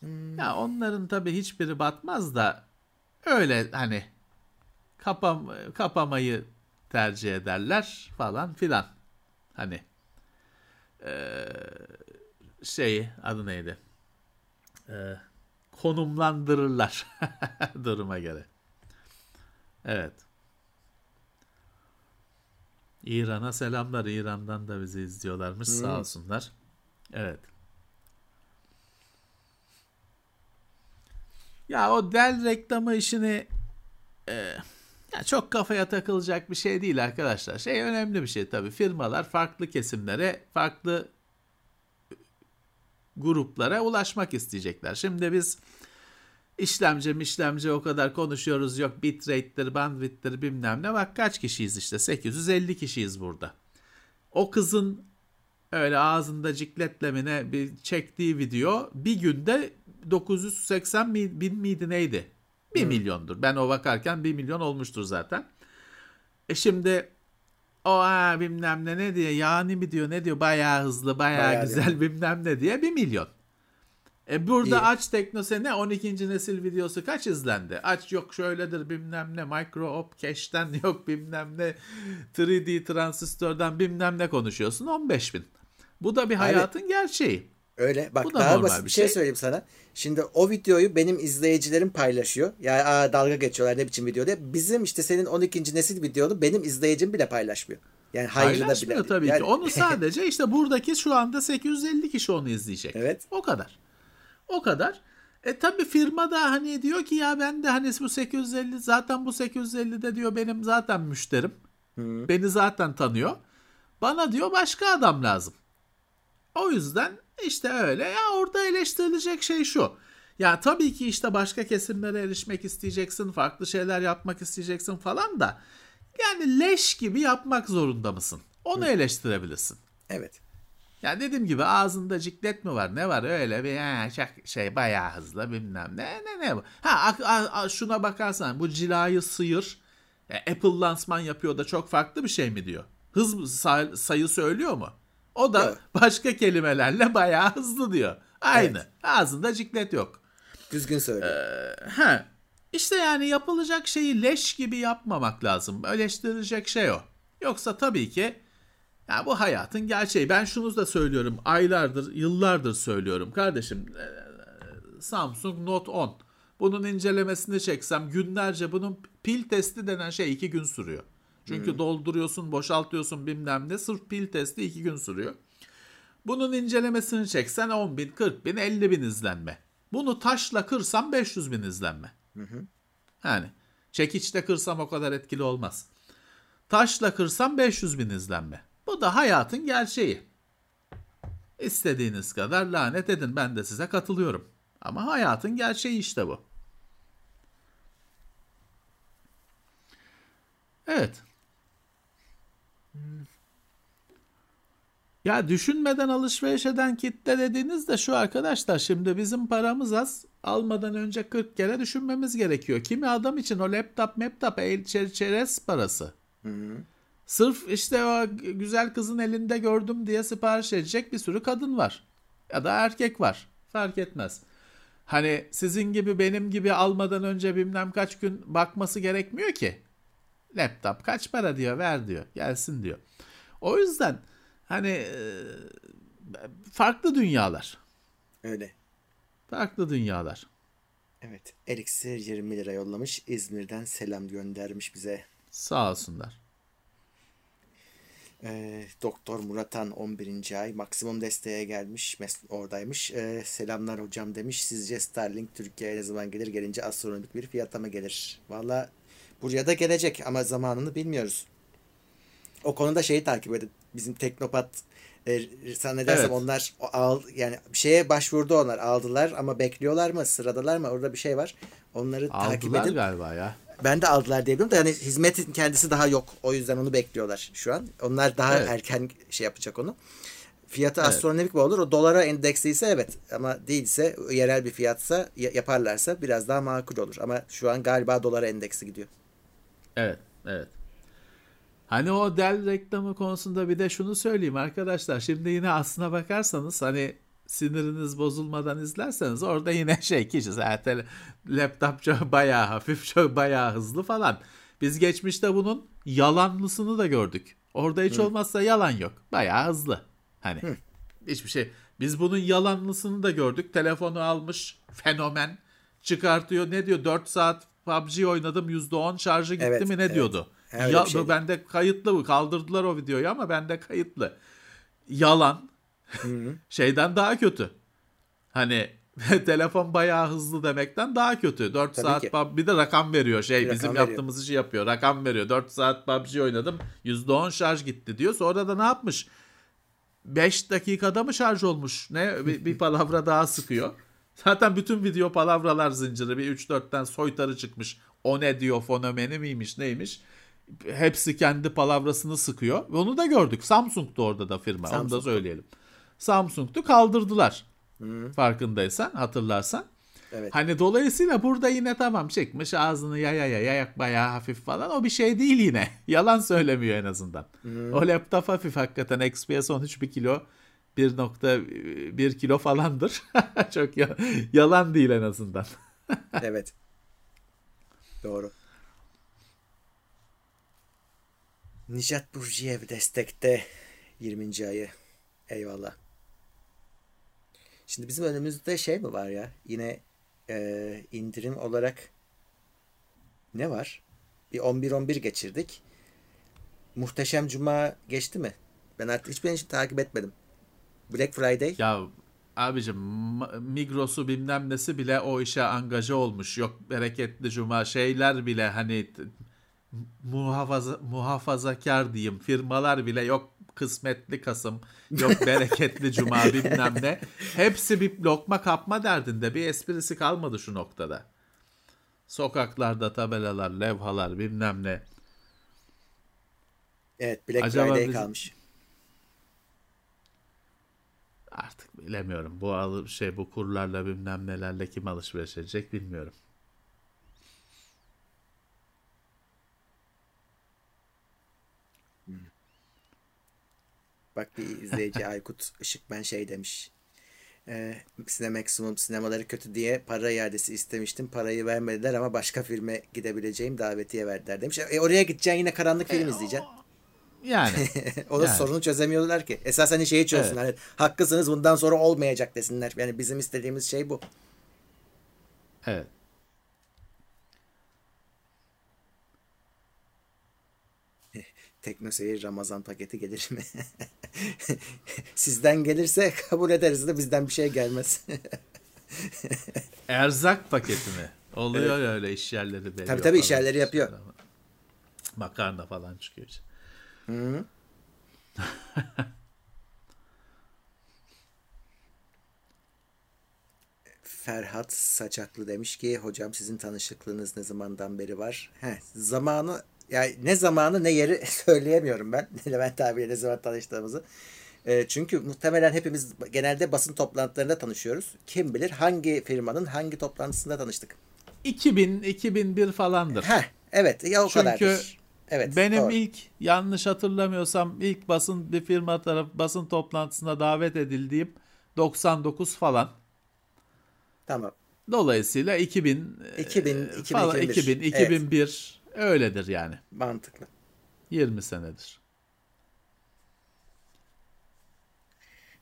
Hmm. Ya onların tabii hiçbiri batmaz da öyle hani kapam kapamayı tercih ederler falan filan. Hani ee, şey adı neydi? Ee, konumlandırırlar *laughs* duruma göre. Evet. İran'a selamlar. İran'dan da bizi izliyorlarmış. Hmm. Sağ olsunlar. Evet. Ya o Dell reklamı işini e, ya çok kafaya takılacak bir şey değil arkadaşlar. Şey önemli bir şey tabii. Firmalar farklı kesimlere, farklı gruplara ulaşmak isteyecekler. Şimdi biz işlemci işlemci o kadar konuşuyoruz. Yok bitrate'tir, bandwidth'tir bilmem ne. Bak kaç kişiyiz işte 850 kişiyiz burada. O kızın öyle ağzında cikletlemine bir çektiği video bir günde 980 bin miydi neydi? 1 hmm. milyondur. Ben o bakarken 1 milyon olmuştur zaten. E şimdi o ha bilmem ne ne diye yani mi diyor ne diyor bayağı hızlı bayağı, bayağı güzel değil. bilmem ne diye 1 milyon. E burada İyi. aç teknose ne 12. nesil videosu kaç izlendi? Aç yok şöyledir bilmem ne micro op cache'den *laughs* yok bilmem ne 3D transistörden bilmem ne konuşuyorsun 15 bin. Bu da bir hayatın Abi, gerçeği. Öyle. Bak daha basit bir şey. şey söyleyeyim sana. Şimdi o videoyu benim izleyicilerim paylaşıyor. Ya yani, dalga geçiyorlar ne biçim video diye. Bizim işte senin 12. nesil videonu benim izleyicim bile paylaşmıyor. Yani hayırlı bile. tabii yani... ki. Onu *laughs* sadece işte buradaki şu anda 850 kişi onu izleyecek. Evet. O kadar. O kadar. E tabi firma da hani diyor ki ya ben de hani bu 850 zaten bu 850'de diyor benim zaten müşterim. Hı. Beni zaten tanıyor. Bana diyor başka adam lazım. O yüzden işte öyle ya orada eleştirilecek şey şu. Ya tabii ki işte başka kesimlere erişmek isteyeceksin, farklı şeyler yapmak isteyeceksin falan da yani leş gibi yapmak zorunda mısın? Onu Hı. eleştirebilirsin. Evet. Ya dediğim gibi ağzında ciklet mi var ne var öyle bir ha, şey bayağı hızlı bilmem ne ne ne bu. Ha a, a, şuna bakarsan bu cilayı sıyır ya, Apple lansman yapıyor da çok farklı bir şey mi diyor. Hız say, sayı söylüyor mu? O da evet. *laughs* başka kelimelerle bayağı hızlı diyor. Aynı. Evet. Ağzında ciklet yok. Düzgün söylüyor. Ee, ha. İşte yani yapılacak şeyi leş gibi yapmamak lazım. Eleştirilecek şey o. Yoksa tabii ki ya bu hayatın gerçeği. Ben şunu da söylüyorum. Aylardır, yıllardır söylüyorum. Kardeşim e, Samsung Note 10. Bunun incelemesini çeksem günlerce bunun pil testi denen şey iki gün sürüyor. Çünkü hmm. dolduruyorsun, boşaltıyorsun bilmem ne. Sırf pil testi iki gün sürüyor. Bunun incelemesini çeksen 10 bin, 40 bin, 50 bin izlenme. Bunu taşla kırsam 500 bin izlenme. Hı Yani çekiçle kırsam o kadar etkili olmaz. Taşla kırsam 500 bin izlenme. Bu da hayatın gerçeği. İstediğiniz kadar lanet edin ben de size katılıyorum. Ama hayatın gerçeği işte bu. Evet. Ya düşünmeden alışveriş eden kitle dediğiniz de şu arkadaşlar şimdi bizim paramız az almadan önce 40 kere düşünmemiz gerekiyor. Kimi adam için o laptop laptop el çerçeres parası. Hı hı. Sırf işte o güzel kızın elinde gördüm diye sipariş edecek bir sürü kadın var. Ya da erkek var. Fark etmez. Hani sizin gibi benim gibi almadan önce bilmem kaç gün bakması gerekmiyor ki. Laptop kaç para diyor ver diyor gelsin diyor. O yüzden hani e, farklı dünyalar. Öyle. Farklı dünyalar. Evet. Elixir 20 lira yollamış. İzmir'den selam göndermiş bize. Sağ olsunlar. E, Doktor Muratan 11. ay maksimum desteğe gelmiş. Oradaymış. E, selamlar hocam demiş. Sizce Starlink Türkiye'ye ne zaman gelir? Gelince astronomik bir fiyata mı gelir? Valla buraya da gelecek ama zamanını bilmiyoruz. O konuda şeyi takip edin. Bizim Teknopat e, zannedersem evet. onlar al, yani bir şeye başvurdu onlar aldılar ama bekliyorlar mı sıradalar mı orada bir şey var. Onları aldılar takip edin. galiba ya. Ben de aldılar diyebilirim de yani hizmetin kendisi daha yok. O yüzden onu bekliyorlar şu an. Onlar daha evet. erken şey yapacak onu. Fiyatı evet. astronomik mi olur? O dolara endeksliyse evet ama değilse yerel bir fiyatsa yaparlarsa biraz daha makul olur. Ama şu an galiba dolara endeksi gidiyor. Evet, evet. Hani o Dell reklamı konusunda bir de şunu söyleyeyim arkadaşlar. Şimdi yine aslına bakarsanız hani siniriniz bozulmadan izlerseniz orada yine *laughs* şey kişi zaten laptop çok bayağı hafif çok bayağı hızlı falan. Biz geçmişte bunun yalanlısını da gördük. Orada hiç Hı. olmazsa yalan yok. Bayağı hızlı. Hani Hı. hiçbir şey. Biz bunun yalanlısını da gördük. Telefonu almış fenomen çıkartıyor. Ne diyor 4 saat PUBG oynadım %10 şarjı gitti Evet, mi ne evet. diyordu. Öyle Ya, şeydi. bende kayıtlı mı? Kaldırdılar o videoyu ama bende kayıtlı. Yalan. *laughs* Şeyden daha kötü. Hani *laughs* telefon bayağı hızlı demekten daha kötü. 4 Tabii saat ki. PUBG bir de rakam veriyor. Şey Bir bizim rakam veriyor. yaptığımız işi yapıyor. Rakam veriyor. 4 saat PUBG oynadım. %10 şarj gitti diyor. Sonra da ne yapmış? 5 dakikada mı şarj olmuş? Ne? Bir, bir palavra daha sıkıyor. *laughs* Zaten bütün video palavralar zinciri. Bir 3-4'ten soytarı çıkmış. O ne diyor? Fonomeni miymiş? Neymiş? Hepsi kendi palavrasını sıkıyor. Ve onu da gördük. Samsung'du orada da firma. Onu da söyleyelim. Samsung'tu kaldırdılar. Farkındaysan, hatırlarsan. Evet. Hani dolayısıyla burada yine tamam çekmiş ağzını yaya yaya yak bayağı hafif falan o bir şey değil yine. *laughs* Yalan söylemiyor en azından. O laptop hafif hakikaten XPS 13 bir kilo 1.1 kilo falandır. *laughs* Çok ya- yalan değil en azından. *laughs* Evet. Doğru. Nijat Burjiyev destekte 20. ayı. Eyvallah. Şimdi bizim önümüzde şey mi var ya? Yine e, indirim olarak ne var? Bir 11-11 geçirdik. Muhteşem Cuma geçti mi? Ben artık hiçbirini hiç takip etmedim. Black Friday. Ya abicim Migros'u bilmem nesi bile o işe angaja olmuş. Yok bereketli cuma şeyler bile hani muhafaza muhafazakar diyeyim firmalar bile yok kısmetli Kasım yok *laughs* bereketli cuma bilmem ne. Hepsi bir lokma kapma derdinde. Bir esprisi kalmadı şu noktada. Sokaklarda tabelalar, levhalar bilmem ne. Evet Black Acaba Friday bizim- kalmış. Artık bilemiyorum. Bu alı şey bu kurlarla bilmem nelerle kim alışveriş edecek bilmiyorum. Bak bir izleyici *laughs* Aykut Işıkmen şey demiş. E, Sinemeximum sinemaları kötü diye para iadesi istemiştim. Parayı vermediler ama başka filme gidebileceğim davetiye verdiler demiş. E, oraya gideceksin yine karanlık film izleyeceksin. Yani *laughs* Onun yani. sorunu çözemiyorlar ki. Esas hani şeyi çözsün. Hani, haklısınız bundan sonra olmayacak desinler. Yani bizim istediğimiz şey bu. evet. *laughs* Tekno Seyir Ramazan paketi gelir mi? *laughs* Sizden gelirse kabul ederiz de bizden bir şey gelmez. Erzak paketi mi? Oluyor ya öyle iş yerleri veriyor. Tabii tabii, iş yerleri yapıyor. Makarna falan çıkıyor. işte. Ferhat Saçaklı demiş ki hocam sizin tanışıklığınız ne zamandan beri var? Heh, zamanı yani ne zamanı ne yeri *laughs* söyleyemiyorum ben. *laughs* Levent abiyle ne zaman tanıştığımızı. E, çünkü muhtemelen hepimiz genelde basın toplantılarında tanışıyoruz. Kim bilir hangi firmanın hangi toplantısında tanıştık. 2000 2001 falandır. Heh, evet ya o Çünkü kadardır. Evet, Benim doğru. ilk yanlış hatırlamıyorsam ilk basın bir firma taraf basın toplantısına davet edildiğim 99 falan. Tamam. Dolayısıyla 2000 2000, e, 2000, falan 2001. 2000 Evet. 2001 öyledir yani. Mantıklı. 20 senedir.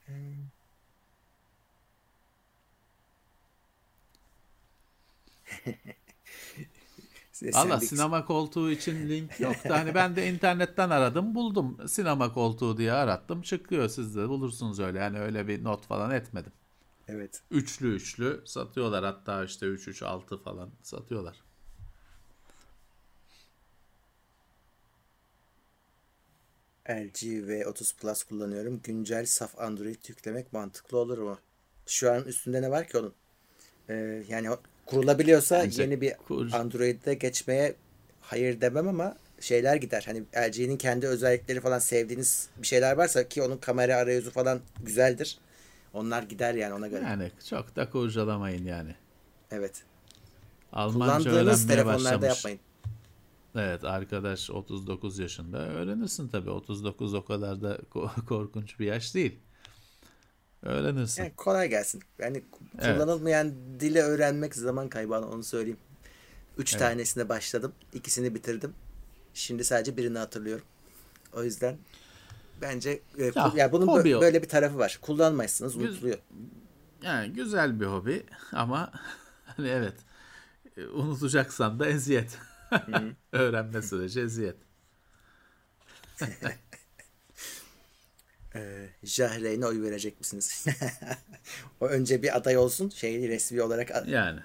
Size *laughs* Allah sendik- sinema koltuğu için link yok da hani ben de internetten aradım buldum. Sinema koltuğu diye arattım çıkıyor siz de bulursunuz öyle yani öyle bir not falan etmedim. Evet. Üçlü üçlü satıyorlar hatta işte 3 3 6 falan satıyorlar. LG V30 Plus kullanıyorum. Güncel saf Android yüklemek mantıklı olur mu? Şu an üstünde ne var ki onun? Ee, yani kurulabiliyorsa Bence yeni bir kur- Android'de geçmeye hayır demem ama şeyler gider. Hani LG'nin kendi özellikleri falan sevdiğiniz bir şeyler varsa ki onun kamera arayüzü falan güzeldir. Onlar gider yani ona göre. Yani çok da kurcalamayın yani. Evet. Almanca Kullandığınız öğrenmeye telefonlarda başlamış. yapmayın. Evet arkadaş 39 yaşında öğrenirsin tabii 39 o kadar da ko- *laughs* korkunç bir yaş değil. Öğrenirsin. Yani kolay gelsin. Yani Evet. kullanılmayan dili öğrenmek zaman kaybı onu söyleyeyim. Üç Evet. tanesine başladım. ikisini bitirdim. Şimdi sadece birini hatırlıyorum. O yüzden bence e, Ya, ya bunun bö- böyle bir tarafı var. Kullanmazsınız Güz- unutuluyor. Yani güzel bir hobi *laughs* ama *laughs* hani evet e, unutacaksan da eziyet. *laughs* Öğrenme süreci eziyet. Ee, Jahreyn'e oy verecek misiniz? *laughs* o önce bir aday olsun. Şey resmi olarak. Yani.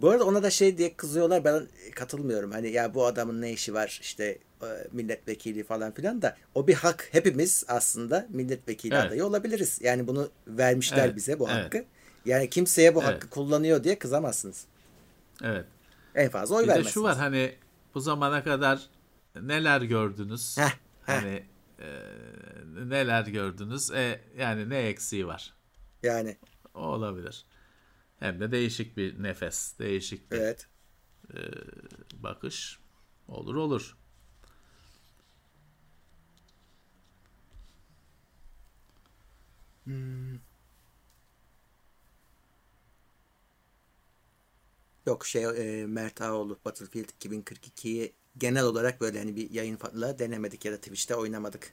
Bu arada ona da şey diye kızıyorlar. Ben katılmıyorum. Hani ya bu adamın ne işi var işte e, milletvekili falan filan da o bir hak. Hepimiz aslında milletvekili evet. adayı olabiliriz. Yani bunu vermişler evet. bize bu evet. hakkı. Yani kimseye bu evet. hakkı kullanıyor diye kızamazsınız. Evet. En fazla oy bir vermezsiniz. Bir de şu var hani bu zamana kadar neler gördünüz? Heh, hani e, neler gördünüz? E, yani ne eksiği var? Yani. O olabilir. Hem de değişik bir nefes, değişik bir evet. e, bakış. Olur olur. Hmm. Yok şey e, Mert Ağoğlu Battlefield 2042'yi genel olarak böyle hani bir yayın falan denemedik ya da Twitch'te oynamadık.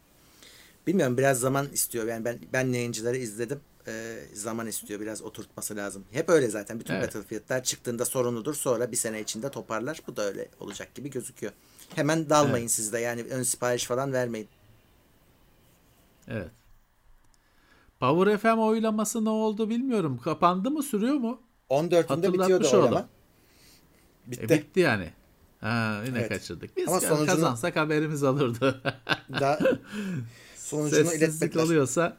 Bilmiyorum biraz zaman istiyor. Yani ben ben yayıncıları izledim. Ee, zaman istiyor. Biraz oturtması lazım. Hep öyle zaten. Bütün evet. Battlefield'ler çıktığında sorunludur. Sonra bir sene içinde toparlar. Bu da öyle olacak gibi gözüküyor. Hemen dalmayın evet. siz de. Yani ön sipariş falan vermeyin. Evet. Power FM oylaması ne oldu bilmiyorum. Kapandı mı sürüyor mu? 14'ünde bitiyordu oylama. Bitti. E, bitti yani. Ha, yine evet. kaçırdık. Biz Ama sonucunu... kazansak haberimiz olurdu. *laughs* da sonucunu Sessizlik iletmekler. oluyorsa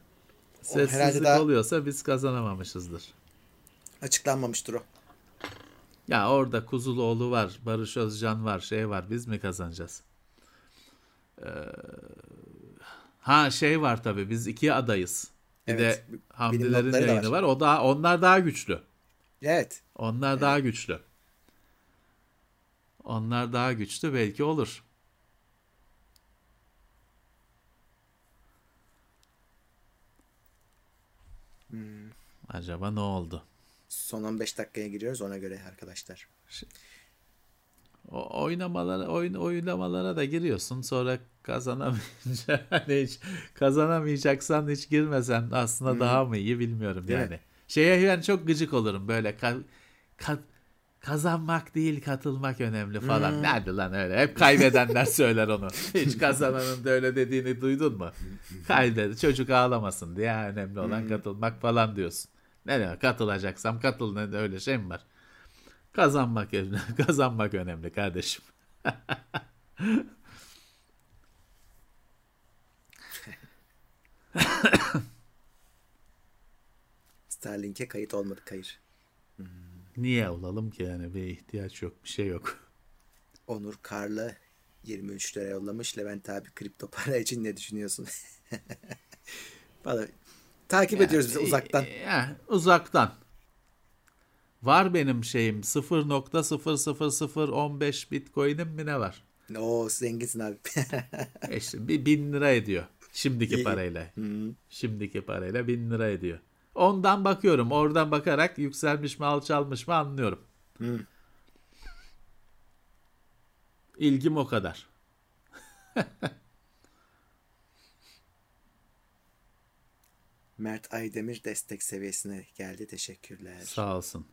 sessizlik daha... oluyorsa biz kazanamamışızdır. Açıklanmamıştır o. Ya orada Kuzuloğlu var, Barış Özcan var, şey var. Biz mi kazanacağız? Ee, ha şey var tabii. Biz iki adayız. Bir evet, de Hamdilerin yayını var. var. O da onlar daha güçlü. Evet. Onlar evet. daha güçlü. Onlar daha güçlü belki olur. Hmm. Acaba ne oldu? Son 15 dakikaya giriyoruz ona göre arkadaşlar. O oynamalara oyun oynamalara da giriyorsun sonra kazanamayınca *laughs* hani hiç kazanamayacaksan hiç girmesen aslında hmm. daha mı iyi bilmiyorum Değil yani. Mi? Şeye yani çok gıcık olurum böyle ka, ka, kazanmak değil katılmak önemli falan. Hmm. Nerede lan öyle? Hep kaybedenler *laughs* söyler onu. Hiç kazananın da öyle dediğini duydun mu? Kaybedi. Çocuk ağlamasın diye önemli olan hmm. katılmak falan diyorsun. Ne demek katılacaksam katıl ne öyle şey mi var? Kazanmak önemli. *laughs* Kazanmak önemli kardeşim. *laughs* Starlink'e kayıt olmadı hayır. Hmm. Niye olalım ki yani bir ihtiyaç yok bir şey yok. *laughs* Onur Karlı 23 lira yollamış. Levent abi kripto para için ne düşünüyorsun? *laughs* Valla takip yani, ediyoruz biz uzaktan. Ya, uzaktan. Var benim şeyim 0.00015 bitcoin'im mi ne var? Oo zenginsin abi. *laughs* e işte bir bin lira ediyor. Şimdiki parayla. Hmm. Şimdiki parayla bin lira ediyor. Ondan bakıyorum. Oradan bakarak yükselmiş mi alçalmış mı anlıyorum. Hmm. İlgim o kadar. *laughs* Mert Aydemir destek seviyesine geldi. Teşekkürler. Sağ olsun.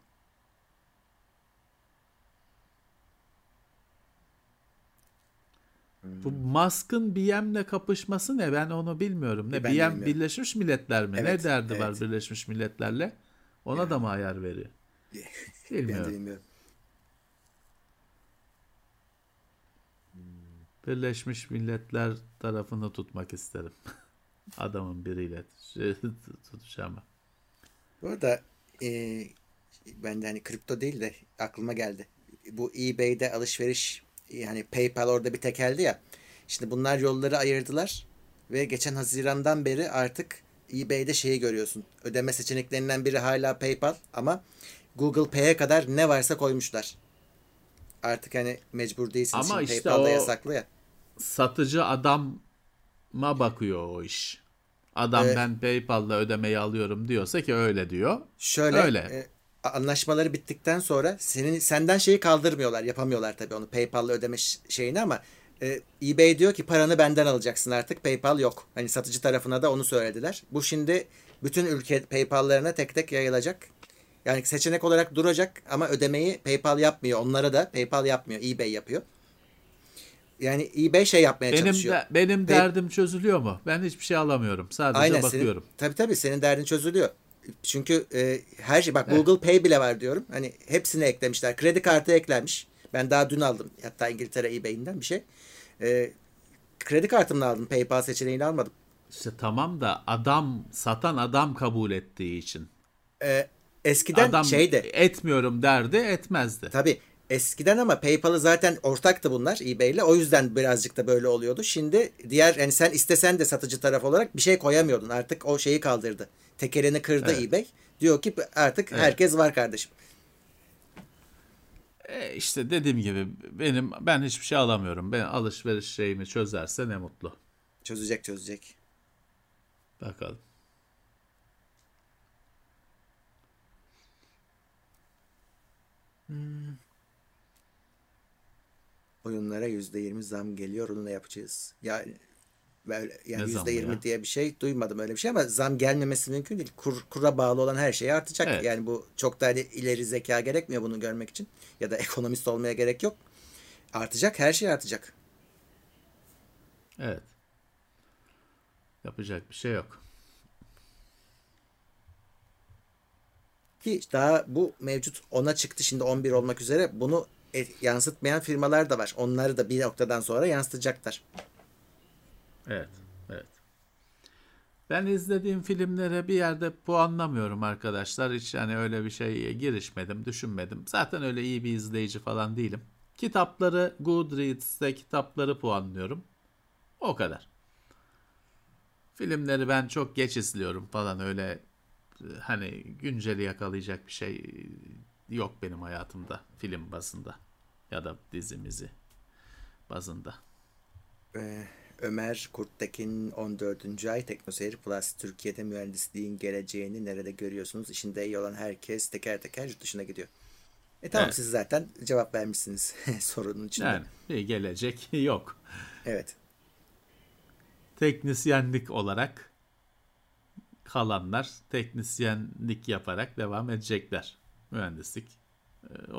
Bu Musk'ın BM'le kapışması ne? Ben onu bilmiyorum. Ne? Ben BM bilmiyorum. Birleşmiş Milletler mi? Evet, ne derdi evet. var Birleşmiş Milletler'le? Ona yani. da mı ayar veriyor? *laughs* Bilmiyorum. Bilmiyorum. Birleşmiş Milletler tarafını tutmak isterim. *laughs* Adamın biriyle *laughs* tutacağım. Bu arada e, ben de hani kripto değil de aklıma geldi. Bu eBay'de alışveriş yani PayPal orada bir tekeldi ya. Şimdi bunlar yolları ayırdılar ve geçen Haziran'dan beri artık eBay'de şeyi görüyorsun. Ödeme seçeneklerinden biri hala PayPal ama Google Pay'e kadar ne varsa koymuşlar. Artık hani mecbur değilsin. Ama Şimdi işte PayPal'da yasaklı ya. Satıcı adama bakıyor o iş. Adam ee, ben PayPal'da ödemeyi alıyorum diyorsa ki öyle diyor. Şöyle öyle. E, anlaşmaları bittikten sonra senin senden şeyi kaldırmıyorlar. Yapamıyorlar tabii onu PayPal'la ödeme şeyini ama e, eBay diyor ki paranı benden alacaksın artık. PayPal yok. Hani satıcı tarafına da onu söylediler. Bu şimdi bütün ülke PayPal'larına tek tek yayılacak. Yani seçenek olarak duracak ama ödemeyi PayPal yapmıyor. Onlara da PayPal yapmıyor. eBay yapıyor. Yani eBay şey yapmaya benim çalışıyor. De, benim Pay- derdim çözülüyor mu? Ben hiçbir şey alamıyorum. Sadece Aynen bakıyorum. senin, tabii tabii senin derdin çözülüyor. Çünkü e, her şey bak Google Pay bile var diyorum. Hani hepsini eklemişler. Kredi kartı eklenmiş. Ben daha dün aldım. Hatta İngiltere eBay'inden bir şey. E, kredi kartımla aldım. PayPal seçeneğini almadım. İşte tamam da adam satan adam kabul ettiği için. E, eskiden adam şeydi. etmiyorum derdi etmezdi. Tabii eskiden ama PayPal'ı zaten ortaktı bunlar eBay'le. O yüzden birazcık da böyle oluyordu. Şimdi diğer yani sen istesen de satıcı taraf olarak bir şey koyamıyordun. Artık o şeyi kaldırdı. Tekerini kırdı Evet. eBay. Diyor ki artık Evet. herkes var kardeşim. E işte dediğim gibi benim ben hiçbir şey alamıyorum. Ben alışveriş şeyimi çözerse ne mutlu. Çözecek çözecek. Bakalım. Oyunlara %20 zam geliyor. Onu ne yapacağız? Yani böyle yani %20 ya? diye bir şey duymadım öyle bir şey ama zam gelmemesi mümkün değil. Kur, kura bağlı olan her şey artacak. Evet. Yani bu çok da hani ileri zeka gerekmiyor bunu görmek için. Ya da ekonomist olmaya gerek yok. Artacak. Her şey artacak. Evet. Yapacak bir şey yok. Ki daha bu mevcut 10'a çıktı şimdi 11 olmak üzere. Bunu e- yansıtmayan firmalar da var. Onları da bir noktadan sonra yansıtacaklar. Evet, evet. Ben izlediğim filmlere bir yerde puanlamıyorum arkadaşlar. Hiç yani öyle bir şeye girişmedim, düşünmedim. Zaten öyle iyi bir izleyici falan değilim. Kitapları Goodreads'te kitapları puanlıyorum. O kadar. Filmleri ben çok geç izliyorum falan öyle e, hani günceli yakalayacak bir şey yok benim hayatımda film bazında ya da dizimizi bazında. Ee, Ömer Kurttekin 14. ay Teknoseyir Plus Türkiye'de mühendisliğin geleceğini nerede görüyorsunuz? İşinde iyi olan herkes teker teker yurt dışına gidiyor. E tamam Evet. siz zaten cevap vermişsiniz *laughs* sorunun içinde. Yani bir gelecek yok. Evet. Teknisyenlik olarak kalanlar teknisyenlik yaparak devam edecekler. Mühendislik e,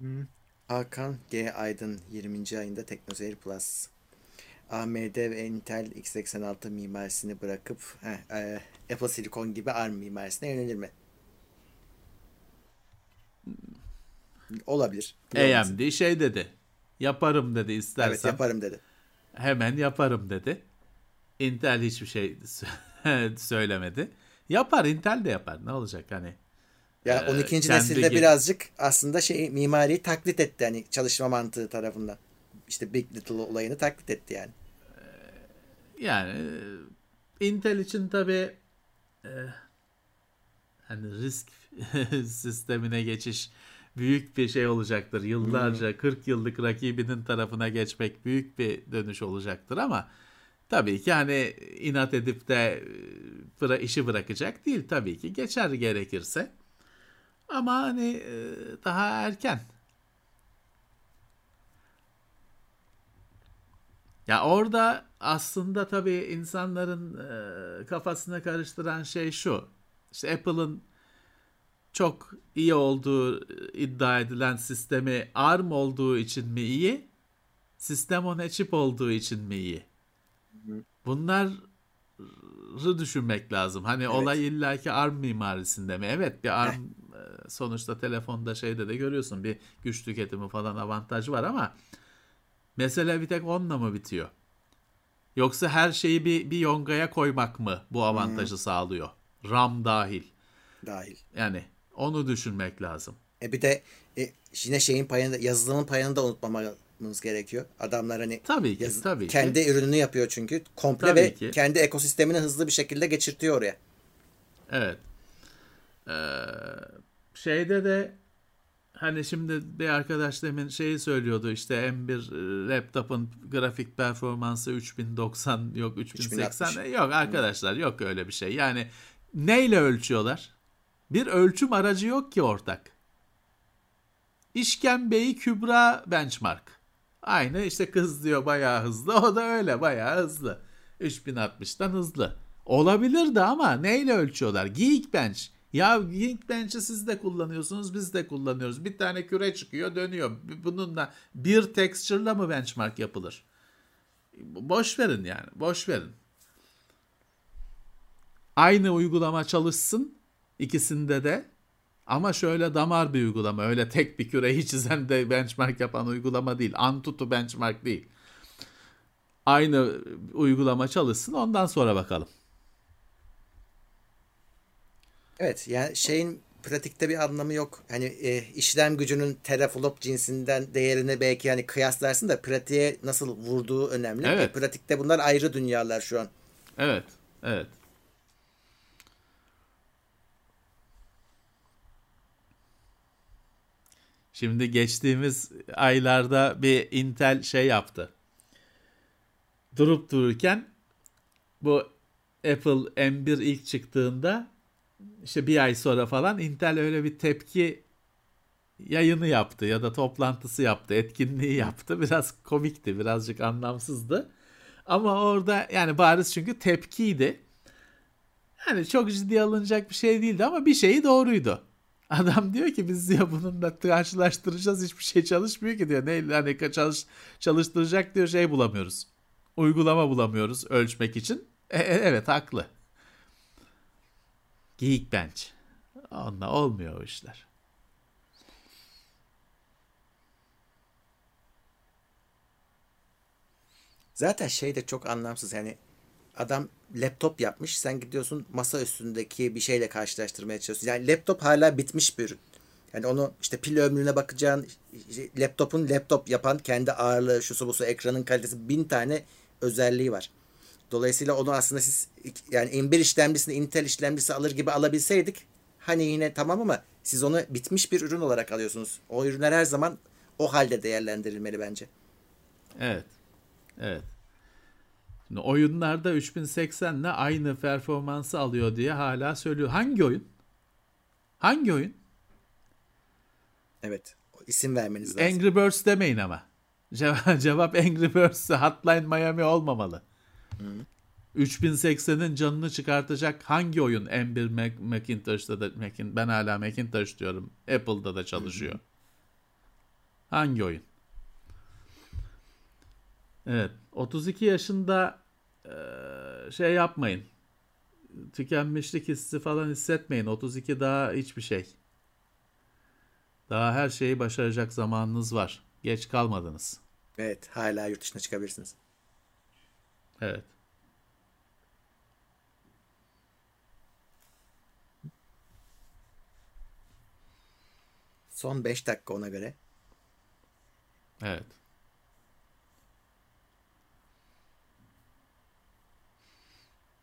olmayacak. Hakan G. Aydın 20. ayında Teknoseyir Plus. AMD ve Intel x86 mimarisini bırakıp heh, e, Apple Silicon gibi ARM mimarisine yönelir mi? Olabilir. AMD şey dedi. Yaparım dedi Evet istersen. yaparım dedi. Hemen yaparım dedi. Intel hiçbir şey sö- *laughs* söylemedi. Yapar Intel de yapar. Ne olacak hani? Ya Ee, 12. kendi nesilde birazcık aslında şey mimariyi taklit etti hani çalışma mantığı tarafından. İşte Big Little olayını taklit etti yani. Yani e, Intel için tabii e, hani risk *laughs* sistemine geçiş büyük bir şey olacaktır. Yıllarca 40 yıllık rakibinin tarafına geçmek büyük bir dönüş olacaktır ama tabii ki hani inat edip de e, işi bırakacak değil tabii ki geçer gerekirse. Ama hani e, daha erken. Ya orada aslında tabii insanların e, kafasına karıştıran şey şu. İşte Apple'ın çok iyi olduğu e, iddia edilen sistemi ARM olduğu için mi iyi? Sistem on chip olduğu için mi iyi? Bunları düşünmek lazım. Hani olay illaki ARM mimarisinde mi? Evet bir ARM sonuçta telefonda şeyde de görüyorsun bir güç tüketimi falan avantaj var ama mesele bir tek onunla mı bitiyor? Yoksa her şeyi bir, bir yongaya koymak mı bu avantajı sağlıyor? RAM dahil. Dahil. Yani onu düşünmek lazım. E bir de e, yine şeyin payını yazılımın payını da unutmamamız gerekiyor. Adamlar hani Tabii ki, yaz- tabii ki. kendi ürününü yapıyor çünkü. Komple Tabii ve ki. kendi ekosistemini hızlı bir şekilde geçirtiyor oraya. Evet. Ee, şeyde de hani şimdi bir arkadaş demin şeyi söylüyordu işte M1 e, laptopun grafik performansı 3090 yok 3080 3060. yok arkadaşlar yok öyle bir şey. Yani neyle ölçüyorlar? Bir ölçüm aracı yok ki ortak. İşkembeyi Kübra benchmark. Aynı işte kız diyor bayağı hızlı. O da öyle bayağı hızlı. 3060'tan hızlı. Olabilir de ama neyle ölçüyorlar? Geekbench. Ya Geekbench'i siz de kullanıyorsunuz, biz de kullanıyoruz. Bir tane küre çıkıyor, dönüyor. Bununla bir texture'la mı benchmark yapılır? Boş verin yani, boş verin. Aynı uygulama çalışsın ikisinde de ama şöyle damar bir uygulama. Öyle tek bir küreyi çizen de benchmark yapan uygulama değil. Antutu benchmark değil. Aynı uygulama çalışsın ondan sonra bakalım. Evet yani şeyin pratikte bir anlamı yok. Hani e, işlem gücünün teraflop cinsinden değerini belki hani kıyaslarsın da pratiğe nasıl vurduğu önemli. Evet. E, pratikte bunlar ayrı dünyalar şu an. Evet, evet. Şimdi geçtiğimiz aylarda bir Intel şey yaptı. Durup dururken bu Apple M1 ilk çıktığında işte bir ay sonra falan Intel öyle bir tepki yayını yaptı ya da toplantısı yaptı, etkinliği yaptı. *laughs* Biraz komikti, birazcık anlamsızdı. Ama orada yani bariz çünkü tepkiydi. Yani çok ciddi alınacak bir şey değildi ama bir şeyi doğruydu. *laughs* Adam diyor ki biz diyor bununla karşılaştıracağız hiçbir şey çalışmıyor ki diyor. Ne hani çalış, çalıştıracak diyor şey bulamıyoruz. Uygulama bulamıyoruz ölçmek için. E, e, evet haklı. Geekbench. Onunla olmuyor o işler. Zaten şey de çok anlamsız yani adam laptop yapmış sen gidiyorsun masa üstündeki bir şeyle karşılaştırmaya çalışıyorsun. Yani laptop hala bitmiş bir ürün. Yani onu işte pil ömrüne bakacaksın. Laptopun laptop yapan kendi ağırlığı, şusu busu, ekranın kalitesi bin tane özelliği var. Dolayısıyla onu aslında siz yani M1 işlemcisini Intel işlemcisi alır gibi alabilseydik hani yine tamam ama siz onu bitmiş bir ürün olarak alıyorsunuz. O ürünler her zaman o halde değerlendirilmeli bence. Evet. Evet. Şimdi oyunlarda 3080 ile aynı performansı alıyor diye hala söylüyor. Hangi oyun? Hangi oyun? Evet. isim vermeniz lazım. Angry Birds demeyin ama. Cevap, *laughs* cevap Angry Birds Hotline Miami olmamalı. Hı. 3080'in canını çıkartacak hangi oyun M1 Mac, Macintosh'ta da Macin, ben hala Macintosh diyorum. Apple'da da çalışıyor. Hı hı. Hangi oyun? Evet. 32 yaşında şey yapmayın. Tükenmişlik hissi falan hissetmeyin. 32 daha hiçbir şey. Daha her şeyi başaracak zamanınız var. Geç kalmadınız. Evet. Hala yurt dışına çıkabilirsiniz. Evet. Son 5 dakika ona göre. Evet.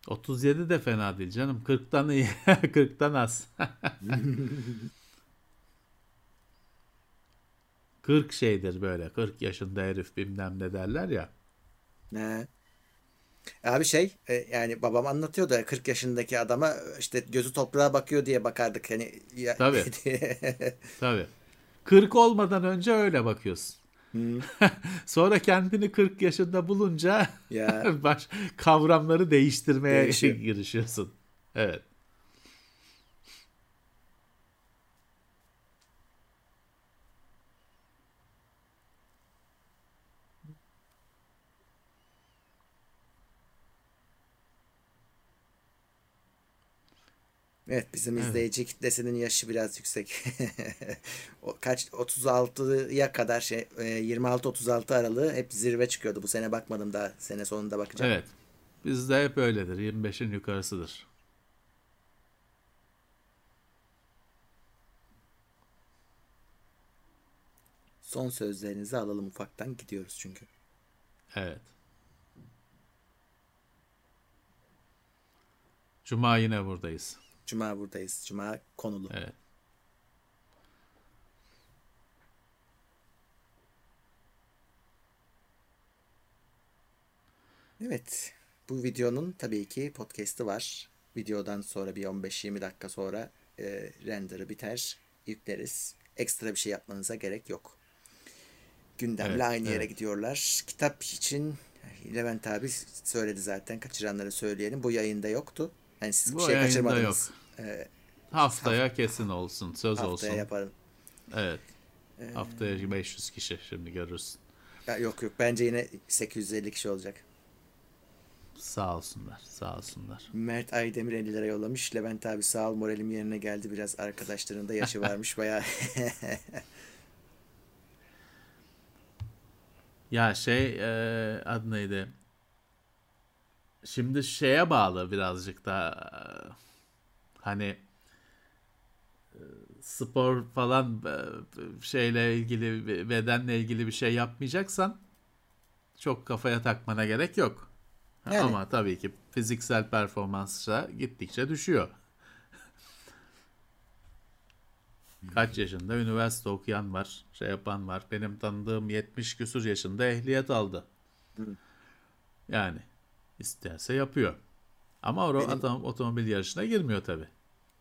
...37 de fena değil canım. 40'tan iyi. *laughs* 40'tan az. *laughs* 40 şeydir böyle. 40 yaşında herif bilmem ne derler ya. Ne? Abi şey e, yani babam anlatıyordu 40 yaşındaki adama işte gözü toprağa bakıyor diye bakardık hani. Ya, Tabii. *laughs* Tabii. 40 olmadan önce öyle bakıyorsun. Hmm. *laughs* Sonra kendini 40 yaşında bulunca ya. *laughs* baş kavramları değiştirmeye Değişiyor. girişiyorsun. Evet. Evet bizim evet. izleyici kitlesinin yaşı biraz yüksek. *laughs* o kaç 36'ya kadar şey 26-36 aralığı hep zirve çıkıyordu. Bu sene bakmadım daha. Sene sonunda bakacağım. Evet. Bizde hep öyledir. 25'in yukarısıdır. Son sözlerinizi alalım ufaktan gidiyoruz çünkü. Evet. Cuma yine buradayız. Cuma buradayız. Cuma konulu. Evet. Evet. Bu videonun tabii ki podcast'i var. Videodan sonra bir 15-20 dakika sonra e, render'ı biter. Yükleriz. Ekstra bir şey yapmanıza gerek yok. Gündemle Evet, aynı yere evet. gidiyorlar. Kitap için Levent abi söyledi zaten. Kaçıranları söyleyelim. Bu yayında yoktu. Yani siz Bu şey kaçırmadınız. yok. Ee, Haftaya kesin olsun. Söz haftaya olsun. yaparım. Evet. Haftaya 500 kişi şimdi görürsün. Ya yok yok bence yine 850 kişi olacak. Sağ olsunlar. Sağ olsunlar. Mert Aydemir 50 lira yollamış. Levent abi sağ ol moralim yerine geldi. Biraz arkadaşlarının da yaşı varmış *laughs* bayağı. Ya şey e, adı neydi? Şimdi şeye bağlı birazcık da hani spor falan şeyle ilgili bedenle ilgili bir şey yapmayacaksan çok kafaya takmana gerek yok. Yani. Ama tabii ki fiziksel performansla gittikçe düşüyor. Kaç yaşında üniversite okuyan var, şey yapan var. Benim tanıdığım 70 küsur yaşında ehliyet aldı. Yani isterse yapıyor. Ama o Benim- adam otomobil yarışına girmiyor tabii.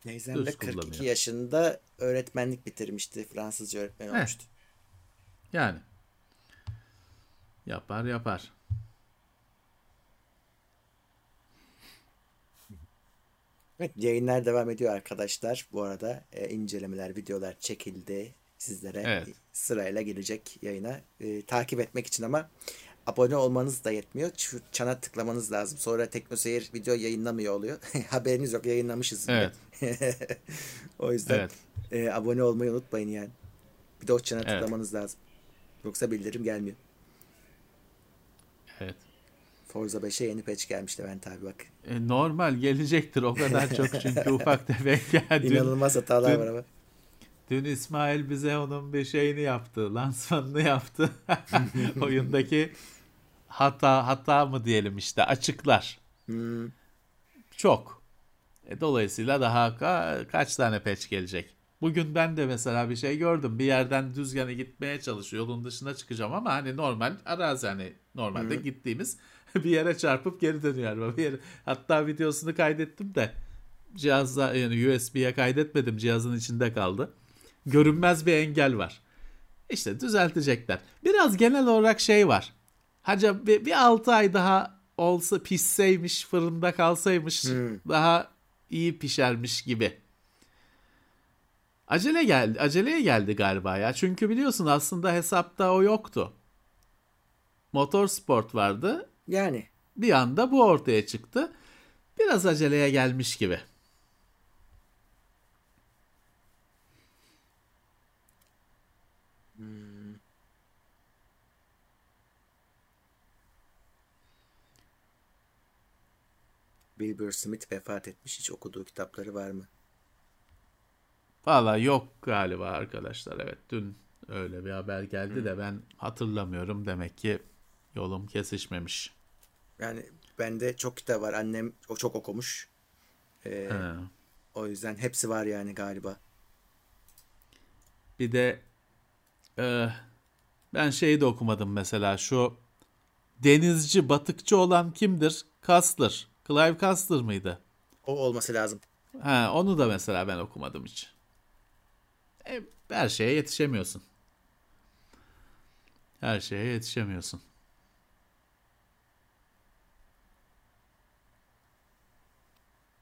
Neyzen de Düz 42 kullanıyor. yaşında öğretmenlik bitirmişti. Fransızca öğretmen olmuştu. Yani yapar yapar. Evet, yayınlar devam ediyor arkadaşlar. Bu arada e, incelemeler, videolar çekildi. Sizlere Evet. sırayla gelecek yayına. E, takip etmek için ama abone olmanız da yetmiyor. Şu çana tıklamanız lazım. Sonra TeknoSeyir video yayınlamıyor oluyor. *laughs* Haberiniz yok yayınlamışız. bile. *laughs* o yüzden Evet. e, abone olmayı unutmayın yani. Bir de o çana Evet. tıklamanız lazım. Yoksa bildirim gelmiyor. Evet. Forza 5'e yeni patch gelmiş Levent abi bak. E, normal gelecektir o kadar çok *laughs* çünkü ufak tefek geldi. İnanılmaz hatalar dün- var ama. Dün İsmail bize onun bir şeyini yaptı. Lansmanını yaptı. *laughs* Oyundaki hata hata mı diyelim işte açıklar. Hmm. Çok. E, dolayısıyla daha ka- kaç tane patch gelecek? Bugün ben de mesela bir şey gördüm. Bir yerden düz yana gitmeye çalışıyor. Yolun dışına çıkacağım ama hani normal arazi hani normalde gittiğimiz *laughs* bir yere çarpıp geri dönüyor. *laughs* Bir yere, hatta videosunu kaydettim de cihazda yani USB'ye kaydetmedim. Cihazın içinde kaldı. Görünmez bir engel var. İşte düzeltecekler. Biraz genel olarak şey var. Hacı bir, bir 6 ay daha olsa pişseymiş, fırında kalsaymış daha iyi pişermiş gibi. Acele geldi, aceleye geldi galiba ya. Çünkü biliyorsun aslında hesapta o yoktu. Motorsport vardı. Yani Bir anda bu ortaya çıktı. Biraz aceleye gelmiş gibi. Wilbur Smith vefat etmiş. Hiç okuduğu kitapları var mı? Valla yok galiba arkadaşlar. Evet dün öyle bir haber geldi de ben hatırlamıyorum. Demek ki yolum kesişmemiş. Yani bende çok kitap var. Annem o çok okumuş. Ee, Ha. o yüzden hepsi var yani galiba. Bir de e, ben şeyi de okumadım mesela şu denizci batıkçı olan kimdir? Custer. Clive Custer mıydı? O olması lazım. Ha, onu da mesela ben okumadım hiç. E, her şeye yetişemiyorsun. Her şeye yetişemiyorsun.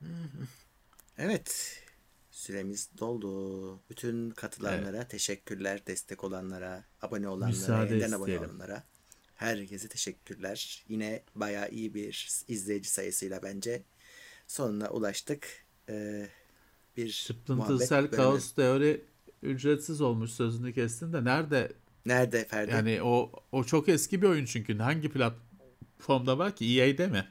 *laughs* Evet. Süremiz doldu. Bütün katılanlara teşekkürler. Destek olanlara, abone olanlara, Müsaade yeniden abone isteyelim. olanlara. Herkese teşekkürler. Yine bayağı iyi bir izleyici sayısıyla bence sonuna ulaştık. Ee, bir bölümü. kaos teori ücretsiz olmuş sözünü kestin de nerede? Nerede Ferdi? Yani o o çok eski bir oyun çünkü. Hangi platformda var ki? EA'de mi?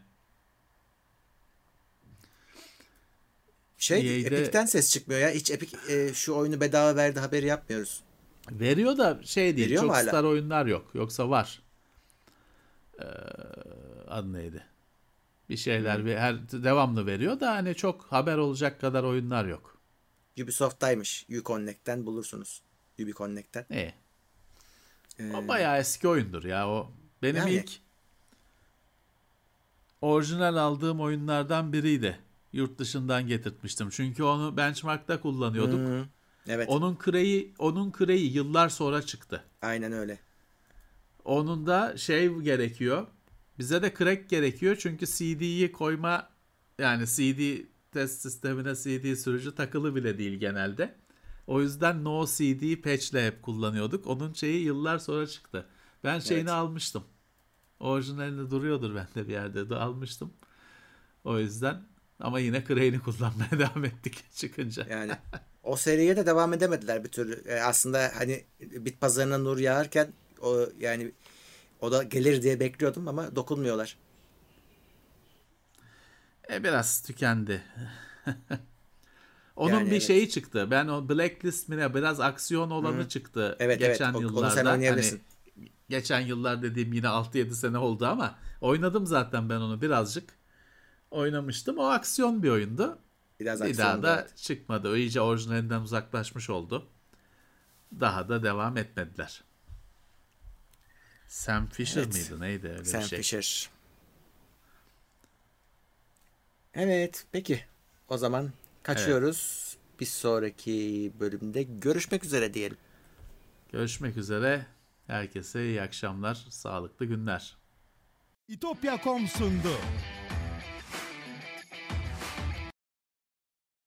Şey EA'de Epic'ten ses çıkmıyor ya. Hiç Epic e, şu oyunu bedava verdi haberi yapmıyoruz. Veriyor da şey değil. Veriyor çok hala? star oyunlar yok. Yoksa var. Ee, adı neydi? Bir şeyler ve her devamlı veriyor da hani çok haber olacak kadar oyunlar yok. Ubisoft'taymış. Uconnect'ten bulursunuz. Ubiconnect'ten. İyi. Ee, O bayağı eski oyundur ya o. Benim Yani. ilk orijinal aldığım oyunlardan biriydi. Yurt dışından getirtmiştim. Çünkü onu benchmark'ta kullanıyorduk. hı, evet. Onun kreyi, onun kreyi yıllar sonra çıktı. Aynen öyle. Onun da şey gerekiyor. Bize de crack gerekiyor çünkü CD'yi koyma yani CD test sistemine CD sürücü takılı bile değil genelde. O yüzden no CD patch ile hep kullanıyorduk. Onun şeyi yıllar sonra çıktı. Ben şeyini Evet. almıştım. Orijinalinde duruyordur bende bir yerde de almıştım. O yüzden ama yine Crane'i kullanmaya *laughs* devam ettik çıkınca. Yani o seriye de devam edemediler bir türlü. E, aslında hani bit pazarına nur yağarken o yani o da gelir diye bekliyordum ama dokunmuyorlar. E biraz tükendi. *laughs* Onun Yani bir evet. şeyi çıktı. Ben o Blacklist mi ne biraz aksiyon olanı çıktı Evet, geçen evet. O- onu yıllarda. sen oynayabilirsin. Hani geçen yıllar dediğim yine 6-7 sene oldu ama oynadım zaten ben onu birazcık. Oynamıştım. O aksiyon bir oyundu. Biraz Bir daha da evet. çıkmadı. O iyice orijinalinden uzaklaşmış oldu. Daha da devam etmediler. Sam Fisher Evet. mıydı? Neydi öyle Sam bir şey? Fisher. Evet, peki. O zaman kaçıyoruz. Bir sonraki bölümde görüşmek üzere diyelim. Görüşmek üzere. Herkese iyi akşamlar, sağlıklı günler. İtopya.com sundu.